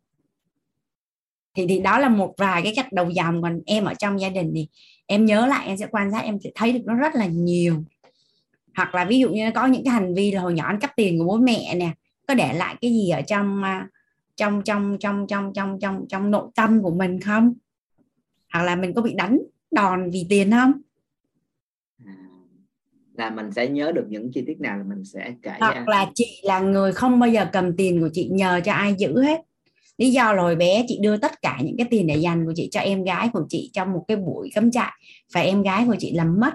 Thì thì đó là một vài cái cách đầu dòng, còn em ở trong gia đình thì em nhớ lại, em sẽ quan sát, em sẽ thấy được nó rất là nhiều. Hoặc là ví dụ như có những cái hành vi là hồi nhỏ ăn cắp tiền của bố mẹ nè, có để lại cái gì ở trong à, trong trong trong trong trong trong trong nội tâm của mình không? Hoặc là mình có bị đánh đòn vì tiền không? À, là mình sẽ nhớ được những chi tiết nào là mình sẽ kể hoặc ra. là chị là người không bao giờ cầm tiền của chị nhờ cho ai giữ hết. Lý do là hồi bé chị đưa tất cả những cái tiền để dành của chị cho em gái của chị trong một cái buổi cắm trại. Và em gái của chị làm mất.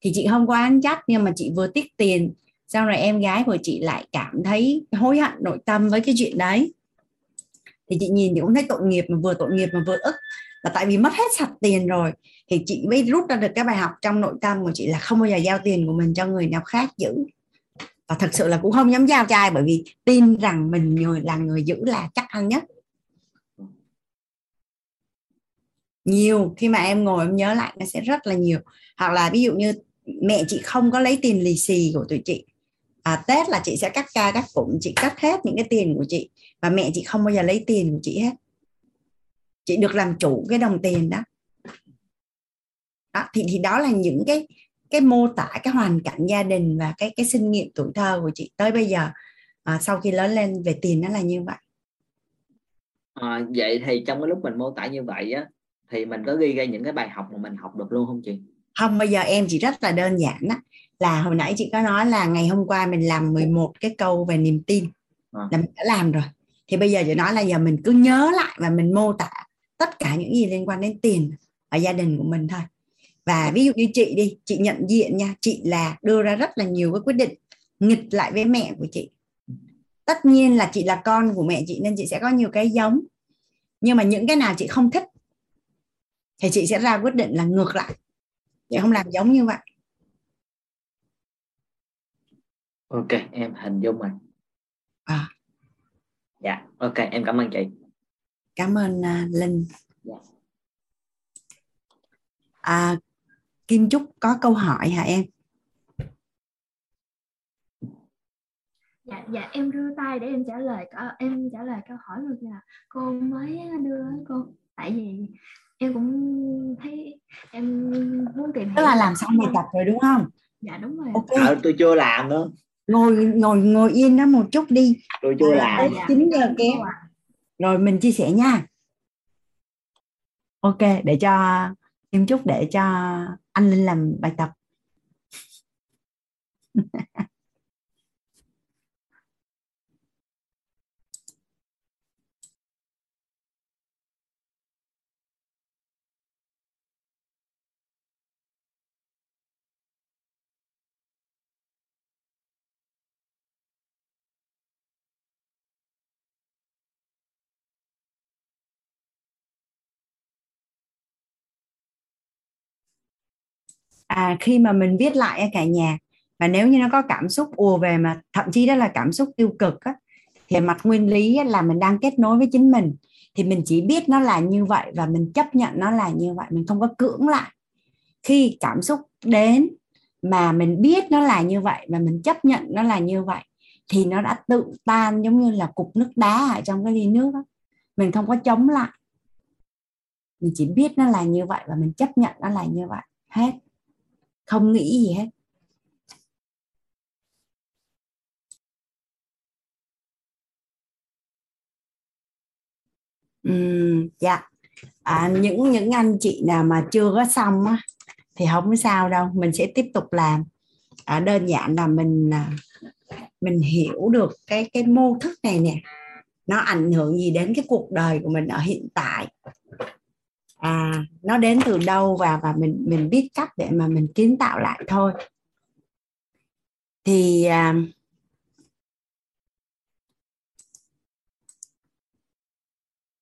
Thì chị không có ăn chắc nhưng mà chị vừa tiết tiền xong rồi em gái của chị lại cảm thấy hối hận nội tâm với cái chuyện đấy thì chị nhìn thì cũng thấy tội nghiệp mà vừa tội nghiệp mà vừa ức. Là tại vì mất hết sạch tiền rồi thì chị mới rút ra được cái bài học trong nội tâm của chị là không bao giờ giao tiền của mình cho người nào khác giữ. Và thật sự là cũng không dám giao trai bởi vì tin rằng mình người là người giữ là chắc ăn nhất. Nhiều khi mà em ngồi em nhớ lại nó sẽ rất là nhiều. Hoặc là ví dụ như mẹ chị không có lấy tiền lì xì của tụi chị. À, tết là chị sẽ cắt ca cắt cụm chị cắt hết những cái tiền của chị và mẹ chị không bao giờ lấy tiền của chị hết. Chị được làm chủ cái đồng tiền đó, đó thì thì đó là những cái cái mô tả cái hoàn cảnh gia đình và cái cái sinh nghiệm tuổi thơ của chị tới bây giờ. À, sau khi lớn lên về tiền nó là như vậy. À, vậy thì trong cái lúc mình mô tả như vậy á thì mình có ghi ra những cái bài học mà mình học được luôn không chị? Không bây giờ em chỉ rất là đơn giản đó là hồi nãy chị có nói là ngày hôm qua mình làm 11 cái câu về niềm tin. À. là mình đã làm rồi thì bây giờ chị nói là giờ mình cứ nhớ lại và mình mô tả tất cả những gì liên quan đến tiền ở gia đình của mình thôi. Và ví dụ như chị đi chị nhận diện nha chị là đưa ra rất là nhiều cái quyết định nghịch lại với mẹ của chị. Tất nhiên là chị là con của mẹ chị nên chị sẽ có nhiều cái giống. Nhưng mà những cái nào chị không thích thì chị sẽ ra quyết định là ngược lại. Chị không làm giống như vậy. Ok em hình dung rồi. À. dạ. Ok em cảm ơn chị. Cảm ơn uh, linh. Dạ. à, kim trúc có câu hỏi hả em? Dạ dạ em đưa tay để em trả lời em trả lời câu hỏi luôn là cô mới đưa cô. Tại vì em cũng thấy em muốn tìm hiểu tức là làm xong bài tập rồi đúng không? Dạ đúng rồi ok. À, tôi chưa làm nữa ngồi ngồi ngồi yên đó một chút đi. Tôi chưa làm. dạ. 9 giờ kém rồi mình chia sẻ nha. Ok để cho em chúc để cho anh linh làm bài tập à, khi mà mình viết lại cả nhà và nếu như nó có cảm xúc ùa về mà thậm chí đó là cảm xúc tiêu cực á, thì mặt nguyên lý là mình đang kết nối với chính mình. Thì mình chỉ biết nó là như vậy và mình chấp nhận nó là như vậy mình không có cưỡng lại. Khi cảm xúc đến mà mình biết nó là như vậy và mình chấp nhận nó là như vậy thì nó đã tự tan giống như là cục nước đá ở trong cái ly nước đó mình không có chống lại. Mình chỉ biết nó là như vậy và mình chấp nhận nó là như vậy. Hết không nghĩ gì hết. Uhm, dạ. À, những những anh chị nào mà chưa có xong á, thì không sao đâu. Mình sẽ tiếp tục làm. À, đơn giản là mình à, mình hiểu được cái cái mô thức này nè. Nó ảnh hưởng gì đến cái cuộc đời của mình ở hiện tại à nó đến từ đâu và và mình mình biết cách để mà mình kiến tạo lại thôi. Thì à,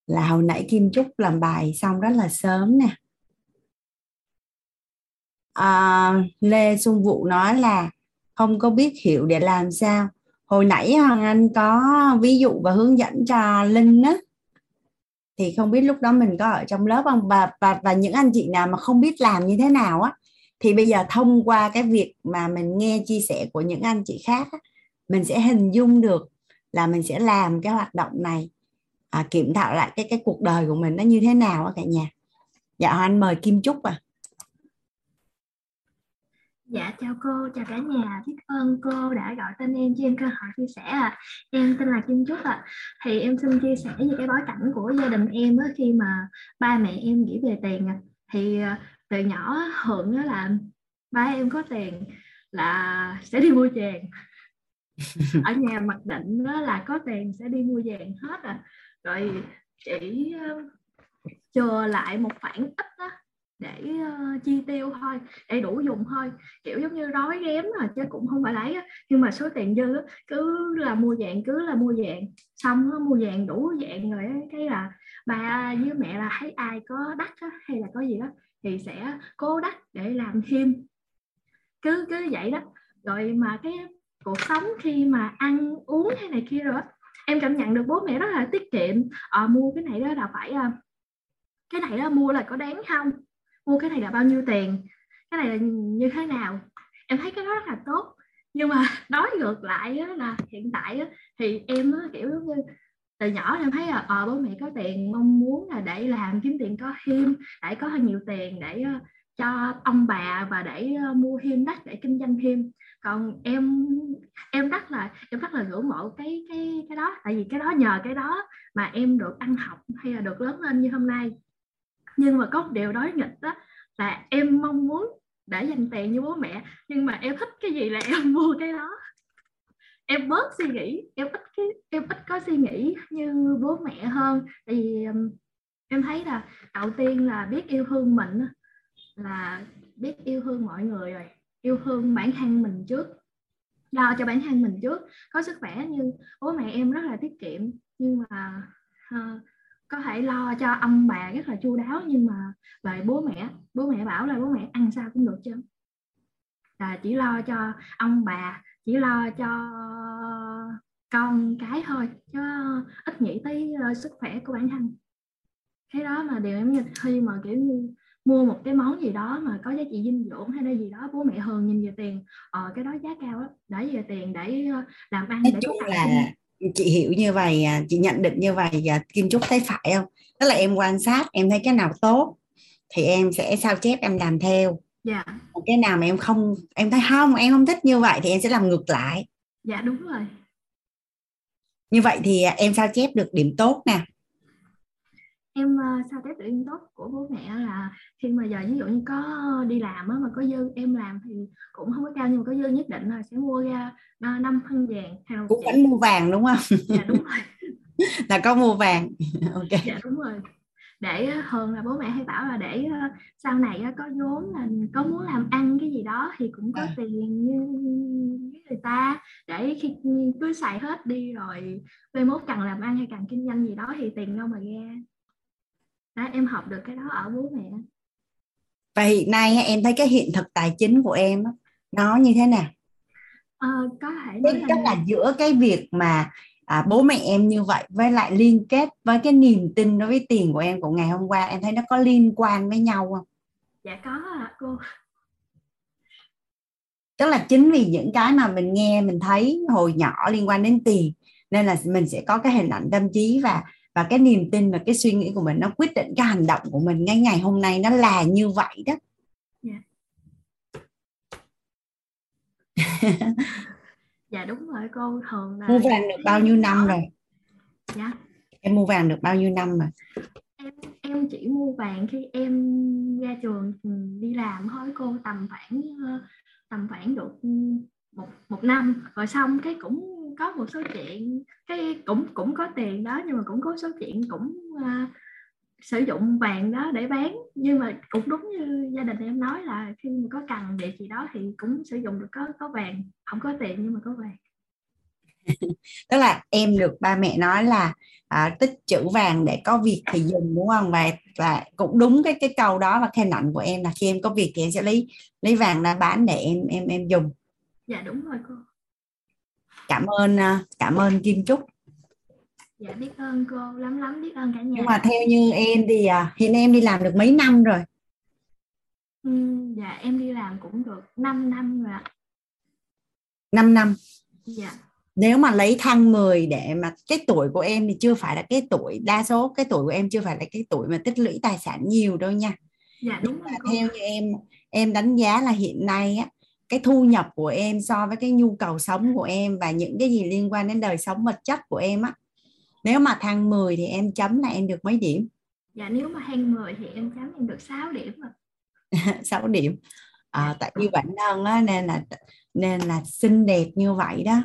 là hồi nãy Kim Trúc làm bài xong rất là sớm nè. À, Lê Xuân Vũ nói là không có biết hiểu để làm sao. Hồi nãy Hoàng Anh có ví dụ và hướng dẫn cho Linh á thì không biết lúc đó mình có ở trong lớp không? Và và và những anh chị nào mà không biết làm như thế nào á thì bây giờ thông qua cái việc mà mình nghe chia sẻ của những anh chị khác á, mình sẽ hình dung được là mình sẽ làm cái hoạt động này à, kiểm thảo lại cái cái cuộc đời của mình nó như thế nào á cả nhà. Dạ anh mời Kim Trúc à Dạ chào cô, chào cả nhà. Biết ơn cô đã gọi tên em cho em cơ hội chia sẻ. À. Em tên là Kim Trúc ạ. À. Thì em xin chia sẻ về cái bối cảnh của gia đình em á, khi mà ba mẹ em nghĩ về tiền. À. Thì à, từ nhỏ hưởng đó là ba em có tiền là sẽ đi mua vàng. Ở nhà mặc định đó là có tiền sẽ đi mua vàng hết à. Rồi chỉ uh, chờ lại một khoản ít đó để uh, chi tiêu thôi để đủ dùng thôi. Kiểu giống như rói ghém rồi à, chứ cũng không phải lấy nhưng mà số tiền dư cứ là mua vàng cứ là mua vàng. Xong đó, mua vàng đủ dạng rồi cái là ba với mẹ là thấy ai có đắt á, hay là có gì đó thì sẽ cố đắt để làm thêm. Cứ cứ vậy đó. Rồi mà cái cuộc sống khi mà ăn uống hay này kia rồi em cảm nhận được bố mẹ rất là tiết kiệm. À, mua cái này đó là phải à, cái này đó mua là có đáng không? Mua cái này là bao nhiêu tiền? Cái này là như thế nào? Em thấy cái đó rất là tốt. Nhưng mà nói ngược lại á, là hiện tại á, thì em á, kiểu như từ nhỏ em thấy là ờ, bố mẹ có tiền mong muốn là để làm kiếm tiền có thêm để có nhiều tiền để uh, cho ông bà và để uh, mua thêm đất để kinh doanh thêm. Còn em em rất là em rất là ngưỡng mộ cái cái cái đó. Tại vì cái đó nhờ cái đó mà em được ăn học hay là được lớn lên như hôm nay nhưng mà có một điều đối nghịch đó là em mong muốn để dành tiền như bố mẹ nhưng mà em thích cái gì là em mua cái đó. Em bớt suy nghĩ em ít cái em ít có suy nghĩ như bố mẹ hơn. Tại vì em thấy là đầu tiên là biết yêu thương mình là biết yêu thương mọi người rồi yêu thương bản thân mình trước lo cho bản thân mình trước. Có sức khỏe như bố mẹ em rất là tiết kiệm nhưng mà uh, có thể lo cho ông bà rất là chu đáo nhưng mà về bố mẹ bố mẹ bảo là bố mẹ ăn sao cũng được chứ. Là chỉ lo cho ông bà chỉ lo cho con cái thôi chứ ít nghĩ tới uh, sức khỏe của bản thân. Cái đó mà điều em khi mà kiểu như mua một cái món gì đó mà có giá trị dinh dưỡng hay là gì đó bố mẹ thường nhìn về tiền ờ cái đó giá cao lắm. Để về tiền để uh, làm ăn nói để chung là chị hiểu như vậy à, chị nhận định như vậy và kim trúc thấy phải không? Tức là em quan sát em thấy cái nào tốt thì em sẽ sao chép em làm theo. Dạ. Cái nào mà em không em thấy không em không thích như vậy thì em sẽ làm ngược lại. Dạ đúng rồi. Như vậy thì à, em sao chép được điểm tốt nè em uh, sao tiếp điểm tốt của bố mẹ là khi mà giờ ví dụ như có đi làm á, mà có dư em làm thì cũng không có cao nhưng mà có dư nhất định là sẽ mua ra năm phân vàng là cũng vẫn mua vàng đúng không? Dạ đúng rồi. Là có mua vàng. Ok. Dạ đúng rồi. Để thường là bố mẹ hay bảo là để sau này có vốn là có muốn làm ăn cái gì đó thì cũng có à. tiền như người ta. Để khi cứ xài hết đi rồi về mốt cần làm ăn hay cần kinh doanh gì đó thì tiền đâu mà ra đó em học được cái đó ở bố mẹ. Và hiện nay em thấy cái hiện thực tài chính của em nó như thế nào? Ờ, có thể nói là, là giữa cái việc mà à, bố mẹ em như vậy với lại liên kết với cái niềm tin đối với tiền của em của ngày hôm qua em thấy nó có liên quan với nhau không? Dạ có ạ cô. Tức là chính vì những cái mà mình nghe mình thấy hồi nhỏ liên quan đến tiền nên là mình sẽ có cái hình ảnh tâm trí và và cái niềm tin và cái suy nghĩ của mình nó quyết định cái hành động của mình ngay ngày hôm nay nó là như vậy đó. Yeah. dạ đúng rồi cô. Thường là mua vàng được bao nhiêu năm rồi? Dạ. Em mua vàng được bao nhiêu năm rồi? Em em chỉ mua vàng khi em ra trường ừ, đi làm thôi cô. Tầm khoảng ờ, tầm khoảng được một một năm. Rồi xong cái cũng có một số chuyện cái cũng cũng có tiền đó nhưng mà cũng có số chuyện cũng uh, sử dụng vàng đó để bán. Nhưng mà cũng đúng như gia đình em nói là khi mà có cần việc gì đó thì cũng sử dụng được có có vàng. Không có tiền nhưng mà có vàng. Tức là em được ba mẹ nói là à, tích trữ vàng để có việc thì dùng đúng không? Và và cũng đúng cái cái câu đó và khen nạnh của em là khi em có việc thì em sẽ lấy lấy vàng ra bán để em em em dùng dạ đúng rồi cô. Cảm ơn à, cảm ơn Kim Trúc. Dạ biết ơn cô lắm lắm biết ơn cả nhà. Nhưng mà theo như em thì à, hiện em đi làm được mấy năm rồi? Ừ, dạ em đi làm cũng được 5 năm rồi ạ. 5 năm. Dạ. Nếu mà lấy thăng 10 để mà cái tuổi của em thì chưa phải là cái tuổi đa số cái tuổi của em chưa phải là cái tuổi mà tích lũy tài sản nhiều đâu nha. Dạ đúng rồi cô. theo như em em đánh giá là hiện nay á cái thu nhập của em so với cái nhu cầu sống của em và những cái gì liên quan đến đời sống vật chất của em á. Nếu mà thăng 10 thì em chấm là em được mấy điểm? Dạ nếu mà thăng 10 thì em chấm em được 6 điểm rồi 6 điểm. À, tại vì bản thân á, nên là nên là xinh đẹp như vậy đó.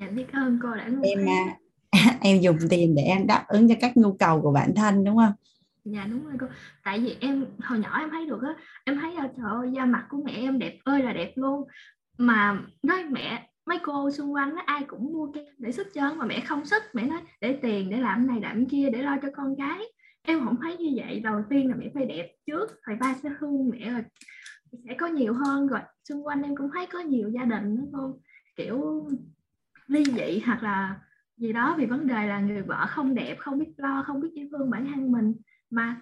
Dạ biết ơn cô đã em. à, em dùng tiền để em đáp ứng cho các nhu cầu của bản thân đúng không dạ đúng rồi cô. Tại vì em hồi nhỏ em thấy được á em thấy à, trời ơi da mặt của mẹ em đẹp ơi là đẹp luôn. Mà nói mẹ mấy cô xung quanh á, ai cũng mua kem để sức chân mà mẹ không sức mẹ nói để tiền để làm này làm kia để lo cho con gái em không thấy như vậy. Đầu tiên là mẹ phải đẹp trước rồi ba sẽ thương mẹ rồi sẽ có nhiều hơn rồi. Xung quanh em cũng thấy có nhiều gia đình đó cô. Kiểu ly dị hoặc là gì đó vì vấn đề là người vợ không đẹp không biết lo không biết yêu thương bản thân mình mà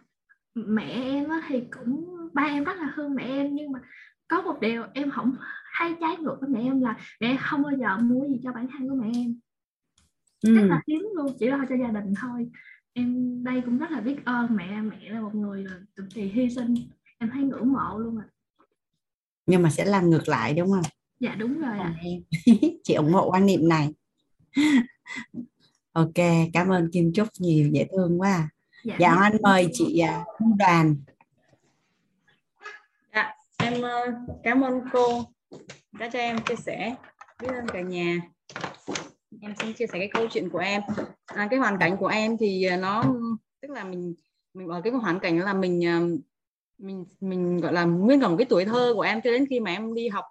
mẹ em thì cũng ba em rất là thương mẹ em nhưng mà có một điều em không hay trái ngược với mẹ em là mẹ không bao giờ mua gì cho bản thân của mẹ em ừ. rất là hiếm luôn chỉ lo cho gia đình thôi em đây cũng rất là biết ơn mẹ mẹ là một người là cực kỳ hy sinh em thấy ngưỡng mộ luôn ạ à. nhưng mà sẽ làm ngược lại đúng không dạ đúng rồi ạ à. chị ủng hộ quan niệm này ok cảm ơn kim trúc nhiều dễ thương quá à. Dạ, dạ anh mời chị Thu đoàn. Dạ em ờ, cảm ơn cô đã cho em chia sẻ biết ơn cả nhà. Em xin chia sẻ cái câu chuyện của em. À, cái hoàn cảnh của em thì ờ, nó tức là mình mình ở cái hoàn cảnh là mình ờ, mình mình gọi là nguyên cả một cái tuổi thơ của em cho đến khi mà em đi học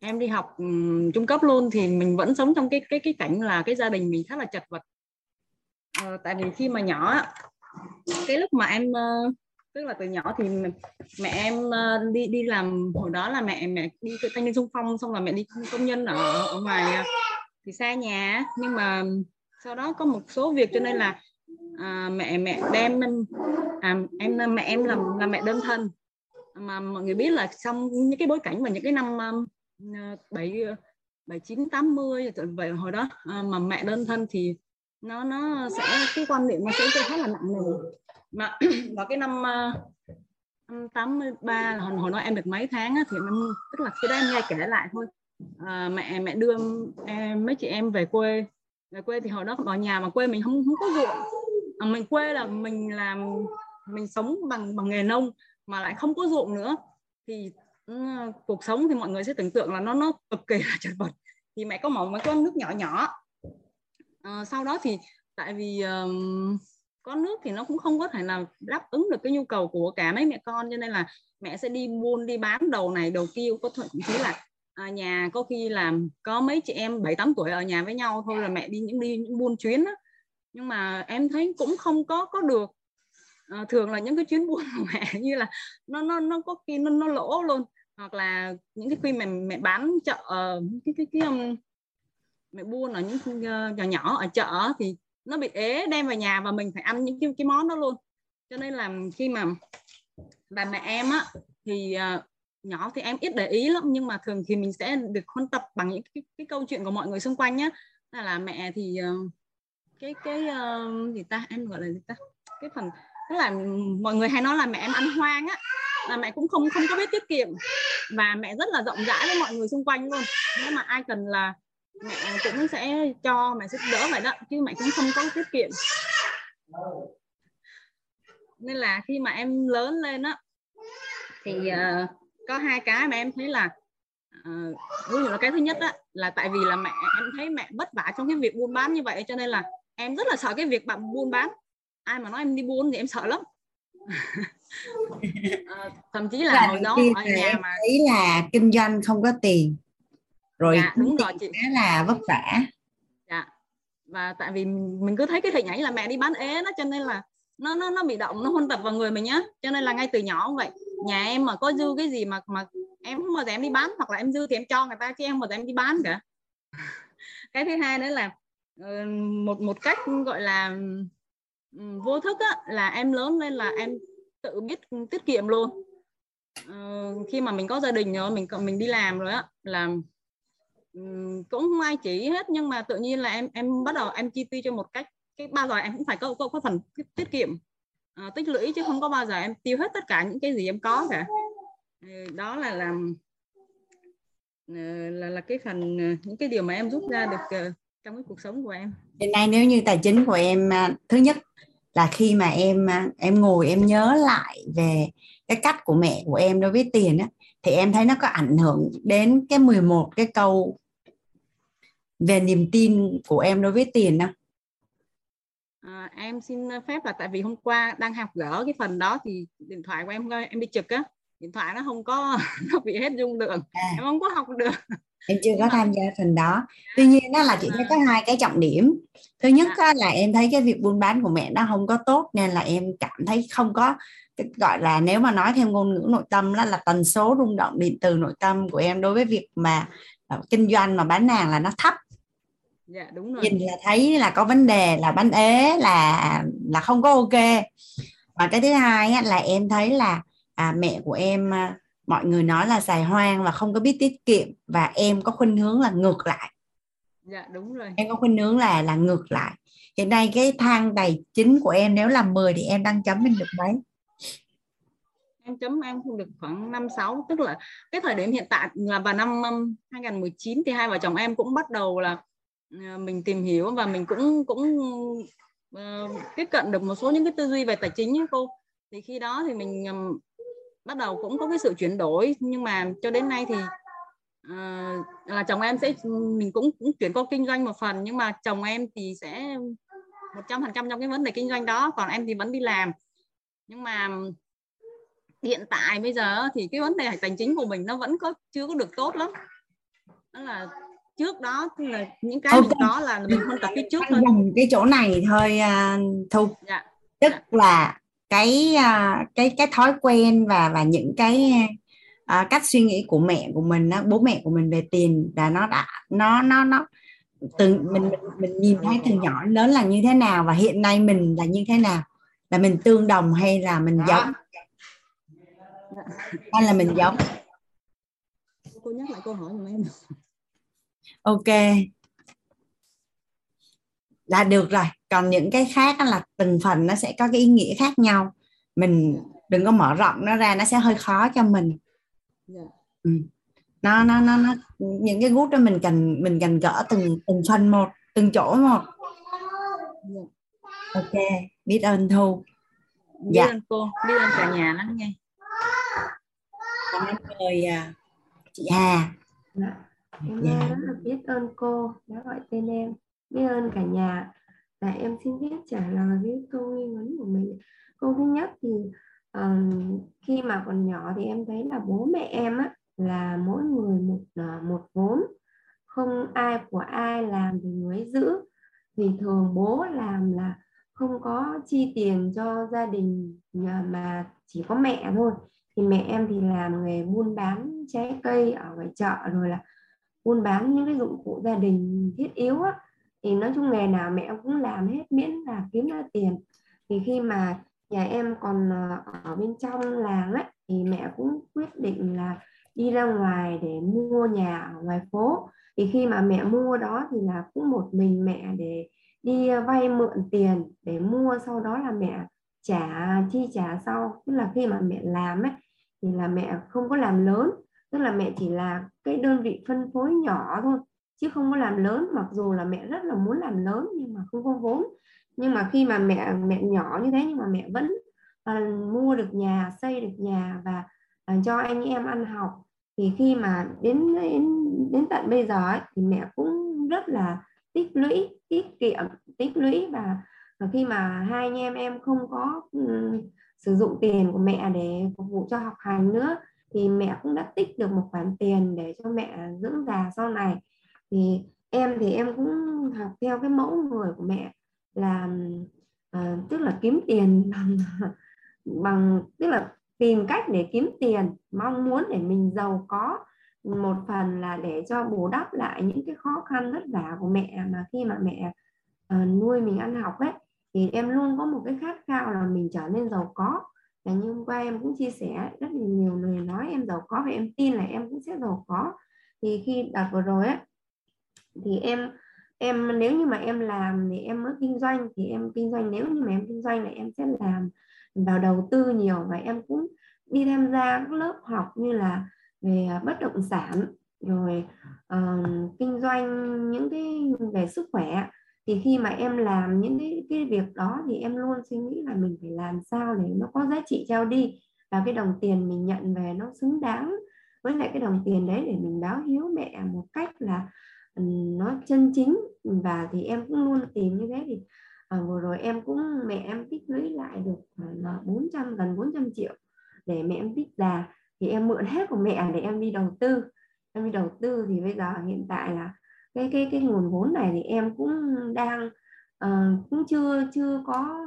em đi học trung cấp luôn thì mình vẫn sống trong cái cái cái cảnh là cái gia đình mình khá là chật vật à, tại vì khi mà nhỏ cái lúc mà em ờ, tức là từ nhỏ thì mẹ em ờ, đi đi làm hồi đó là mẹ mẹ đi thanh niên xung phong xong là mẹ đi công nhân ở ở ngoài à, thì xa nhà nhưng mà sau đó có một số việc cho nên là à, mẹ mẹ đem à, em mẹ em làm là mẹ đơn thân. Mà mọi người biết là trong những cái bối cảnh và những cái năm bảy bảy chín tám mươi vậy hồi đó à, mà mẹ đơn thân thì nó nó sẽ cái quan niệm nó sẽ khá là nặng nề. Mà vào cái năm ờ, uh, 83 hồi, hồi nói em được mấy tháng á, thì em tức là khi đó em nghe kể lại thôi. À, mẹ mẹ đưa em mấy chị em về quê. Về quê thì hồi đó ở nhà mà quê mình không không có ruộng. À, mình quê là mình làm mình sống bằng bằng nghề nông mà lại không có ruộng nữa. Thì ừ, cuộc sống thì mọi người sẽ tưởng tượng là nó nó cực kỳ là chật vật. Thì mẹ có một mấy con nước nhỏ nhỏ à, sau đó thì tại vì um, có nước thì nó cũng không có thể nào đáp ứng được cái nhu cầu của cả mấy mẹ con cho nên là mẹ sẽ đi buôn đi bán đầu này đầu kia có thậm chí là à, nhà có khi làm có mấy chị em bảy tám tuổi ở nhà với nhau thôi là mẹ đi những đi những buôn chuyến đó. nhưng mà em thấy cũng không có có được à, thường là những cái chuyến buôn của mẹ như là nó nó nó có khi nó nó lỗ luôn hoặc là những cái khi mà mẹ bán chợ ờ, cái cái cái cái mẹ buôn ở những ờ, nhỏ nhỏ ở chợ thì nó bị ế đem về nhà và mình phải ăn những cái, cái món đó luôn. Cho nên là khi mà bà mẹ em á thì uh, nhỏ thì em ít để ý lắm nhưng mà thường thì mình sẽ được huân tập bằng những cái, cái câu chuyện của mọi người xung quanh nhá. Là, là mẹ thì uh, cái cái uh, gì ta? Em gọi là gì ta? Cái phần tức là mọi người hay nói là mẹ em ăn hoang á là mẹ cũng không không có biết tiết kiệm. Và mẹ rất là rộng rãi với mọi người xung quanh luôn. Nếu mà ai cần là mẹ cũng sẽ cho mẹ giúp đỡ vậy đó chứ mẹ cũng không có tiết kiệm. Nên là khi mà em lớn lên á thì uh, có hai cái mà em thấy là uh, ví dụ là cái thứ nhất á là tại vì là mẹ em thấy mẹ vất vả trong cái việc buôn bán như vậy cho nên là em rất là sợ cái việc bạn buôn bán. Ai mà nói em đi buôn thì em sợ lắm. Uh, thậm chí là, hồi đó ở nhà mà thấy là kinh doanh không có tiền rồi dạ, đúng rồi chị. khá là vất vả. Dạ. Và tại vì mình cứ thấy cái hình ảnh là mẹ đi bán ế đó cho nên là nó nó nó bị động nó huân tập vào người mình nhá. Cho nên là ngay từ nhỏ cũng vậy. Nhà em mà có dư cái gì mà mà em không bao giờ em đi bán hoặc là em dư thì em cho người ta chứ em bao giờ em đi bán cả. Cái thứ hai nữa là ờ, một một cách gọi là vô thức á, là em lớn lên là em tự biết tiết kiệm luôn. Ờ, khi mà mình có gia đình rồi mình mình đi làm rồi á là cũng không ai chỉ hết nhưng mà tự nhiên là em em bắt đầu em chi tiêu cho một cách cái bao giờ em cũng phải có có, có phần tiết kiệm. À, tích lũy chứ không có bao giờ em tiêu hết tất cả những cái gì em có cả. Ờ, đó là làm ờ, là là cái phần những cái điều mà em rút ra được trong cái cuộc sống của em. Hiện nay nếu như tài chính của em à, thứ nhất là khi mà em à, em ngồi em nhớ lại về cái cách của mẹ của em đối với tiền á thì em thấy nó có ảnh hưởng đến cái 11 cái câu về niềm tin của em đối với tiền không? À, em xin phép là tại vì hôm qua đang học gỡ cái phần đó thì điện thoại của em em bị trực á. Điện thoại nó không có nó bị hết dung lượng. À. em không có học được. Em chưa có tham gia phần đó. Tuy nhiên đó là chị thấy có hai cái trọng điểm. Thứ nhất dạ. là em thấy cái việc buôn bán của mẹ nó không có tốt nên là em cảm thấy không có gọi là nếu mà nói theo ngôn ngữ nội tâm đó là tần số rung động điện từ nội tâm của em đối với việc mà uh, kinh doanh mà bán hàng là nó thấp dạ, đúng rồi. nhìn là thấy là có vấn đề là bán ế là là không có ok. Và cái thứ hai á, là em thấy là à, mẹ của em à, mọi người nói là xài hoang và không có biết tiết kiệm và em có khuynh hướng là ngược lại. Dạ đúng rồi. Em có khuynh hướng là là ngược lại. Hiện nay cái thang tài chính của em nếu là 10 thì em đang chấm lên được mấy? Em chấm em không được khoảng năm sáu tức là cái thời điểm hiện tại là vào năm 2019 thì hai vợ chồng em cũng bắt đầu là Ờ, mình tìm hiểu và mình cũng cũng uh, tiếp cận được một số những cái tư duy về tài chính ấy cô. Thì khi đó thì mình um, bắt đầu cũng có cái sự chuyển đổi. Nhưng mà cho đến nay thì uh, là chồng em sẽ mình cũng, cũng chuyển qua kinh doanh một phần. Nhưng mà chồng em thì sẽ một trăm phần trăm trong cái vấn đề kinh doanh đó. Còn em thì vẫn đi làm. Nhưng mà hiện tại bây giờ thì cái vấn đề tài chính của mình nó vẫn có chưa có được tốt lắm. Đó là trước đó là những cái okay. có là mình không tập phía trước thôi. cái chỗ này thôi uh, thu. Dạ. tức dạ. là cái uh, cái cái thói quen và và những cái uh, cách suy nghĩ của mẹ của mình đó, bố mẹ của mình về tiền là nó đã nó nó nó từ mình mình mình nhìn thấy từ nhỏ lớn là như thế nào và hiện nay mình là như thế nào? Là mình tương đồng hay là mình giống? Hay là mình giống? Cô nhắc lại câu hỏi của em ok. Là được rồi. Còn những cái khác là từng phần nó sẽ có cái ý nghĩa khác nhau. Mình đừng có mở rộng nó ra nó sẽ hơi khó cho mình. Ừ. nó nó nó nó những cái gút đó mình cần mình cần gỡ từng từng phần một từng chỗ một. Ok. Biết ơn thu. Biết dạ. ơn cô. Biết ơn cả nhà lắm nghe cảm ơn chị Hà. Dạ. Em dạ. rất là biết ơn cô đã gọi tên em. Biết ơn cả nhà. Và em xin phép trả lời với câu nghi vấn của mình. Câu thứ nhất thì um, khi mà còn nhỏ thì em thấy là bố mẹ em á là mỗi người một uh, một vốn. Không ai của ai làm thì người giữ. Thì thường bố làm là không có chi tiền cho gia đình mà chỉ có mẹ thôi. Thì mẹ em thì làm nghề buôn bán trái cây ở ngoài chợ rồi là buôn bán những cái dụng cụ gia đình thiết yếu á, thì nói chung nghề nào mẹ cũng làm hết miễn là kiếm ra tiền. Thì khi mà nhà em còn ờ, ở bên trong làng ấy thì mẹ cũng quyết định là đi ra ngoài để mua nhà ở ngoài phố. Thì khi mà mẹ mua đó thì là cũng một mình mẹ để đi ờ, vay mượn tiền để mua, sau đó là mẹ trả, chi trả sau. Tức là khi mà mẹ làm ấy thì là mẹ không có làm lớn tức là mẹ chỉ là cái đơn vị phân phối nhỏ thôi chứ không có làm lớn. Mặc dù là mẹ rất là muốn làm lớn nhưng mà không có vốn. Nhưng mà khi mà mẹ mẹ nhỏ như thế nhưng mà mẹ vẫn uh, mua được nhà xây được nhà và uh, cho anh em ăn học thì khi mà đến đến đến tận bây giờ ấy, thì mẹ cũng rất là tích lũy tiết kiệm tích lũy. Và, và khi mà hai anh em em không có um, sử dụng tiền của mẹ để phục vụ cho học hành nữa thì mẹ cũng đã tích được một khoản tiền để cho mẹ dưỡng già sau này. Thì em thì em cũng học theo cái mẫu người của mẹ là uh, tức là kiếm tiền bằng bằng tức là tìm cách để kiếm tiền mong muốn để mình giàu có. Một phần là để cho bù đắp lại những cái khó khăn vất vả của mẹ mà khi mà mẹ uh, nuôi mình ăn học ấy. Thì em luôn có một cái khát khao là mình trở nên giàu có và như hôm qua em cũng chia sẻ rất là nhiều người nói em giàu có và em tin là em cũng sẽ giàu có. Thì khi đợt vừa rồi á thì em em nếu như mà em làm thì em mới kinh doanh thì em kinh doanh nếu như mà em kinh doanh là em sẽ làm vào đầu tư nhiều và em cũng đi tham gia các lớp học như là về à, bất động sản rồi uh, kinh doanh những cái về sức khỏe thì khi mà em làm những cái, cái việc đó thì em luôn suy nghĩ là mình phải làm sao để nó có giá trị trao đi. Và cái đồng tiền mình nhận về nó xứng đáng với lại cái đồng tiền đấy để mình báo hiếu mẹ một cách là ừ, nó chân chính. Và thì em cũng luôn tìm như thế thì à, vừa rồi em cũng mẹ em tích lũy lại được à, là 400 gần 400 triệu để mẹ em tích già thì em mượn hết của mẹ để em đi đầu tư. Em đi đầu tư thì bây giờ hiện tại là cái cái cái nguồn vốn này thì em cũng đang uh, cũng chưa chưa có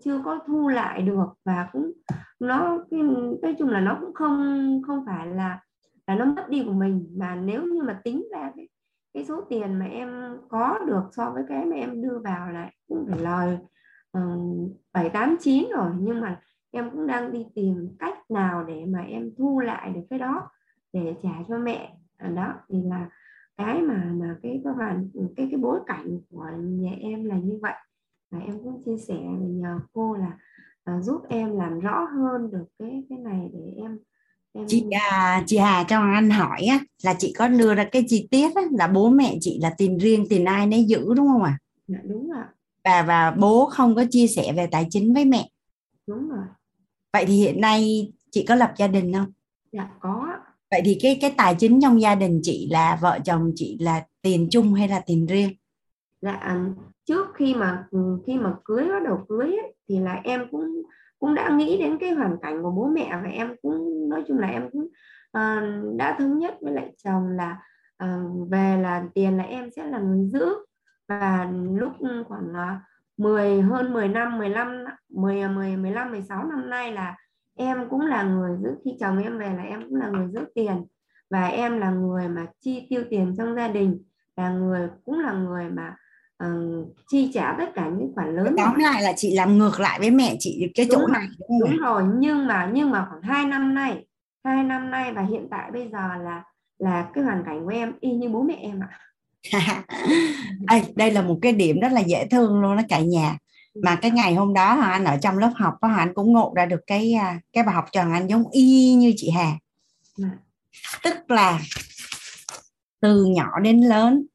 chưa có thu lại được và cũng nó cái, nói chung là nó cũng không không phải là là nó mất đi của mình. Mà nếu như mà tính ra cái cái số tiền mà em có được so với cái mà em đưa vào lại cũng phải lời ờ, bảy tám chín rồi. Nhưng mà em cũng đang đi tìm cách nào để mà em thu lại được cái đó để trả cho mẹ. Đó thì là cái mà mà cái các bạn cái cái bối cảnh của nhà em là như vậy và em cũng chia sẻ nhờ cô là uh, giúp em làm rõ hơn được cái cái này để em em chị à, chị Hà cho anh hỏi á là chị có đưa ra cái chi tiết á, là bố mẹ chị là tiền riêng tiền ai nấy giữ đúng không ạ? À? Dạ đúng ạ. Và và bố không có chia sẻ về tài chính với mẹ. Đúng rồi. Vậy thì hiện nay chị có lập gia đình không? Dạ có vậy thì cái cái tài chính trong gia đình chị là vợ chồng chị là tiền chung hay là tiền riêng? Dạ à, trước khi mà ừ, khi mà cưới bắt đầu cưới ấy, thì là em cũng cũng đã nghĩ đến cái hoàn cảnh của bố mẹ và em cũng nói chung là em cũng uh, đã thống nhất với lại chồng là uh, về là tiền là em sẽ là người giữ. Và lúc khoảng ờ, uh, 10 hơn 10 năm 15 10 10 15 16 năm nay là em cũng là người giữ khi chồng em về là em cũng là người giữ tiền. Và em là người mà chi tiêu tiền trong gia đình là người cũng là người mà uh, chi trả tất cả những khoản lớn tóm lại là chị làm ngược lại với mẹ chị cái đúng chỗ này đúng, đúng rồi nhưng mà nhưng mà khoảng 2 năm nay hai năm nay và hiện tại bây giờ là là cái hoàn cảnh của em y như bố mẹ em ạ. Đây, đây là một cái điểm rất là dễ thương luôn đó cả nhà mà cái ngày hôm đó Hoàng Anh ở trong lớp học Hoàng Anh cũng ngộ ra được cái à, cái bài học cho Hoàng Anh giống y như chị Hà. Ừ. tức là từ nhỏ đến lớn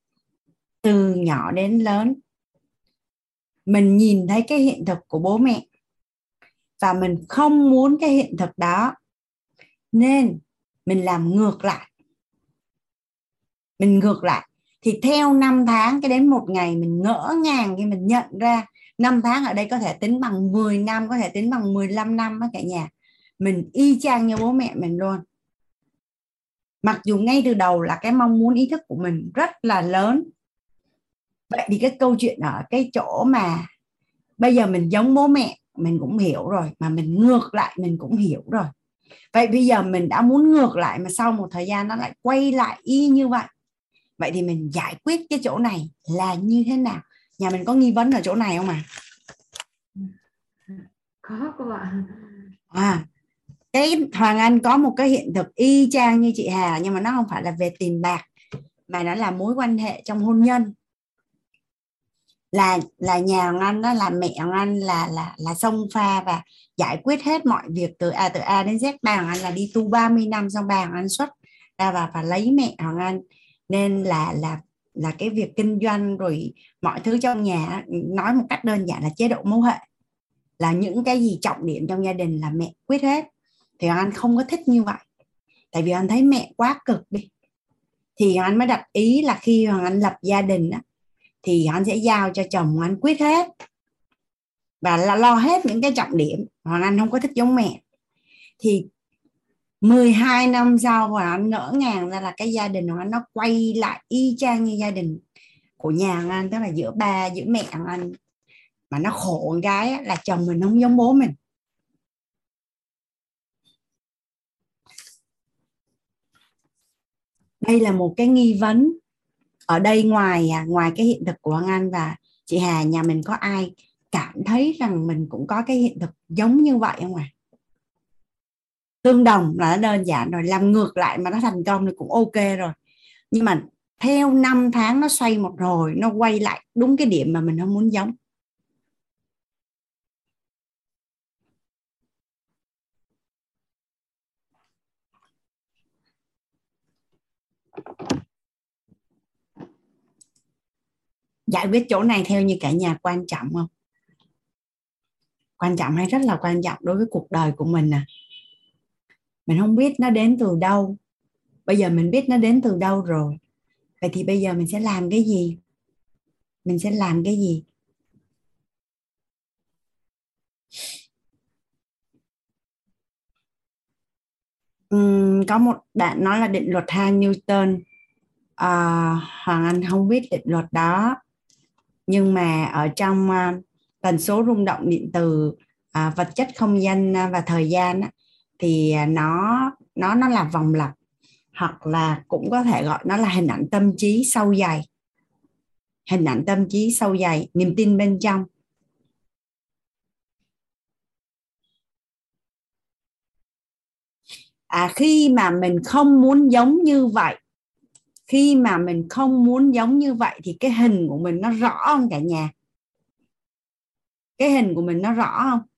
từ nhỏ đến lớn mình nhìn thấy cái hiện thực của bố mẹ và mình không muốn cái hiện thực đó. Nên mình làm ngược lại. Mình ngược lại. Thì theo năm tháng cái đến một ngày mình ngỡ ngàng khi mình nhận ra năm tháng ở đây có thể tính bằng 10 năm, có thể tính bằng 15 năm á cả nhà. Mình y chang như bố mẹ mình luôn. Mặc dù ngay từ đầu là cái mong muốn, ý thức của mình rất là lớn. Vậy thì cái câu chuyện ở cái chỗ mà bây giờ mình giống bố mẹ, mình cũng hiểu rồi, mà mình ngược lại mình cũng hiểu rồi. Vậy bây giờ mình đã muốn ngược lại mà sau một thời gian nó lại quay lại y như vậy. Vậy thì mình giải quyết cái chỗ này là như thế nào? Nhà mình có nghi vấn ở chỗ này không à có cô ạ. À cái Hoàng Anh có một cái hiện thực y chang như chị Hà nhưng mà nó không phải là về tiền bạc mà nó là mối quan hệ trong hôn nhân. Là là nhà Hoàng Anh đó là mẹ Hoàng Anh là là là sông pha và giải quyết hết mọi việc từ A từ A đến Z. Ba Hoàng Anh là đi tu 30 năm xong ba Hoàng Anh xuất ra và và lấy mẹ Hoàng Anh. Nên là là là cái việc kinh doanh rồi mọi thứ trong nhà nói một cách đơn giản là chế độ mẫu hệ. Là những cái gì trọng điểm trong gia đình là mẹ quyết hết. Thì anh không có thích như vậy. Tại vì anh thấy mẹ quá cực đi. Thì anh mới đặt ý là khi hoàng anh lập gia đình á, thì anh sẽ giao cho chồng anh quyết hết. Và là lo hết những cái trọng điểm hoàng anh không có thích giống mẹ. Thì 12 năm sau và anh ngỡ ngàng ra là cái gia đình của anh nó quay lại y chang như gia đình của nhà anh, tức là giữa ba, giữa mẹ anh mà nó khổ con gái là chồng mình không giống bố mình đây là một cái nghi vấn ở đây ngoài à, ngoài cái hiện thực của anh Anh và chị Hà, nhà mình có ai cảm thấy rằng mình cũng có cái hiện thực giống như vậy không ạ? À? Tương đồng là nó đơn giản rồi, làm ngược lại mà nó thành công thì cũng ok rồi. Nhưng mà theo năm tháng nó xoay một hồi, nó quay lại đúng cái điểm mà mình không muốn giống. giải quyết chỗ này theo như cả nhà quan trọng không quan trọng hay rất là quan trọng đối với cuộc đời của mình à mình không biết nó đến từ đâu. Bây giờ mình biết nó đến từ đâu rồi. Vậy thì bây giờ mình sẽ làm cái gì? Mình sẽ làm cái gì? Uhm, có một bạn nói là định luật hai Newton. À, Hoàng Anh không biết định luật đó. Nhưng mà ở trong uh, tần số rung động điện từ uh, vật chất không gian à, và thời gian á, thì à, nó nó nó là vòng lặp, hoặc là cũng có thể gọi nó là hình ảnh tâm trí sâu dày hình ảnh tâm trí sâu dày niềm tin bên trong. À khi mà mình không muốn giống như vậy, khi mà mình không muốn giống như vậy thì cái hình của mình nó rõ không cả nhà. Cái hình của mình nó rõ không?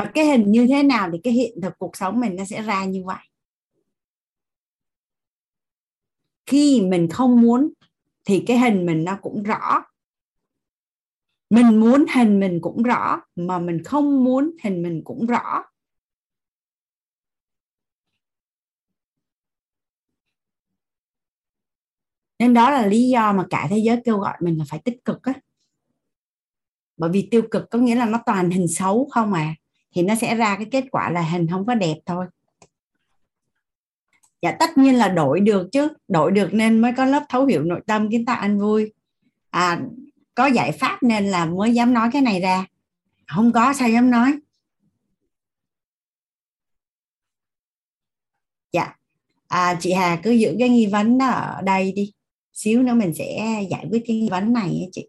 Và cái hình như thế nào thì cái hiện thực cuộc sống mình nó sẽ ra như vậy? Khi mình không muốn thì cái hình mình nó cũng rõ. Mình muốn hình mình cũng rõ, mà mình không muốn hình mình cũng rõ. Nên đó là lý do mà cả thế giới kêu gọi mình là phải tích cực á. Bởi vì tiêu cực có nghĩa là nó toàn hình xấu không à thì nó sẽ ra cái kết quả là hình không có đẹp thôi. Dạ tất nhiên là đổi được chứ. Đổi được nên mới có lớp thấu hiểu nội tâm kiến tạo anh vui. À có giải pháp nên là mới dám nói cái này ra. Không có sao dám nói? Dạ. À, chị Hà cứ giữ cái nghi vấn đó ở đây đi. Xíu nữa mình sẽ giải quyết cái nghi vấn này chị.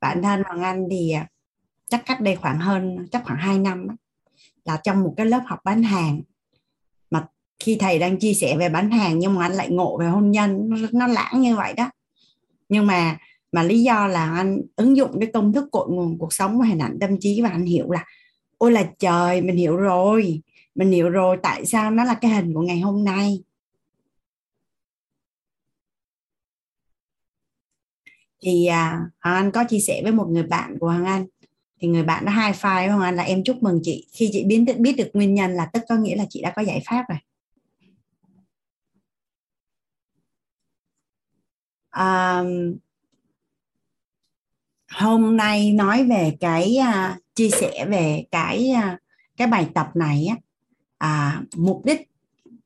Bản thân hoàng anh thì à, chắc cách đây khoảng hơn chắc khoảng 2 năm đó, là trong một cái lớp học bán hàng. Mà khi thầy đang chia sẻ về bán hàng nhưng mà anh lại ngộ về hôn nhân nó, nó lãng như vậy đó. Nhưng mà mà lý do là anh ứng dụng cái công thức cội nguồn cuộc sống và hình ảnh tâm trí và anh hiểu là ôi là trời mình hiểu rồi mình hiểu rồi tại sao nó là cái hình của ngày hôm nay? Thì à, Hoàng Anh có chia sẻ với một người bạn của Hoàng Anh thì người bạn nó hai file không Anh là em chúc mừng chị. Khi chị biết biết được nguyên nhân là tức có nghĩa là chị đã có giải pháp rồi. À, hôm nay nói về cái uh, chia sẻ về cái uh, cái bài tập này á uh, mục đích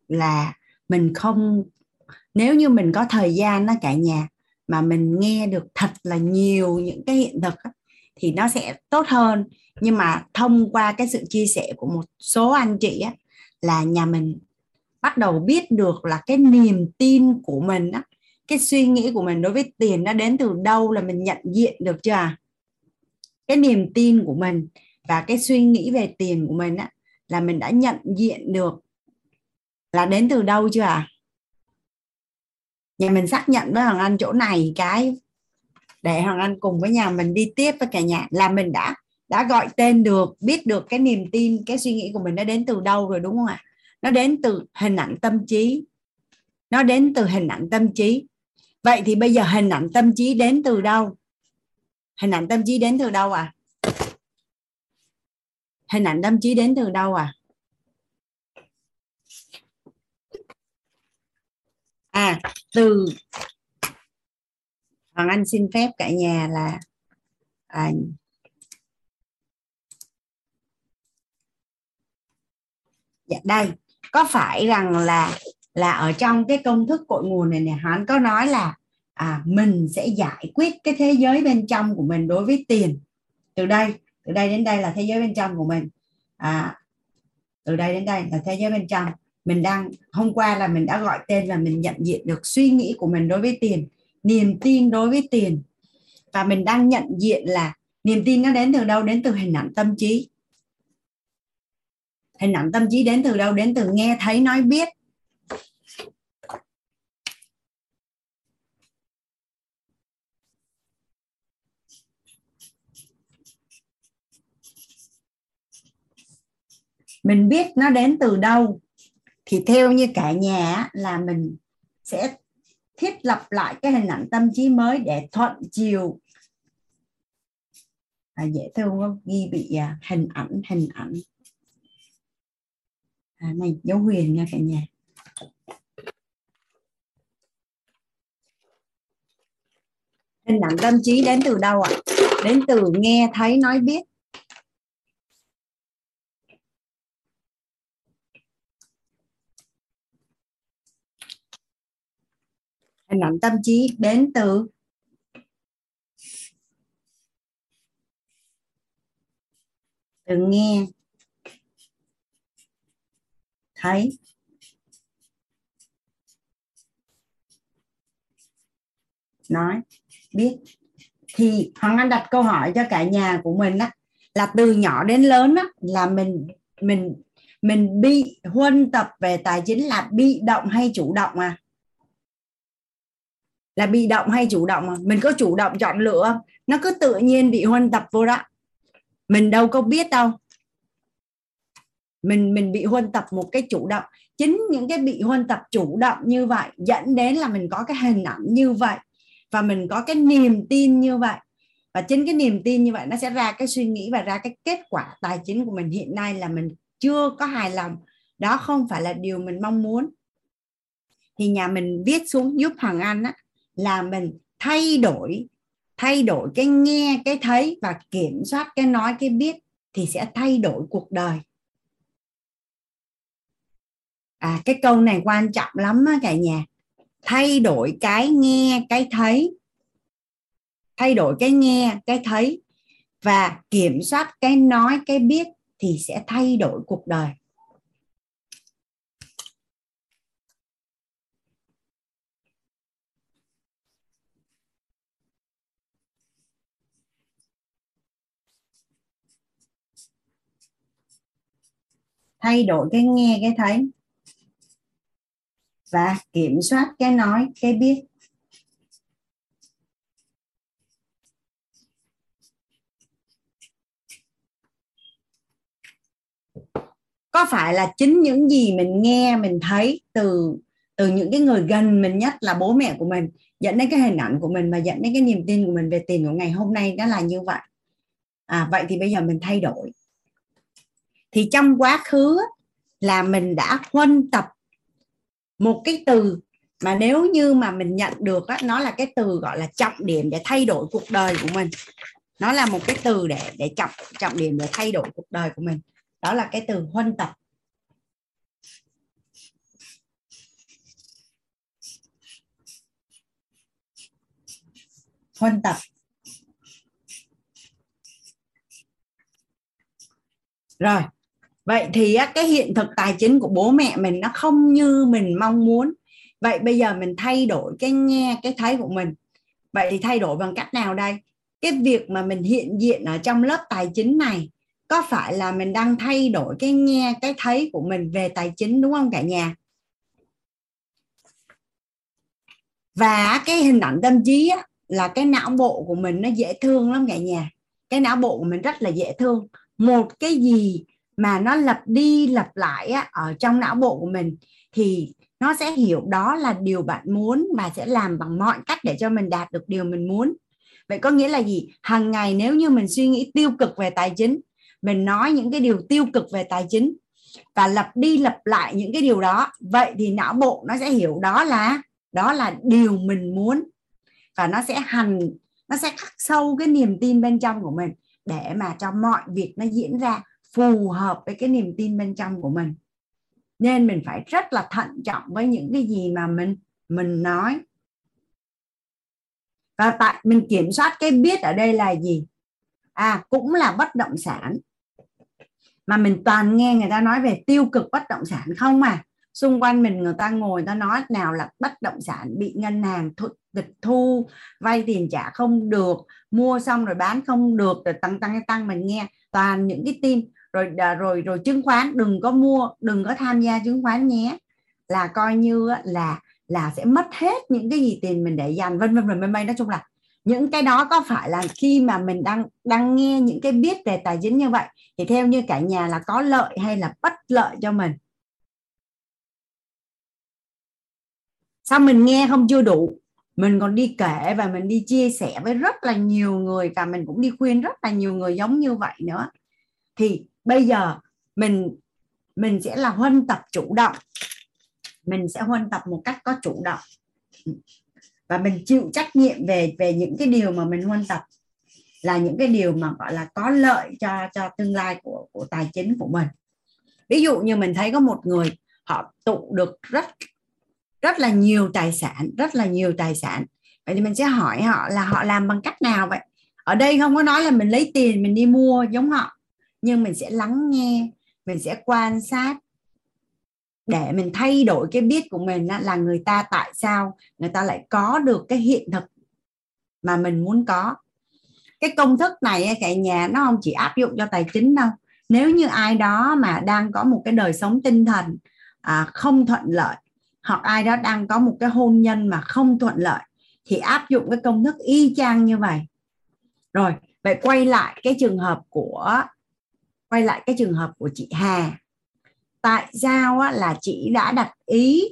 là mình không nếu như mình có thời gian đó cả nhà mà mình nghe được thật là nhiều những cái hiện thực á, thì nó sẽ tốt hơn. Nhưng mà thông qua cái sự chia sẻ của một số anh chị á, là nhà mình bắt đầu biết được là cái niềm tin của mình á, cái suy nghĩ của mình đối với tiền nó đến từ đâu là mình nhận diện được chưa à? cái niềm tin của mình và cái suy nghĩ về tiền của mình á, là mình đã nhận diện được là đến từ đâu chưa à? Nhà mình xác nhận với hoàng anh chỗ này cái để hoàng anh cùng với nhà mình đi tiếp với cả nhà. Là mình đã đã gọi tên được, biết được cái niềm tin, cái suy nghĩ của mình nó đến từ đâu rồi đúng không ạ? Nó đến từ hình ảnh tâm trí. Nó đến từ hình ảnh tâm trí. Vậy thì bây giờ hình ảnh tâm trí đến từ đâu? Hình ảnh tâm trí đến từ đâu à hình ảnh tâm trí đến từ đâu à à từ hoàng anh xin phép cả nhà là à, dạ đây có phải rằng là là ở trong cái công thức cội nguồn này nè hắn có nói là à, mình sẽ giải quyết cái thế giới bên trong của mình đối với tiền. Từ đây từ đây đến đây là thế giới bên trong của mình. À, từ đây đến đây là thế giới bên trong. Mình đang hôm qua là mình đã gọi tên và mình nhận diện được suy nghĩ của mình đối với tiền niềm tin đối với tiền. Và mình đang nhận diện là niềm tin nó đến từ đâu? Đến từ hình ảnh tâm trí. Hình ảnh tâm trí đến từ đâu? Đến từ nghe thấy, nói biết. Mình biết nó đến từ đâu, thì theo như cả nhà là mình sẽ thiết lập lại cái hình ảnh tâm trí mới để thuận chiều. À, dễ thương không? Ghi bị à, hình ảnh hình ảnh. À, này dấu huyền nha cả nhà. Hình ảnh tâm trí đến từ đâu ạ? À? đến từ nghe thấy nói biết. Hình ảnh tâm trí đến từ từ nghe. Thấy. Nói biết. Thì hoàng anh đặt câu hỏi cho cả nhà của mình đó là từ nhỏ đến lớn đó, là mình mình mình bị huân tập về tài chính là bị động hay chủ động à? Là bị động hay chủ động mà mình có chủ động chọn lựa nó cứ tự nhiên bị huân tập vô đó. Mình đâu có biết đâu. Mình mình bị huân tập một cái chủ động. Chính những cái bị huân tập chủ động như vậy dẫn đến là mình có cái hình ảnh như vậy và mình có cái niềm tin như vậy. Và chính cái niềm tin như vậy nó sẽ ra cái suy nghĩ và ra cái kết quả tài chính của mình hiện nay là mình chưa có hài lòng. Đó không phải là điều mình mong muốn. Thì nhà mình viết xuống giúp hoàng anh á là mình thay đổi thay đổi cái nghe, cái thấy và kiểm soát, cái nói, cái biết thì sẽ thay đổi cuộc đời. À cái câu này quan trọng lắm á cả nhà. Thay đổi cái nghe, cái thấy. Thay đổi cái nghe, cái thấy và kiểm soát, cái nói, cái biết thì sẽ thay đổi cuộc đời. Thay đổi cái nghe, cái thấy. Và kiểm soát cái nói, cái biết. Có phải là chính những gì mình nghe, mình thấy từ từ những cái người gần mình nhất là bố mẹ của mình, dẫn đến cái hình ảnh của mình và dẫn đến cái niềm tin của mình về tiền của ngày hôm nay? Đó là như vậy. À vậy thì bây giờ mình thay đổi thì trong quá khứ là mình đã huân tập một cái từ mà nếu như mà mình nhận được đó, nó là cái từ gọi là trọng điểm để thay đổi cuộc đời của mình. Nó là một cái từ để để trọng trọng điểm để thay đổi cuộc đời của mình. Đó là cái từ huân tập. Huân tập. Rồi vậy thì cái hiện thực tài chính của bố mẹ mình nó không như mình mong muốn. Vậy bây giờ mình thay đổi cái nghe cái thấy của mình. Vậy thì thay đổi bằng cách nào đây? Cái việc mà mình hiện diện ở trong lớp tài chính này có phải là mình đang thay đổi cái nghe cái thấy của mình về tài chính đúng không cả nhà? Và cái hình ảnh tâm trí á, là cái não bộ của mình nó dễ thương lắm cả nhà. Cái não bộ của mình rất là dễ thương. Một cái gì mà nó lặp đi lặp lại á, ở trong não bộ của mình thì nó sẽ hiểu đó là điều bạn muốn và sẽ làm bằng mọi cách để cho mình đạt được điều mình muốn. Vậy có nghĩa là gì? Hàng ngày nếu như mình suy nghĩ tiêu cực về tài chính mình nói những cái điều tiêu cực về tài chính và lặp đi lặp lại những cái điều đó vậy thì não bộ nó sẽ hiểu đó là đó là điều mình muốn và nó sẽ hành nó sẽ khắc sâu cái niềm tin bên trong của mình để mà cho mọi việc nó diễn ra phù hợp với cái niềm tin bên trong của mình. Nên mình phải rất là thận trọng với những cái gì mà mình mình nói. Và tại mình kiểm soát cái biết ở đây là gì? À cũng là bất động sản. Mà mình toàn nghe người ta nói về tiêu cực bất động sản không mà xung quanh mình người ta ngồi người ta nói nào là bất động sản bị ngân hàng thu, tịch thu vay tiền trả không được mua xong rồi bán không được rồi tăng tăng tăng mình nghe toàn những cái tin rồi rồi rồi chứng khoán, đừng có mua, đừng có tham gia chứng khoán nhé. Là coi như là là sẽ mất hết những cái gì tiền mình để dành vân vân vân vân. Nói chung là những cái đó có phải là khi mà mình đang đang nghe những cái biết về tài chính như vậy, thì theo như cả nhà là có lợi hay là bất lợi cho mình? Sao mình nghe không chưa đủ? Mình còn đi kể và mình đi chia sẻ với rất là nhiều người và mình cũng đi khuyên rất là nhiều người giống như vậy nữa. Thì bây giờ mình mình sẽ là huân tập chủ động. Mình sẽ huân tập một cách có chủ động. Và mình chịu trách nhiệm về về những cái điều mà mình huân tập là những cái điều mà, gọi là, có lợi cho cho tương lai của của tài chính của mình. Ví dụ như mình thấy có một người họ tụ được rất rất là nhiều tài sản, rất là nhiều tài sản. Vậy thì mình sẽ hỏi họ là họ làm bằng cách nào vậy? Ở đây không có nói là mình lấy tiền mình đi mua giống họ nhưng mình sẽ lắng nghe mình sẽ quan sát để mình thay đổi cái biết của mình là người ta tại sao người ta lại có được cái hiện thực mà mình muốn có. Cái công thức này cả nhà nó không chỉ áp dụng cho tài chính đâu. Nếu như ai đó mà đang có một cái đời sống tinh thần à, không thuận lợi hoặc ai đó đang có một cái hôn nhân mà không thuận lợi thì áp dụng cái công thức y chang như vậy. Rồi vậy quay lại cái trường hợp của quay lại cái trường hợp của chị Hà. Tại sao á, là chị đã đặt ý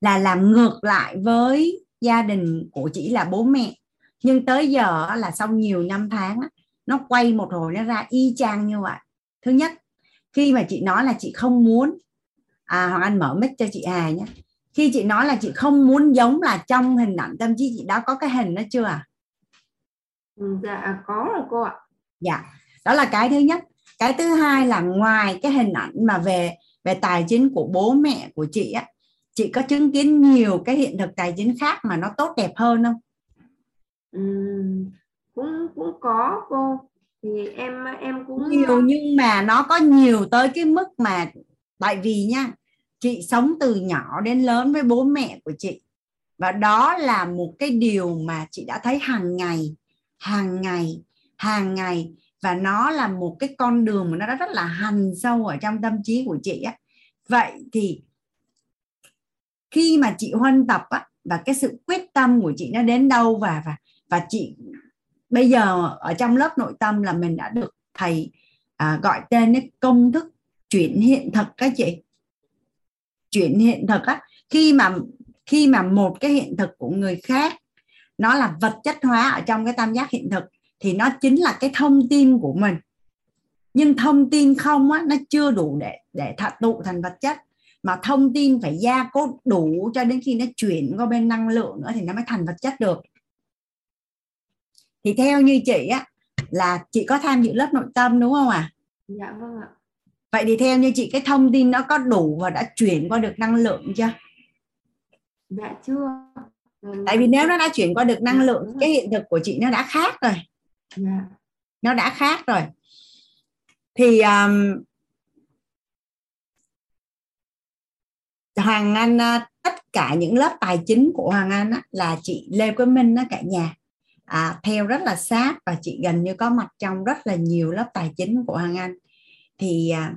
là làm ngược lại với gia đình của chị là bố mẹ? Nhưng tới giờ là sau nhiều năm tháng nó quay một hồi nó ra y chang như vậy. Thứ nhất khi mà chị nói là chị không muốn à hoàng anh mở mic cho chị hà nhé. Khi chị nói là chị không muốn giống là trong hình ảnh tâm trí chị đã có cái hình đó chưa à? Dạ có rồi cô ạ. Dạ đó là cái thứ nhất. Cái thứ hai là ngoài cái hình ảnh mà về về tài chính của bố mẹ của chị á chị có chứng kiến nhiều cái hiện thực tài chính khác mà nó tốt đẹp hơn không? Ừ, cũng cũng có cô. Thì em em cũng nhiều nhưng mà nó có nhiều tới cái mức mà tại vì nha chị sống từ nhỏ đến lớn với bố mẹ của chị. Và đó là một cái điều mà chị đã thấy hàng ngày hàng ngày hàng ngày và nó là một cái con đường mà nó rất là hành sâu ở trong tâm trí của chị á. Vậy thì khi mà chị huân tập á và cái sự quyết tâm của chị nó đến đâu và và và chị bây giờ ở trong lớp nội tâm là mình đã được thầy à, gọi tên cái công thức chuyển hiện thực các chị. Chuyển hiện thực á khi mà khi mà một cái hiện thực của người khác nó là vật chất hóa ở trong cái tam giác hiện thực thì nó chính là cái thông tin của mình nhưng thông tin không á nó chưa đủ để để thật tụ thành vật chất mà thông tin phải gia cốt đủ cho đến khi nó chuyển qua bên năng lượng nữa thì nó mới thành vật chất được thì theo như chị á là chị có tham dự lớp nội tâm đúng không ạ? À? Dạ vâng ạ. Vậy thì theo như chị cái thông tin nó có đủ và đã chuyển qua được năng lượng chưa? Dạ chưa. Tại vì nếu nó đã chuyển qua được năng dạ, lượng cái hiện thực của chị nó đã khác rồi yeah. Nó đã khác rồi. Thì um, Hoàng Anh à, tất cả những lớp tài chính của Hoàng Anh á, là chị Lê Quế Minh đó cả nhà à, theo rất là sát và chị gần như có mặt trong rất là nhiều lớp tài chính của Hoàng Anh thì à,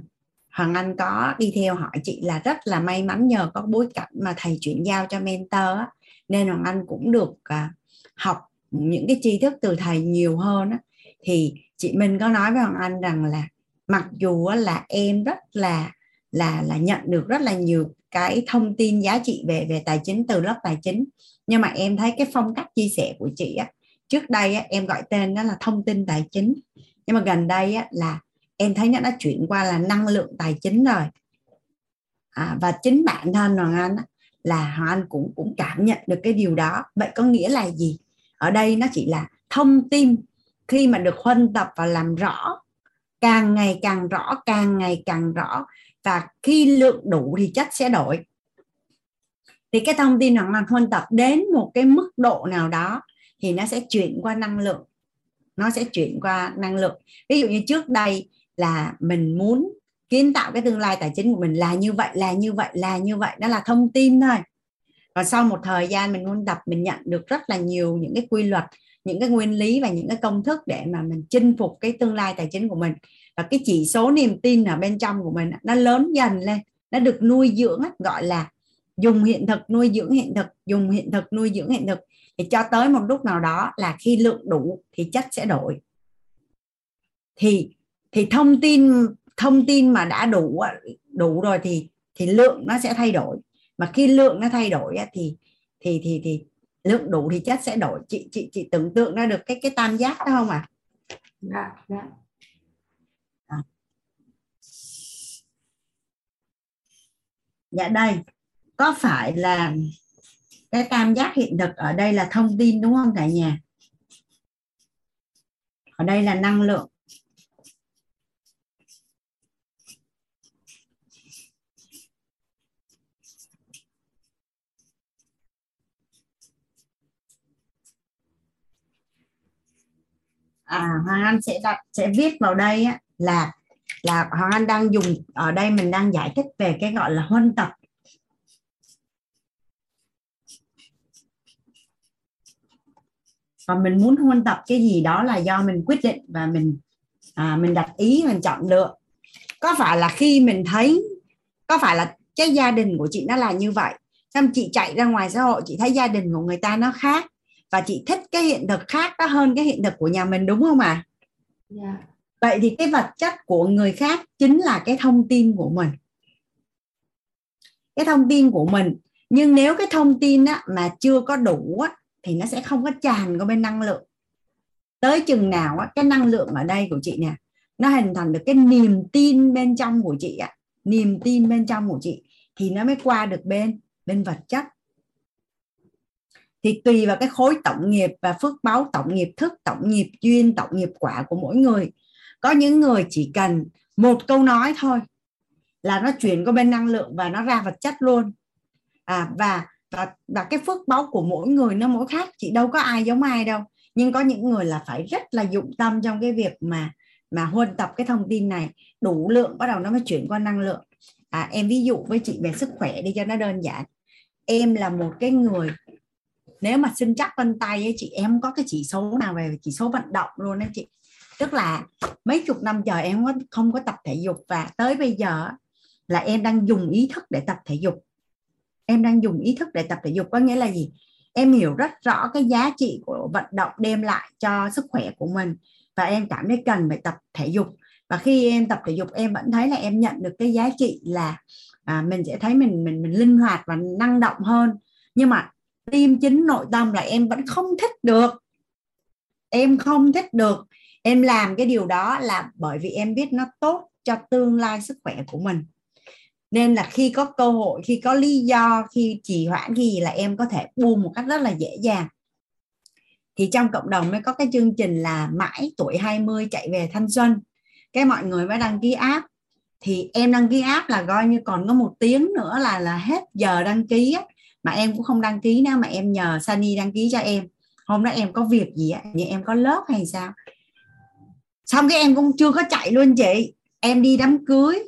Hoàng Anh có đi theo hỏi chị là rất là may mắn nhờ có bối cảnh mà thầy chuyển giao cho mentor á, nên Hoàng Anh cũng được à, học những cái tri thức từ thầy nhiều hơn á. thì chị Minh có nói với Hoàng Anh rằng là mặc dù là em rất là là là nhận được rất là nhiều cái thông tin giá trị về về tài chính từ lớp tài chính nhưng mà em thấy cái phong cách chia sẻ của chị á trước đây á, em gọi tên đó là thông tin tài chính nhưng mà gần đây á, là em thấy nó đã chuyển qua là năng lượng tài chính rồi à, và chính bản thân hoàng anh á, là hoàng anh cũng cũng cảm nhận được cái điều đó vậy có nghĩa là gì ở đây nó chỉ là thông tin. Khi mà được huân tập và làm rõ, càng ngày càng rõ, càng ngày càng rõ, và khi lượng đủ thì chất sẽ đổi. Thì cái thông tin hoặc là huân tập đến một cái mức độ nào đó thì nó sẽ chuyển qua năng lượng. Nó sẽ chuyển qua năng lượng. Ví dụ như trước đây là mình muốn kiến tạo cái tương lai tài chính của mình là như vậy, là như vậy, là như vậy. Đó là thông tin thôi và sau một thời gian mình luôn tập, mình nhận được rất là nhiều những cái quy luật, những cái nguyên lý và những cái công thức để mà mình chinh phục cái tương lai tài chính của mình. Và cái chỉ số niềm tin ở bên trong của mình nó lớn dần lên, nó được nuôi dưỡng gọi là dùng hiện thực, nuôi dưỡng hiện thực, dùng hiện thực, nuôi dưỡng hiện thực. Thì cho tới một lúc nào đó là khi lượng đủ thì chất sẽ đổi. Thì thì thông tin thông tin mà đã đủ đủ rồi thì thì lượng nó sẽ thay đổi mà khi lượng nó thay đổi thì thì thì thì lượng đủ thì chất sẽ đổi chị chị chị tưởng tượng ra được cái cái tam giác đó không ạ à? dạ dạ à. dạ đây có phải là cái tam giác hiện thực ở đây là thông tin đúng không cả nhà ở đây là năng lượng à Hoàng Anh sẽ đặt sẽ viết vào đây á, là là Hoàng Anh đang dùng ở đây mình đang giải thích về cái gọi là huân tập. Và mình muốn huân tập cái gì đó là do mình quyết định và mình à, mình đặt ý mình chọn lựa. Có phải là khi mình thấy có phải là cái gia đình của chị nó là như vậy? Xong chị chạy ra ngoài xã hội chị thấy gia đình của người ta nó khác và chị thích cái hiện thực khác đó hơn cái hiện thực của nhà mình đúng không ạ? À? yeah. vậy thì cái vật chất của người khác chính là cái thông tin của mình. Cái thông tin của mình. Nhưng nếu cái thông tin á, mà chưa có đủ á, thì nó sẽ không có tràn qua bên năng lượng. Tới chừng nào á, cái năng lượng ở đây của chị nè nó hình thành được cái niềm tin bên trong của chị ạ. Niềm tin bên trong của chị thì nó mới qua được bên bên vật chất thì tùy vào cái khối tổng nghiệp và phước báo tổng nghiệp thức tổng nghiệp duyên tổng nghiệp quả của mỗi người. Có những người chỉ cần một câu nói thôi là nó chuyển qua bên năng lượng và nó ra vật chất luôn. À và và, và cái phước báo của mỗi người nó mỗi khác chị đâu có ai giống ai đâu. Nhưng có những người là phải rất là dụng tâm trong cái việc mà mà huân tập cái thông tin này. Đủ lượng bắt đầu nó mới chuyển qua năng lượng. À, em ví dụ với chị về sức khỏe đi cho nó đơn giản. Em là một cái người nếu mà sinh chắc vân tay ấy, chị em có cái chỉ số nào về chỉ số vận động luôn đấy chị. Tức là mấy chục năm giờ em không có tập thể dục và tới bây giờ là em đang dùng ý thức để tập thể dục. Em đang dùng ý thức để tập thể dục có nghĩa là gì? Em hiểu rất rõ cái giá trị của vận động đem lại cho sức khỏe của mình và em cảm thấy cần phải tập thể dục. Và khi em tập thể dục em vẫn thấy là em nhận được cái giá trị là à, mình sẽ thấy mình mình mình linh hoạt và năng động hơn. Nhưng mà tim, chính, nội tâm là em vẫn không thích được. Em không thích được. Em làm cái điều đó là bởi vì em biết nó tốt cho tương lai sức khỏe của mình. Nên là khi có cơ hội, khi có lý do, khi trì hoãn gì là em có thể buông một cách rất là dễ dàng. Thì trong cộng đồng mới có cái chương trình là mãi tuổi 20 chạy về thanh xuân. Cái mọi người mới đăng ký app. Thì em đăng ký app là coi như còn có một tiếng nữa là là hết giờ đăng ký á mà em cũng không đăng ký nữa mà em nhờ Sunny đăng ký cho em. Hôm đó em có việc gì á như em có lớp hay sao? Xong cái em cũng chưa có chạy luôn chị. Em đi đám cưới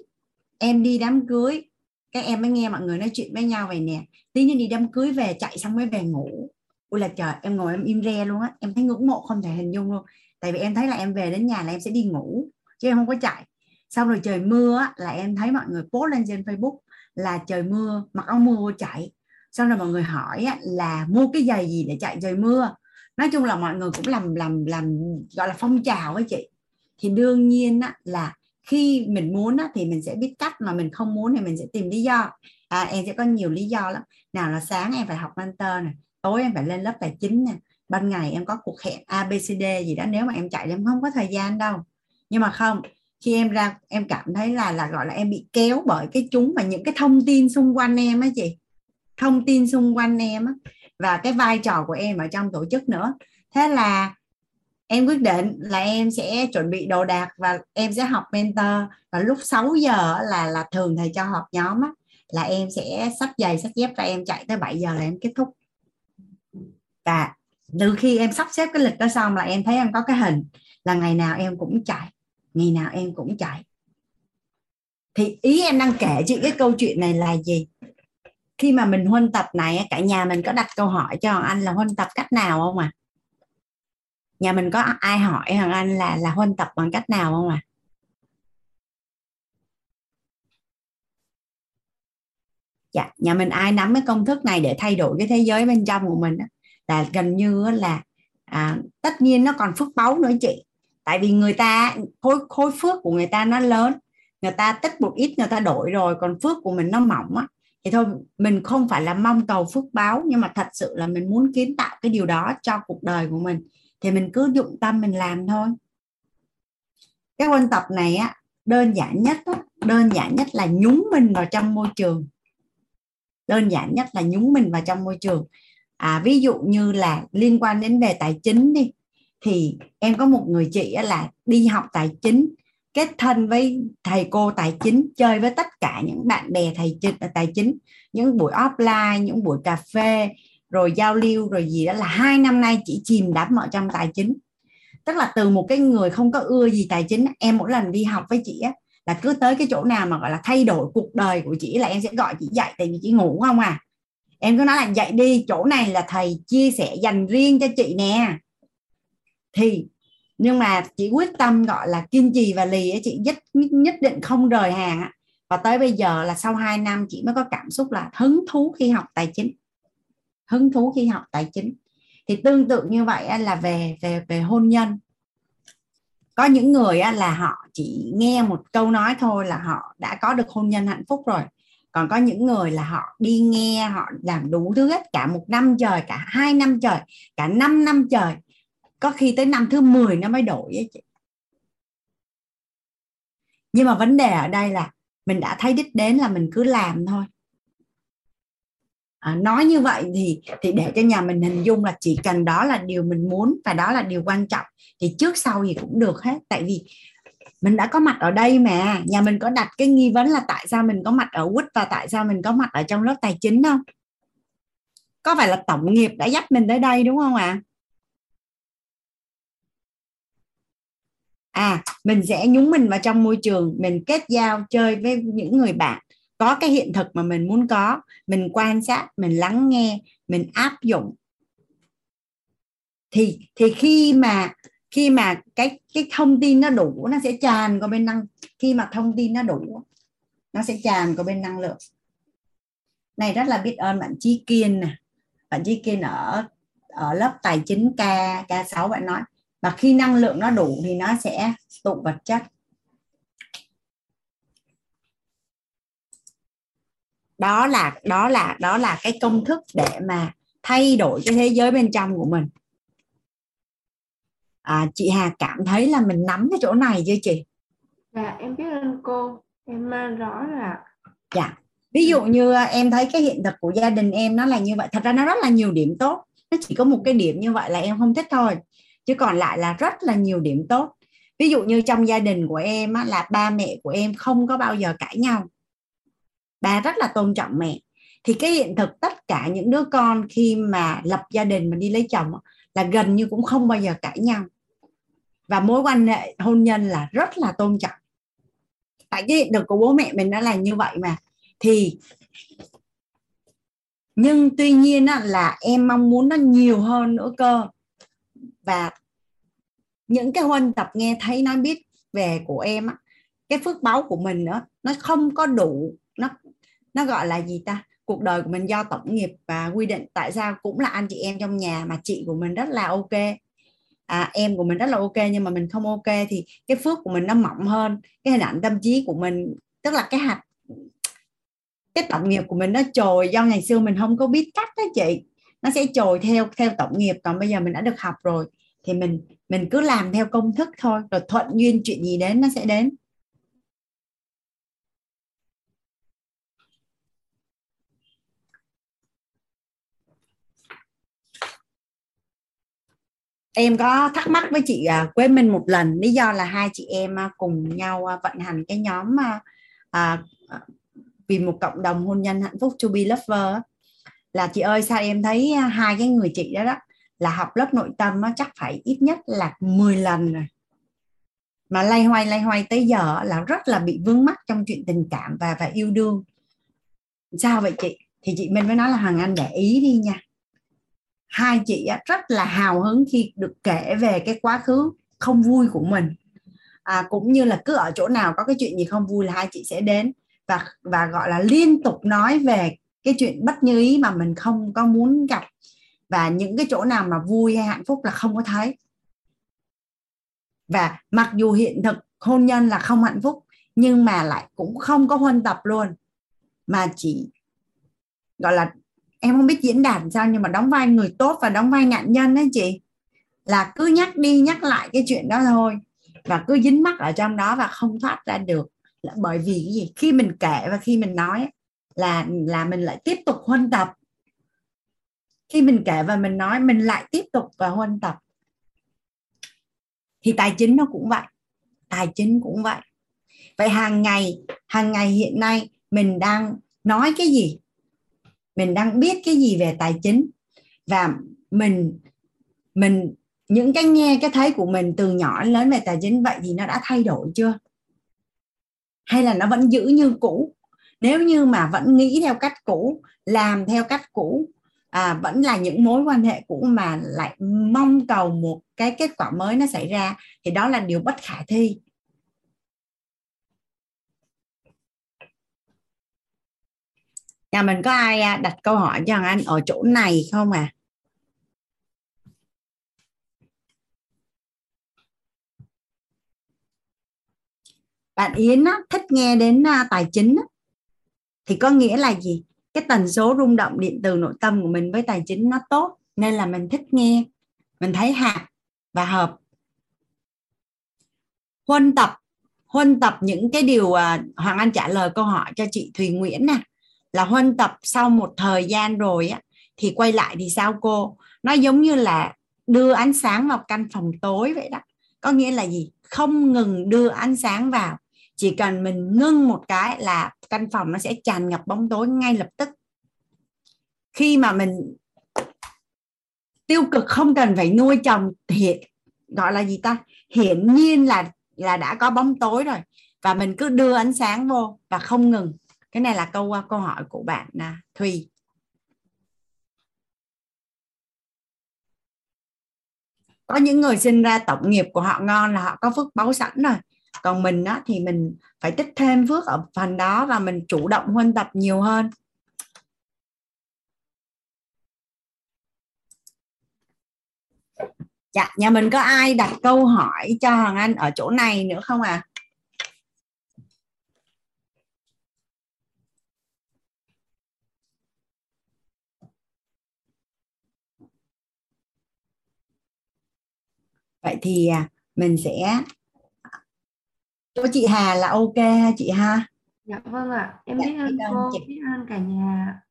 em đi đám cưới. Các em mới nghe mọi người nói chuyện với nhau vậy nè. Tí nữa đi đám cưới về chạy xong mới về ngủ. Ui là trời em ngồi em im re luôn á. Em thấy ngưỡng mộ không thể hình dung luôn. Tại vì em thấy là em về đến nhà là em sẽ đi ngủ chứ em không có chạy. Xong rồi trời mưa á, là em thấy mọi người post lên trên facebook là trời mưa mặc áo mưa chạy xong rồi mọi người hỏi là mua cái giày gì để chạy trời mưa? Nói chung là mọi người cũng làm làm làm gọi là phong trào với chị. Thì đương nhiên á, là khi mình muốn á, thì mình sẽ biết cách mà mình không muốn thì mình sẽ tìm lý do. À, em sẽ có nhiều lý do lắm. Nào là sáng em phải học mentor này tối em phải lên lớp tài chính nè ban ngày em có cuộc hẹn abcd gì đó. Nếu mà em chạy thì em không có thời gian đâu. Nhưng mà không khi em ra em cảm thấy là là gọi là em bị kéo bởi cái chúng và những cái thông tin xung quanh em á chị thông tin xung quanh em á và cái vai trò của em ở trong tổ chức nữa. Thế là em quyết định là em sẽ chuẩn bị đồ đạc và em sẽ học mentor. Và lúc 6 giờ là là thường thầy cho họp nhóm á, là em sẽ sắp giày sắp dép ra em chạy tới 7 giờ là em kết thúc. Và từ khi em sắp xếp cái lịch đó xong là em thấy em có cái hình là ngày nào em cũng chạy ngày nào em cũng chạy. Thì ý em đang kể chị cái câu chuyện này là gì? Khi mà mình huân tập này cả nhà mình có đặt câu hỏi cho anh là huân tập cách nào không à nhà mình có ai hỏi hoàng anh là là huân tập bằng cách nào không à dạ nhà mình ai nắm cái công thức này để thay đổi cái thế giới bên trong của mình đó, là gần như là à, tất nhiên nó còn phước báu nữa chị. Tại vì người ta khối khối phước của người ta nó lớn người ta tích một ít người ta đổi rồi còn phước của mình nó mỏng á thì thôi mình không phải là mong cầu phước báo nhưng mà thật sự là mình muốn kiến tạo cái điều đó cho cuộc đời của mình. Thì mình cứ dụng tâm mình làm thôi. Cái ôn tập này á đơn giản nhất á, đơn giản nhất là nhúng mình vào trong môi trường. Đơn giản nhất là nhúng mình vào trong môi trường. À, ví dụ như là liên quan đến về tài chính đi thì em có một người chị là đi học tài chính kết thân với thầy cô tài chính, chơi với tất cả những bạn bè thầy chính tài chính, những buổi offline, những buổi cà phê, rồi giao lưu, rồi gì đó là hai năm nay chỉ chìm đắm ở trong tài chính. Tức là từ một cái người không có ưa gì tài chính, em mỗi lần đi học với chị á, là cứ tới cái chỗ nào mà, gọi là, thay đổi cuộc đời của chị, là em sẽ gọi chị dậy, tại vì chị ngủ không à. Em cứ nói là, dậy đi, chỗ này là thầy chia sẻ dành riêng cho chị nè. Thì nhưng mà chị quyết tâm gọi là kiên trì và lì ấy, chị nhất nhất định không rời hàng và tới bây giờ là sau 2 năm chị mới có cảm xúc là hứng thú khi học tài chính. Hứng thú khi học tài chính. Thì tương tự như vậy là về về về hôn nhân. Có những người là họ chỉ nghe một câu nói thôi là họ đã có được hôn nhân hạnh phúc rồi. Còn có những người là họ đi nghe họ làm đủ thứ hết cả một năm trời cả hai năm trời cả năm năm trời có khi tới năm thứ 10 nó mới đổi ấy chị. Nhưng mà vấn đề ở đây là mình đã thấy đích đến là mình cứ làm thôi. À, nói như vậy thì thì để cho nhà mình hình dung là chỉ cần đó là điều mình muốn và đó là điều quan trọng thì trước sau gì cũng được hết. Tại vì mình đã có mặt ở đây mà nhà mình có đặt cái nghi vấn là tại sao mình có mặt ở quýt và tại sao mình có mặt ở trong lớp tài chính không? Có phải là tổng nghiệp đã dắt mình tới đây đúng không ạ? à? À mình sẽ nhúng mình vào trong môi trường, mình kết giao, chơi với những người bạn. Có cái hiện thực mà mình muốn có, mình quan sát, mình lắng nghe, mình áp dụng. Thì thì khi mà khi mà cái cái thông tin nó đủ, nó sẽ tràn qua bên năng, khi mà thông tin nó đủ, nó sẽ tràn qua bên năng lượng. Này, rất là biết ơn bạn Chí Kiên nè. Bạn Chí Kiên ở ở lớp tài chính K K6 bạn nói và khi năng lượng nó đủ thì nó sẽ tụ vật chất. Đó là đó là đó là cái công thức để mà thay đổi cái thế giới bên trong của mình. À, chị Hà cảm thấy là mình nắm cái chỗ này chưa chị? Dạ em biết ơn cô. Em rõ là dạ. Ví dụ như à, em thấy cái hiện thực của gia đình em nó là như vậy. Thật ra nó rất là nhiều điểm tốt. Nó chỉ có một cái điểm như vậy là em không thích thôi chứ còn lại là rất là nhiều điểm tốt. Ví dụ như trong gia đình của em á, là ba mẹ của em không có bao giờ cãi nhau. Ba rất là tôn trọng mẹ. Thì cái hiện thực tất cả những đứa con khi mà lập gia đình mà đi lấy chồng là gần như cũng không bao giờ cãi nhau. Và mối quan hệ hôn nhân là rất là tôn trọng. Tại cái hiện thực của bố mẹ mình nó là như vậy mà. Thì nhưng tuy nhiên là em mong muốn nó nhiều hơn nữa cơ và những cái huân tập nghe thấy nói biết về của em á cái phước báu của mình nữa nó không có đủ nó nó gọi là gì ta? Cuộc đời của mình do tổng nghiệp và quy định. Tại sao? Cũng là anh chị em trong nhà mà chị của mình rất là ok. À, em của mình rất là ok nhưng mà mình không ok thì cái phước của mình nó mỏng hơn. Cái hình ảnh tâm trí của mình tức là cái hạt cái tổng nghiệp của mình nó trồi do ngày xưa mình không có biết cách đó chị. Nó sẽ trồi theo theo tổng nghiệp. Còn bây giờ mình đã được học rồi thì mình mình cứ làm theo công thức thôi rồi thuận duyên chuyện gì đến nó sẽ đến. Em có thắc mắc với chị à, Quế Minh một lần lý do là hai chị em à, cùng nhau à, vận hành cái nhóm à, à, vì một cộng đồng hôn nhân hạnh phúc to be lover là chị ơi sao em thấy hai cái người chị đó đó là học lớp nội tâm nó chắc phải ít nhất là 10 lần rồi. Mà lay hoay lay hoay tới giờ là rất là bị vướng mắc trong chuyện tình cảm và và yêu đương. Sao vậy chị? Thì chị Minh mới nói là Hoàng Anh để ý đi nha. Hai chị rất là hào hứng khi được kể về cái quá khứ không vui của mình. À, cũng như là cứ ở chỗ nào có cái chuyện gì không vui là hai chị sẽ đến và và gọi là liên tục nói về cái chuyện bất như ý mà mình không có muốn gặp và những cái chỗ nào mà vui hay hạnh phúc là không có thấy. Và mặc dù hiện thực hôn nhân là không hạnh phúc, nhưng mà lại cũng không có huân tập luôn. Mà chỉ, gọi là, em không biết diễn đạt sao nhưng mà đóng vai người tốt và đóng vai nạn nhân đấy chị. Là cứ nhắc đi nhắc lại cái chuyện đó thôi. Và cứ dính mắc ở trong đó và không thoát ra được. Là bởi vì cái gì? Khi mình kể và khi mình nói là là mình lại tiếp tục huân tập khi mình kể và mình nói, mình lại tiếp tục và huân tập. Thì tài chính nó cũng vậy. Tài chính cũng vậy. Vậy hàng ngày hàng ngày hiện nay mình đang nói cái gì? Mình đang biết cái gì về tài chính? Và mình mình, những cái nghe cái thấy của mình từ nhỏ đến lớn về tài chính, vậy thì nó đã thay đổi chưa? Hay là nó vẫn giữ như cũ? Nếu như mà vẫn nghĩ theo cách cũ, làm theo cách cũ à, vẫn là những mối quan hệ cũ mà lại mong cầu một cái kết quả mới nó xảy ra thì đó là điều bất khả thi. Nhà mình có ai à, đặt câu hỏi cho anh ở chỗ này không à bạn Yến á, thích nghe đến à, tài chính á, thì có nghĩa là gì? Cái tần số rung động điện từ nội tâm của mình với tài chính nó tốt, nên là mình thích nghe, mình thấy hạt và hợp. Huân tập huân tập những cái điều à, Hoàng Anh trả lời câu hỏi cho chị Thùy Nguyễn nè, là huân tập sau một thời gian rồi á, thì quay lại thì sao cô? Nó giống như là đưa ánh sáng vào căn phòng tối vậy đó. Có nghĩa là gì? Không ngừng đưa ánh sáng vào, chỉ cần mình ngưng một cái là căn phòng nó sẽ tràn ngập bóng tối ngay lập tức. Khi mà mình tiêu cực không cần phải nuôi chồng hiện gọi là gì ta? Hiển nhiên là là đã có bóng tối rồi. Và mình cứ đưa ánh sáng vô và không ngừng. Cái này là câu à, câu hỏi của bạn là Thùy. Có những người sinh ra tổng nghiệp của họ ngon là họ có phước báu sẵn rồi còn mình á, thì mình phải tích thêm phước ở phần đó và mình chủ động huân tập nhiều hơn. Dạ nhà mình có ai đặt câu hỏi cho hoàng anh ở chỗ này nữa không à vậy thì à, mình sẽ cho chị Hà là ok ha chị ha? Dạ vâng ạ. Em dạ, biết ơn cô chị. biết ơn cả nhà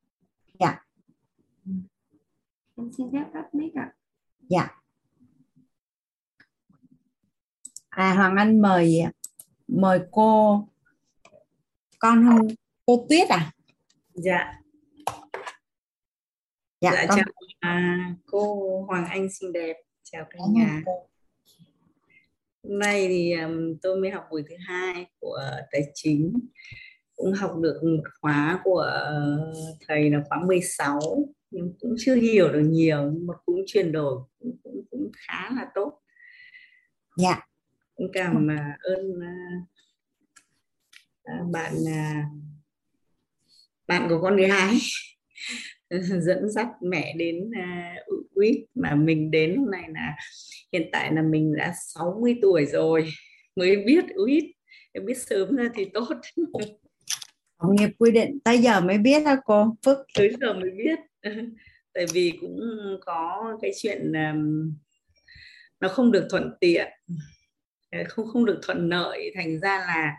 dạ. Em xin phép tắt mic ạ. Dạ. À Hoàng Anh mời mời cô con không cô Tuyết à? Dạ. Dạ, dạ con... chào à, cô Hoàng Anh xinh đẹp. Chào cả nhà hôm nay thì tôi mới học buổi thứ hai của tài chính. Cũng học được một khóa của thầy là khóa 16 nhưng cũng chưa hiểu được nhiều nhưng mà cũng chuyển đổi cũng, cũng, cũng khá là tốt. Dạ. Cũng cảm ơn uh, bạn uh, bạn của con gái dẫn dắt mẹ đến uh, quýt mà mình đến lúc này là hiện tại là mình đã 60 tuổi rồi mới biết quýt em biết sớm ra thì tốt. Cộng nghiệp quy định tới giờ mới biết đó cô. Phước tới giờ mới biết. Tại vì cũng có cái chuyện um, nó không được thuận tiện. Không không được thuận lợi. Thành ra là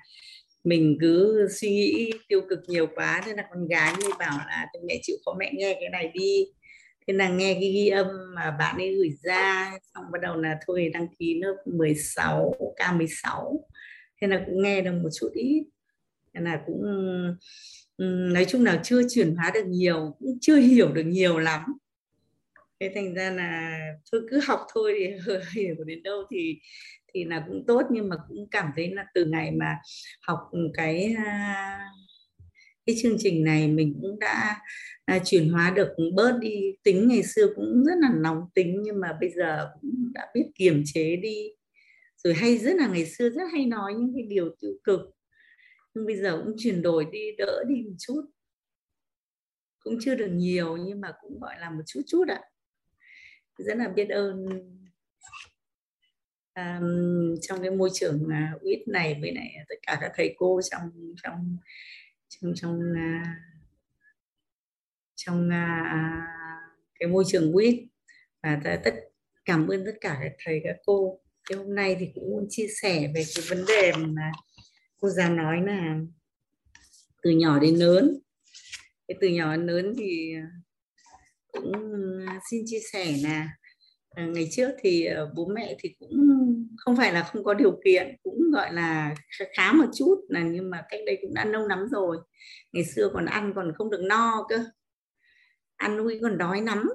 mình cứ suy nghĩ tiêu cực nhiều quá, thế là con gái mới bảo là mẹ chịu khó mẹ nghe cái này đi. Thế là nghe cái ghi âm mà bạn ấy gửi ra, xong bắt đầu là thôi đăng ký lớp 16 K16 thế là cũng nghe được một chút ít. Thế là cũng nói chung là chưa chuyển hóa được nhiều, cũng chưa hiểu được nhiều lắm thế thành ra là thôi cứ học thôi thì hiểu đến đâu thì thì là cũng tốt. Nhưng mà cũng cảm thấy là từ ngày mà học cái cái chương trình này mình cũng đã à, chuyển hóa được bớt đi. Tính ngày xưa cũng rất là nóng tính nhưng mà bây giờ cũng đã biết kiềm chế đi. Rồi hay rất là ngày xưa rất hay nói những cái điều tiêu cực. Nhưng bây giờ cũng chuyển đổi đi đỡ đi một chút. Cũng chưa được nhiều nhưng mà cũng gọi là một chút chút ạ. à rất là biết ơn. Um, trong cái môi trường à, uh, UIT này với lại tất cả các thầy cô trong trong trong trong uh, trong uh, cái môi trường UIT và tất cảm ơn tất cả các thầy các cô. Thì hôm nay thì cũng muốn chia sẻ về cái vấn đề mà cô giáo nói là từ nhỏ đến lớn. Cái từ nhỏ đến lớn thì cũng à, xin chia sẻ là ngày trước thì à, bố mẹ thì cũng không phải là không có điều kiện, cũng, gọi là khá một chút là nhưng mà cách đây cũng đã lâu lắm rồi. Ngày xưa còn ăn còn không được no cơ. Ăn nuôi còn đói lắm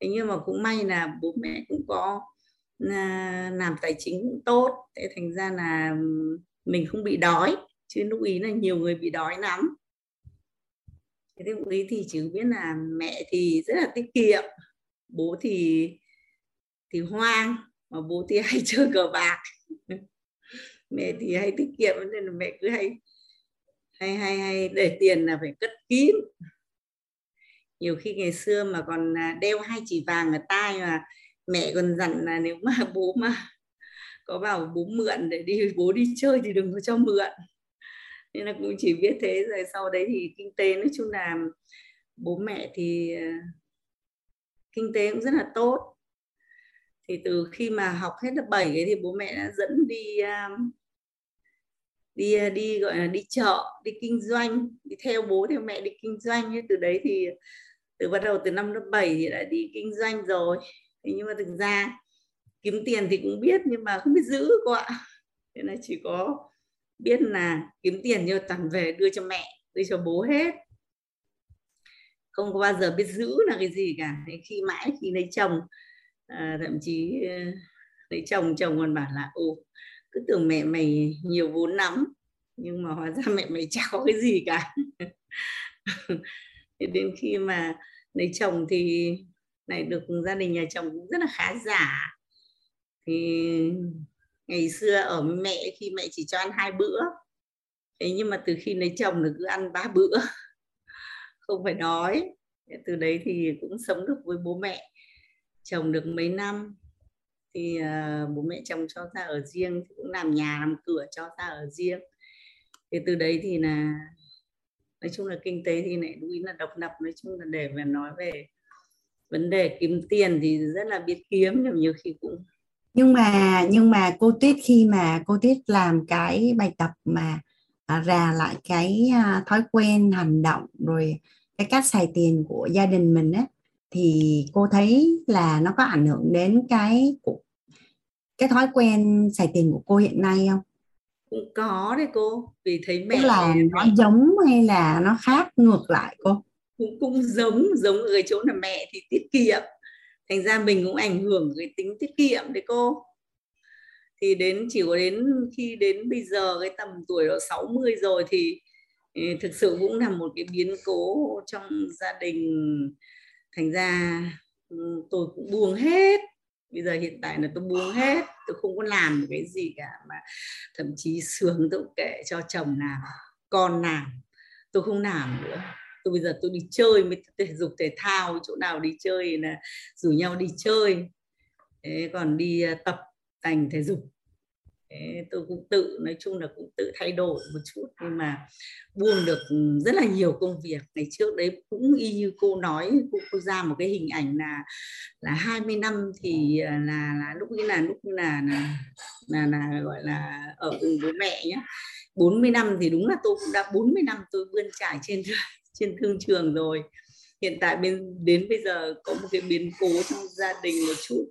thế nhưng mà cũng may là bố mẹ cũng có à, làm tài chính cũng tốt. Thế thành ra là mình không bị đói, chứ lúc ý là nhiều người bị đói lắm thế thì ý thì chứ biết là mẹ thì rất là tiết kiệm, bố thì thì hoang, mà bố thì hay chơi cờ bạc. Mẹ thì hay tiết kiệm, nên là mẹ cứ hay hay hay hay để tiền là phải cất kín. Nhiều khi ngày xưa mà còn à, đeo hai chỉ vàng ở tai mà mẹ còn dặn là nếu mà bố mà có bảo bố mượn để đi, bố đi chơi thì đừng có cho mượn nên là cũng chỉ biết thế, rồi sau đấy thì kinh tế nói chung là bố mẹ thì ờ, kinh tế cũng rất là tốt. Thì từ khi mà học hết lớp 7 ấy thì bố mẹ đã dẫn đi ờ, đi ờ, đi, gọi là, đi chợ, đi kinh doanh, đi theo bố theo mẹ đi kinh doanh. Ấy. từ đấy thì từ bắt đầu từ năm lớp 7 thì đã đi kinh doanh rồi. Thế nhưng mà thực ra kiếm tiền thì cũng biết, nhưng mà không biết giữ cô ạ. Thế là chỉ có biết là kiếm tiền như toàn về đưa cho mẹ đưa cho bố hết. Không có bao giờ biết giữ là cái gì cả. Thế khi mãi khi lấy chồng à, thậm chí ờ, lấy chồng chồng còn bảo là ồ cứ tưởng mẹ mày nhiều vốn lắm nhưng mà hóa ra mẹ mày chả có cái gì cả. Thế đến khi mà lấy chồng thì này được gia đình nhà chồng cũng rất là khá giả. Thì ngày xưa ở mẹ khi mẹ chỉ cho ăn hai bữa. Thế nhưng mà từ khi lấy chồng là cứ ăn ba bữa. Không phải đói từ đấy thì cũng sống được với bố mẹ. Chồng được mấy năm. Thì uh, bố mẹ chồng cho ra ở riêng cũng làm nhà làm cửa cho ra ở riêng. Thì từ đấy thì là nói chung là kinh tế thì lại đúng là độc lập. Nói chung là để mà nói về vấn đề kiếm tiền thì rất là biết kiếm nhưng nhiều khi cũng nhưng mà nhưng mà cô Tuyết khi mà cô Tuyết làm cái bài tập mà à, ra lại cái à, thói quen hành động rồi cái cách xài tiền của gia đình mình á thì cô thấy là nó có ảnh hưởng đến cái cái thói quen xài tiền của cô hiện nay không? Cũng có đấy cô, vì thấy mẹ Tức là nó giống hay là nó khác ngược lại cô? Cũng cũng giống giống ở cái chỗ là mẹ thì tiết kiệm, thành ra mình cũng ảnh hưởng cái tính tiết kiệm đấy cô. Thì đến, chỉ có đến khi đến bây giờ cái tầm tuổi độ 60 rồi thì ừ, thực sự cũng là một cái biến cố trong gia đình. Thành ra ừ, tôi cũng buông hết. Bây giờ hiện tại là tôi buông hết. Tôi không có làm cái gì cả mà thậm chí sướng tôi kệ cho chồng làm con làm tôi không làm nữa tôi bây giờ tôi đi chơi mới thể dục thể thao chỗ nào đi chơi là rủ nhau đi chơi. Thế còn đi à, tập tành thể dục. Thế tôi cũng tự nói chung là cũng tự thay đổi một chút nhưng mà buông được ừ, rất là nhiều công việc. Ngày trước đấy cũng y như cô nói cô, cô ra một cái hình ảnh là là 20 năm thì à, là là lúc như là lúc như là là, là, là gọi là ở cùng bố mẹ nhé 40 năm thì đúng là tôi cũng đã 40 năm tôi vươn trải trên trên thương trường rồi. Hiện tại bên đến bây giờ có một cái biến cố trong gia đình một chút.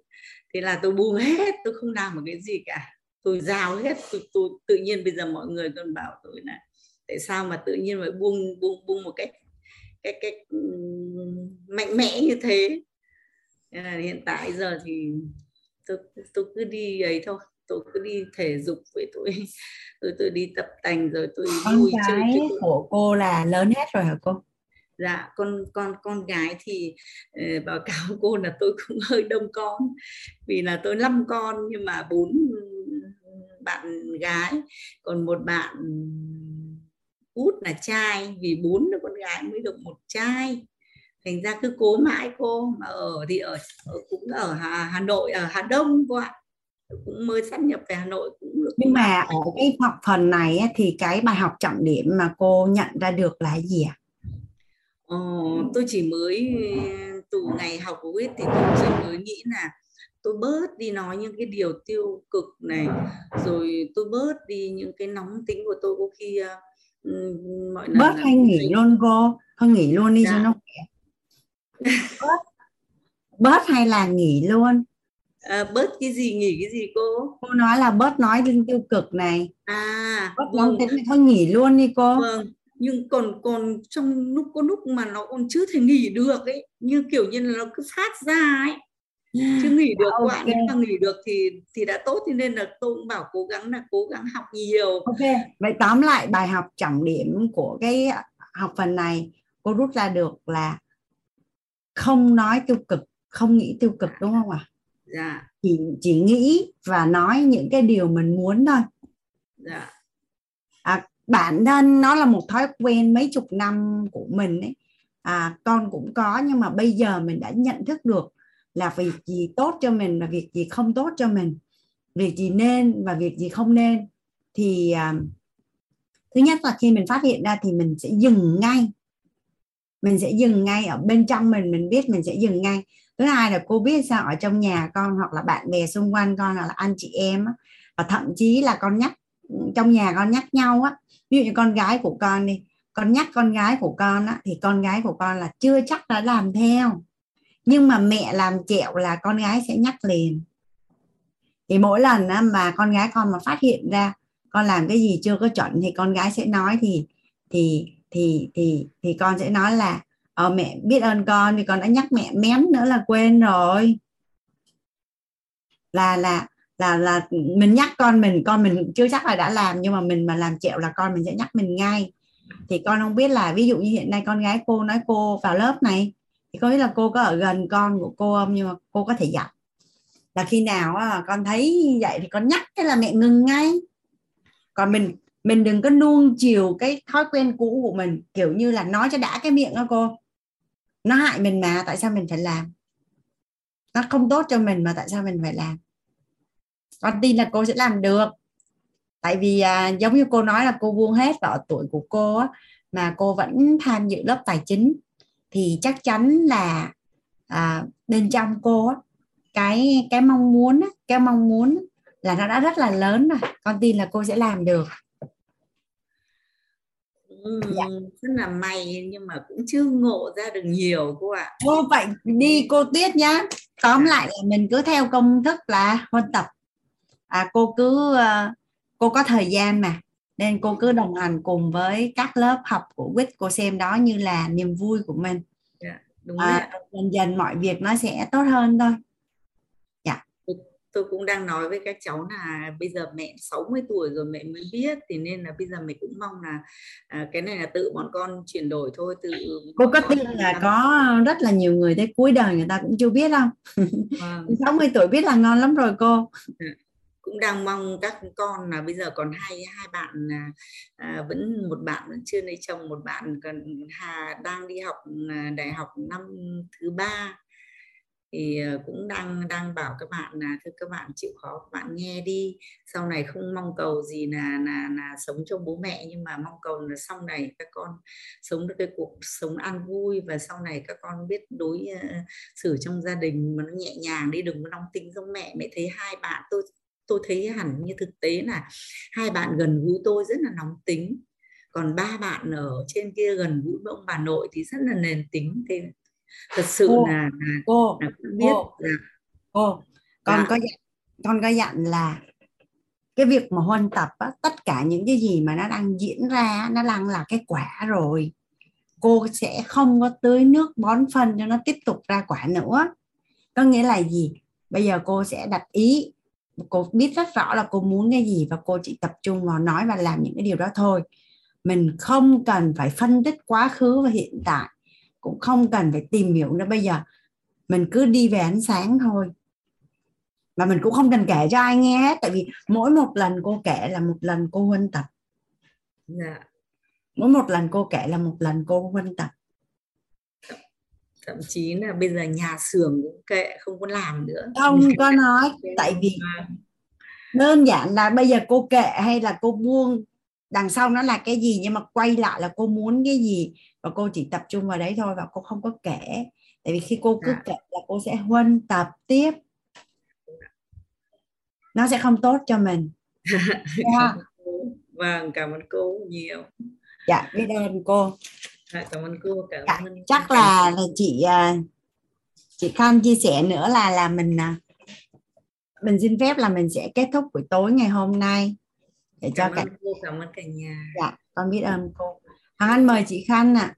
Thế là tôi buông hết tôi không làm một cái gì cả. Tôi giao hết tôi, tôi tự nhiên bây giờ mọi người còn bảo tôi là tại sao mà tự nhiên mà buông buông buông một cách cách cách mạnh mẽ như thế? À, hiện tại giờ thì tôi tôi cứ đi ấy thôi tôi cứ đi thể dục với tôi. Tôi tôi đi tập tành rồi tôi con vui chơi tôi... của cô là lớn hết rồi hả cô? Dạ con con con gái thì uh, báo cáo cô là tôi cũng hơi đông con. Vì là tôi năm con nhưng mà bốn bạn gái còn một bạn út là trai. Vì bốn đứa con gái mới được một trai. Thành ra cứ cố mãi cô mà ở thì ở, ở cũng ở Hà, Hà Nội ở Hà Đông cô ạ cũng mới sát nhập về Hà Nội cũng được nhưng mà ở cái học phần này thì cái bài học trọng điểm mà cô nhận ra được là gì ạ? Ờ, tôi chỉ mới từ ngày học của quýt thì tôi chỉ mới nghĩ là tôi bớt đi nói những cái điều tiêu cực này rồi tôi bớt đi những cái nóng tính của tôi có khi uh, mọi bớt hay nghỉ luôn cô thôi nghỉ luôn đi dạ. cho nó bớt bớt hay là nghỉ luôn à, bớt cái gì nghỉ cái gì cô? Cô nói là bớt nói đến tiêu cực này. À bớt vâng. thế thôi nghỉ luôn đi cô. Vâng nhưng còn còn trong lúc có lúc mà nó còn chưa thể nghỉ được ấy như kiểu như là nó cứ phát ra ấy. Chứ nghỉ được okay. quá nếu mà nghỉ được thì thì đã tốt thì nên là tôi cũng bảo cố gắng là cố gắng học nhiều. Ok vậy tóm lại bài học trọng điểm của cái học phần này cô rút ra được là không nói tiêu cực không nghĩ tiêu cực đúng không ạ dạ. Chỉ chỉ nghĩ và nói những cái điều mình muốn thôi. Dạ. À, bản thân nó là một thói quen mấy chục năm của mình ấy. À, con cũng có nhưng mà bây giờ mình đã nhận thức được là việc gì tốt cho mình và việc gì không tốt cho mình. Việc gì nên và việc gì không nên. Thì à, thứ nhất là khi mình phát hiện ra thì mình sẽ dừng ngay. Mình sẽ dừng ngay ở bên trong mình mình biết mình sẽ dừng ngay thứ hai là cô biết sao? Ở trong nhà con hoặc là bạn bè xung quanh con hoặc là anh chị em và thậm chí là con nhắc trong nhà con nhắc nhau á. Ví dụ như con gái của con đi con nhắc con gái của con á thì con gái của con là chưa chắc đã làm theo. Nhưng mà mẹ làm chẹo là con gái sẽ nhắc liền. Thì mỗi lần á, mà con gái con mà phát hiện ra con làm cái gì chưa có chuẩn thì con gái sẽ nói thì thì thì thì thì con sẽ nói là ờ mẹ biết ơn con thì con đã nhắc mẹ mém nữa là quên rồi. Là là là là mình nhắc con mình con mình chưa chắc là đã làm nhưng mà mình mà làm chẹo là con mình sẽ nhắc mình ngay. Thì con không biết là ví dụ như hiện nay con gái cô nói cô vào lớp này thì có biết là cô có ở gần con của cô không nhưng mà cô có thể dặn là khi nào á, con thấy vậy thì con nhắc cái là mẹ ngừng ngay. Còn mình mình đừng có nuông chiều cái thói quen cũ của mình kiểu như là nói cho đã cái miệng đó cô nó hại mình mà tại sao mình phải làm? Nó không tốt cho mình mà tại sao mình phải làm? Con tin là cô sẽ làm được. Tại vì à, giống như cô nói là cô buông hết vào tuổi của cô á, mà cô vẫn tham dự lớp tài chính thì chắc chắn là à, bên trong cô á, cái cái mong muốn á, cái mong muốn là nó đã rất là lớn rồi. Con tin là cô sẽ làm được. Ừ, dạ. rất là may nhưng mà cũng chưa ngộ ra được nhiều cô ạ. À. Cô vậy đi cô Tuyết nhá. Tóm dạ. lại là mình cứ theo công thức là huân tập. À, cô cứ uh, cô có thời gian mà nên cô cứ đồng hành cùng với các lớp học của quýt cô xem đó như là niềm vui của mình. Dạ, đúng à, dần dần mọi việc nó sẽ tốt hơn thôi tôi cũng đang nói với các cháu là bây giờ mẹ 60 tuổi rồi mẹ mới biết thì nên là bây giờ mình cũng mong là à, cái này là tự bọn con chuyển đổi thôi tự cô có tin là có rất là nhiều người tới cuối đời người ta cũng chưa biết không à. Vâng. 60 tuổi biết là ngon lắm rồi cô dạ, cũng đang mong các con là bây giờ còn hai hai bạn à, à, vẫn một bạn vẫn chưa lấy chồng một bạn còn hà đang đi học à, đại học năm thứ ba thì ờ, cũng đang đang bảo các bạn là thưa các bạn chịu khó các bạn nghe đi. Sau này không mong cầu gì là là là sống cho bố mẹ nhưng mà mong cầu là sau này các con sống được cái cuộc sống an vui và sau này các con biết đối uh, xử trong gia đình mà nó nhẹ nhàng đi đừng có nóng tính giống mẹ. Mẹ thấy hai bạn tôi tôi thấy hẳn như thực tế là hai bạn gần gũi tôi rất là nóng tính. Còn ba bạn ở trên kia gần gũi với ông bà nội thì rất là nền tính. Thì thật sự cô, là, là cô là cũng biết. cô, là cô con Dạ. có dặn con có dặn là cái việc mà huân tập á, tất cả những cái gì mà nó đang diễn ra nó đang là cái quả rồi cô sẽ không có tưới nước bón phân cho nó tiếp tục ra quả nữa. Có nghĩa là gì? Bây giờ cô sẽ đặt ý cô biết rất rõ là cô muốn cái gì và cô chỉ tập trung vào nói và làm những cái điều đó thôi. Mình không cần phải phân tích quá khứ và hiện tại cũng không cần phải tìm hiểu nữa. Bây giờ mình cứ đi về ánh sáng thôi. Và mình cũng không cần kể cho ai nghe hết. Tại vì mỗi một lần cô kể là một lần cô huân tập. Dạ. mỗi một lần cô kể là một lần cô huân tập. Thậm chí là bây giờ nhà xưởng cũng kệ không có làm nữa. Không có nói. Tại vì đơn giản là bây giờ cô kệ hay là cô buông đằng sau nó là cái gì nhưng mà quay lại là cô muốn cái gì? Và cô chỉ tập trung vào đấy thôi và cô không có kể. Tại vì khi cô cứ Dạ. kể là cô sẽ huân tập tiếp. Nó sẽ không tốt cho mình. Dạ. vâng cảm ơn cô nhiều. Dạ biết ơn cô. Dạ, cảm ơn cô cảm Dạ, ơn chắc là, là chị à, chị Khanh chia sẻ nữa là là mình à, mình xin phép là mình sẽ kết thúc buổi tối ngày hôm nay để cho cảm cả ơn cô cảm ơn cả nhà dạ con biết ơn cô Hằng Anh mời chị Khanh ạ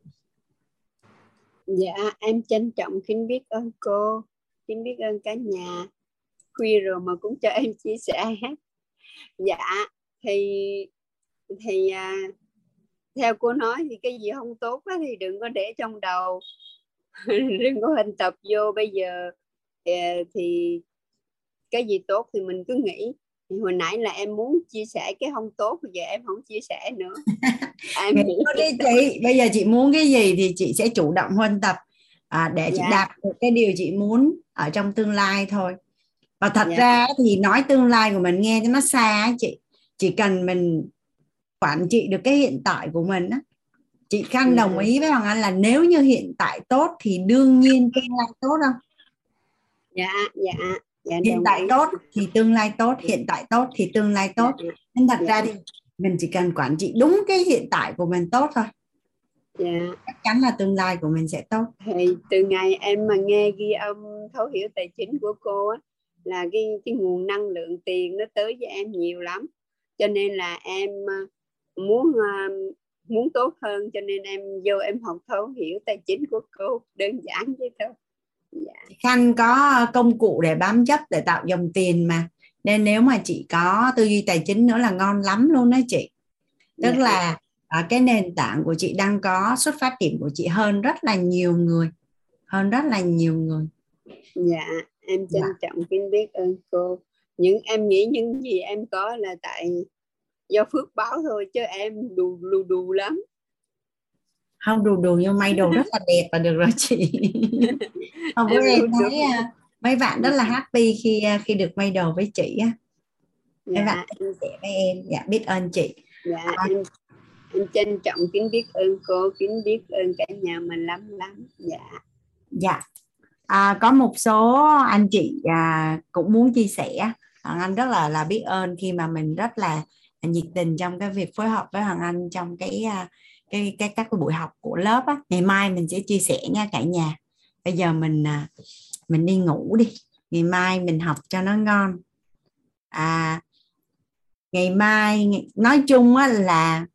Dạ, em trân trọng kính biết ơn cô, kính biết ơn cả nhà. Khuya rồi mà cũng cho em chia sẻ. Dạ, thì thì à, theo cô nói thì cái gì không tốt á, thì đừng có để trong đầu, đừng có hình tập vô. Bây giờ thì cái gì tốt thì mình cứ nghĩ. Thì hồi nãy là em muốn chia sẻ cái không tốt, bây giờ em không chia sẻ nữa. Em Nghĩ đi chị bây giờ chị muốn cái gì thì chị sẽ chủ động huân tập à, để chị Dạ. đạt được cái điều chị muốn ở trong tương lai thôi và thật Dạ. ra thì nói tương lai của mình nghe cho nó xa chị chỉ cần mình quản trị được cái hiện tại của mình á chị Khanh Ừ. đồng ý với Hoàng Anh là nếu như hiện tại tốt thì đương nhiên tương lai tốt không dạ dạ dạ hiện đồng tại ý. tốt thì tương lai tốt hiện tại tốt thì tương lai tốt. Dạ, nên thật Dạ. ra thì mình chỉ cần quản trị đúng cái hiện tại của mình tốt thôi. Dạ. chắc chắn là tương lai của mình sẽ tốt. Thì từ ngày em mà nghe ghi âm thấu hiểu tài chính của cô á là cái cái nguồn năng lượng tiền nó tới với em nhiều lắm. Cho nên là em à, muốn à, muốn tốt hơn cho nên em vô em học thấu hiểu tài chính của cô đơn giản vậy thôi. dạ Khanh có công cụ để bám chấp để tạo dòng tiền mà. Nên nếu mà chị có tư duy tài chính nữa là ngon lắm luôn đó chị. Tức Dạ. là à, cái nền tảng của chị đang có xuất phát điểm của chị hơn rất là nhiều người. Hơn rất là nhiều người. Dạ em trân Dạ. trọng kính biết ơn cô. Những em nghĩ những gì em có là tại do phước báo thôi chứ em đù lù đù lắm không đù đù nhưng may đồ rất là đẹp và được rồi chị. Hôm bữa Em thấy à, mấy bạn rất là happy khi à, khi được may đồ với chị á. Mấy dạ. bạn chia sẻ với em. Dạ biết ơn chị. Dạ em em trân trọng kính biết ơn cô kính biết ơn cả nhà mình lắm lắm. Dạ. Dạ. À, có một số anh chị à, cũng muốn chia sẻ. Hoàng Anh rất là là biết ơn khi mà mình rất là nhiệt tình trong cái việc phối hợp với Hoàng Anh trong cái à, cái cái các cái buổi học của lớp á. Ngày mai mình sẽ chia sẻ nha cả nhà. Bây giờ mình à, mình đi ngủ đi. Ngày mai mình học cho nó ngon. À ngày mai nói chung á là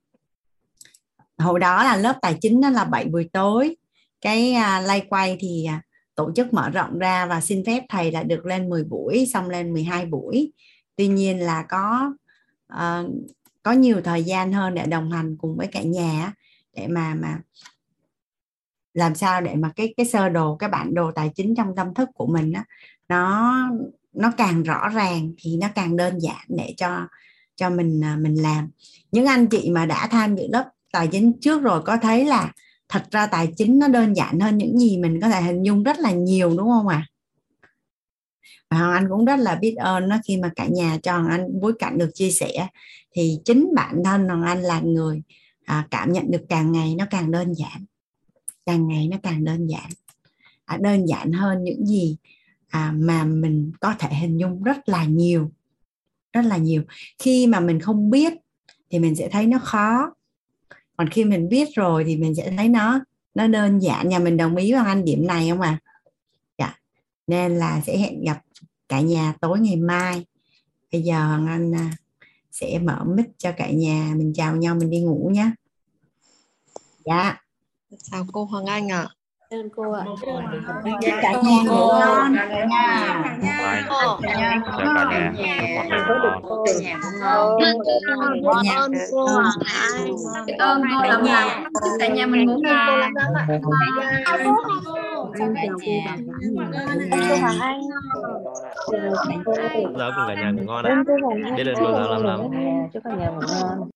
hồi đó là lớp tài chính đó là 7 buổi tối cái à, lay quay thì à, tổ chức mở rộng ra và xin phép thầy là được lên 10 buổi xong lên 12 buổi tuy nhiên là có uh, có nhiều thời gian hơn để đồng hành cùng với cả nhà để mà mà làm sao để mà cái cái sơ đồ cái bản đồ tài chính trong tâm thức của mình đó, nó nó càng rõ ràng thì nó càng đơn giản để cho cho mình à, mình làm những anh chị mà đã tham dự lớp tài chính trước rồi có thấy là thật ra tài chính nó đơn giản hơn những gì mình có thể hình dung rất là nhiều đúng không ạ à? và Hoàng Anh cũng rất là biết ơn nó khi mà cả nhà cho Hoàng Anh bối cảnh được chia sẻ thì chính bản thân Hoàng Anh là người à, cảm nhận được càng ngày nó càng đơn giản. Càng ngày nó càng đơn giản. À, đơn giản hơn những gì à, mà mình có thể hình dung rất là nhiều. Rất là nhiều. Khi mà mình không biết thì mình sẽ thấy nó khó. Còn khi mình biết rồi thì mình sẽ thấy nó nó đơn giản. Nhà mình đồng ý bằng anh điểm này không à dạ. Nên là sẽ hẹn gặp cả nhà tối ngày mai. Bây giờ hoàng anh à, sẽ mở mic cho cả nhà. Mình chào nhau mình đi ngủ nhé dạ chào cô Hoàng Anh ạ à. ơn cô ạ chúc cả nhà ngủ ngon cả nhà. Chào cả nhà. Mọi người ngủ ngon. cảm ơn cô Hoàng Anh ơn cô lắm lắm chúc cả nhà mình ngủ ngon chào cả nhà cô Hoàng Anh Lớp cùng cả nhà ngủ ngon ạ. Biết ơn cô lắm lắm. chúc cả nhà ngủ ngon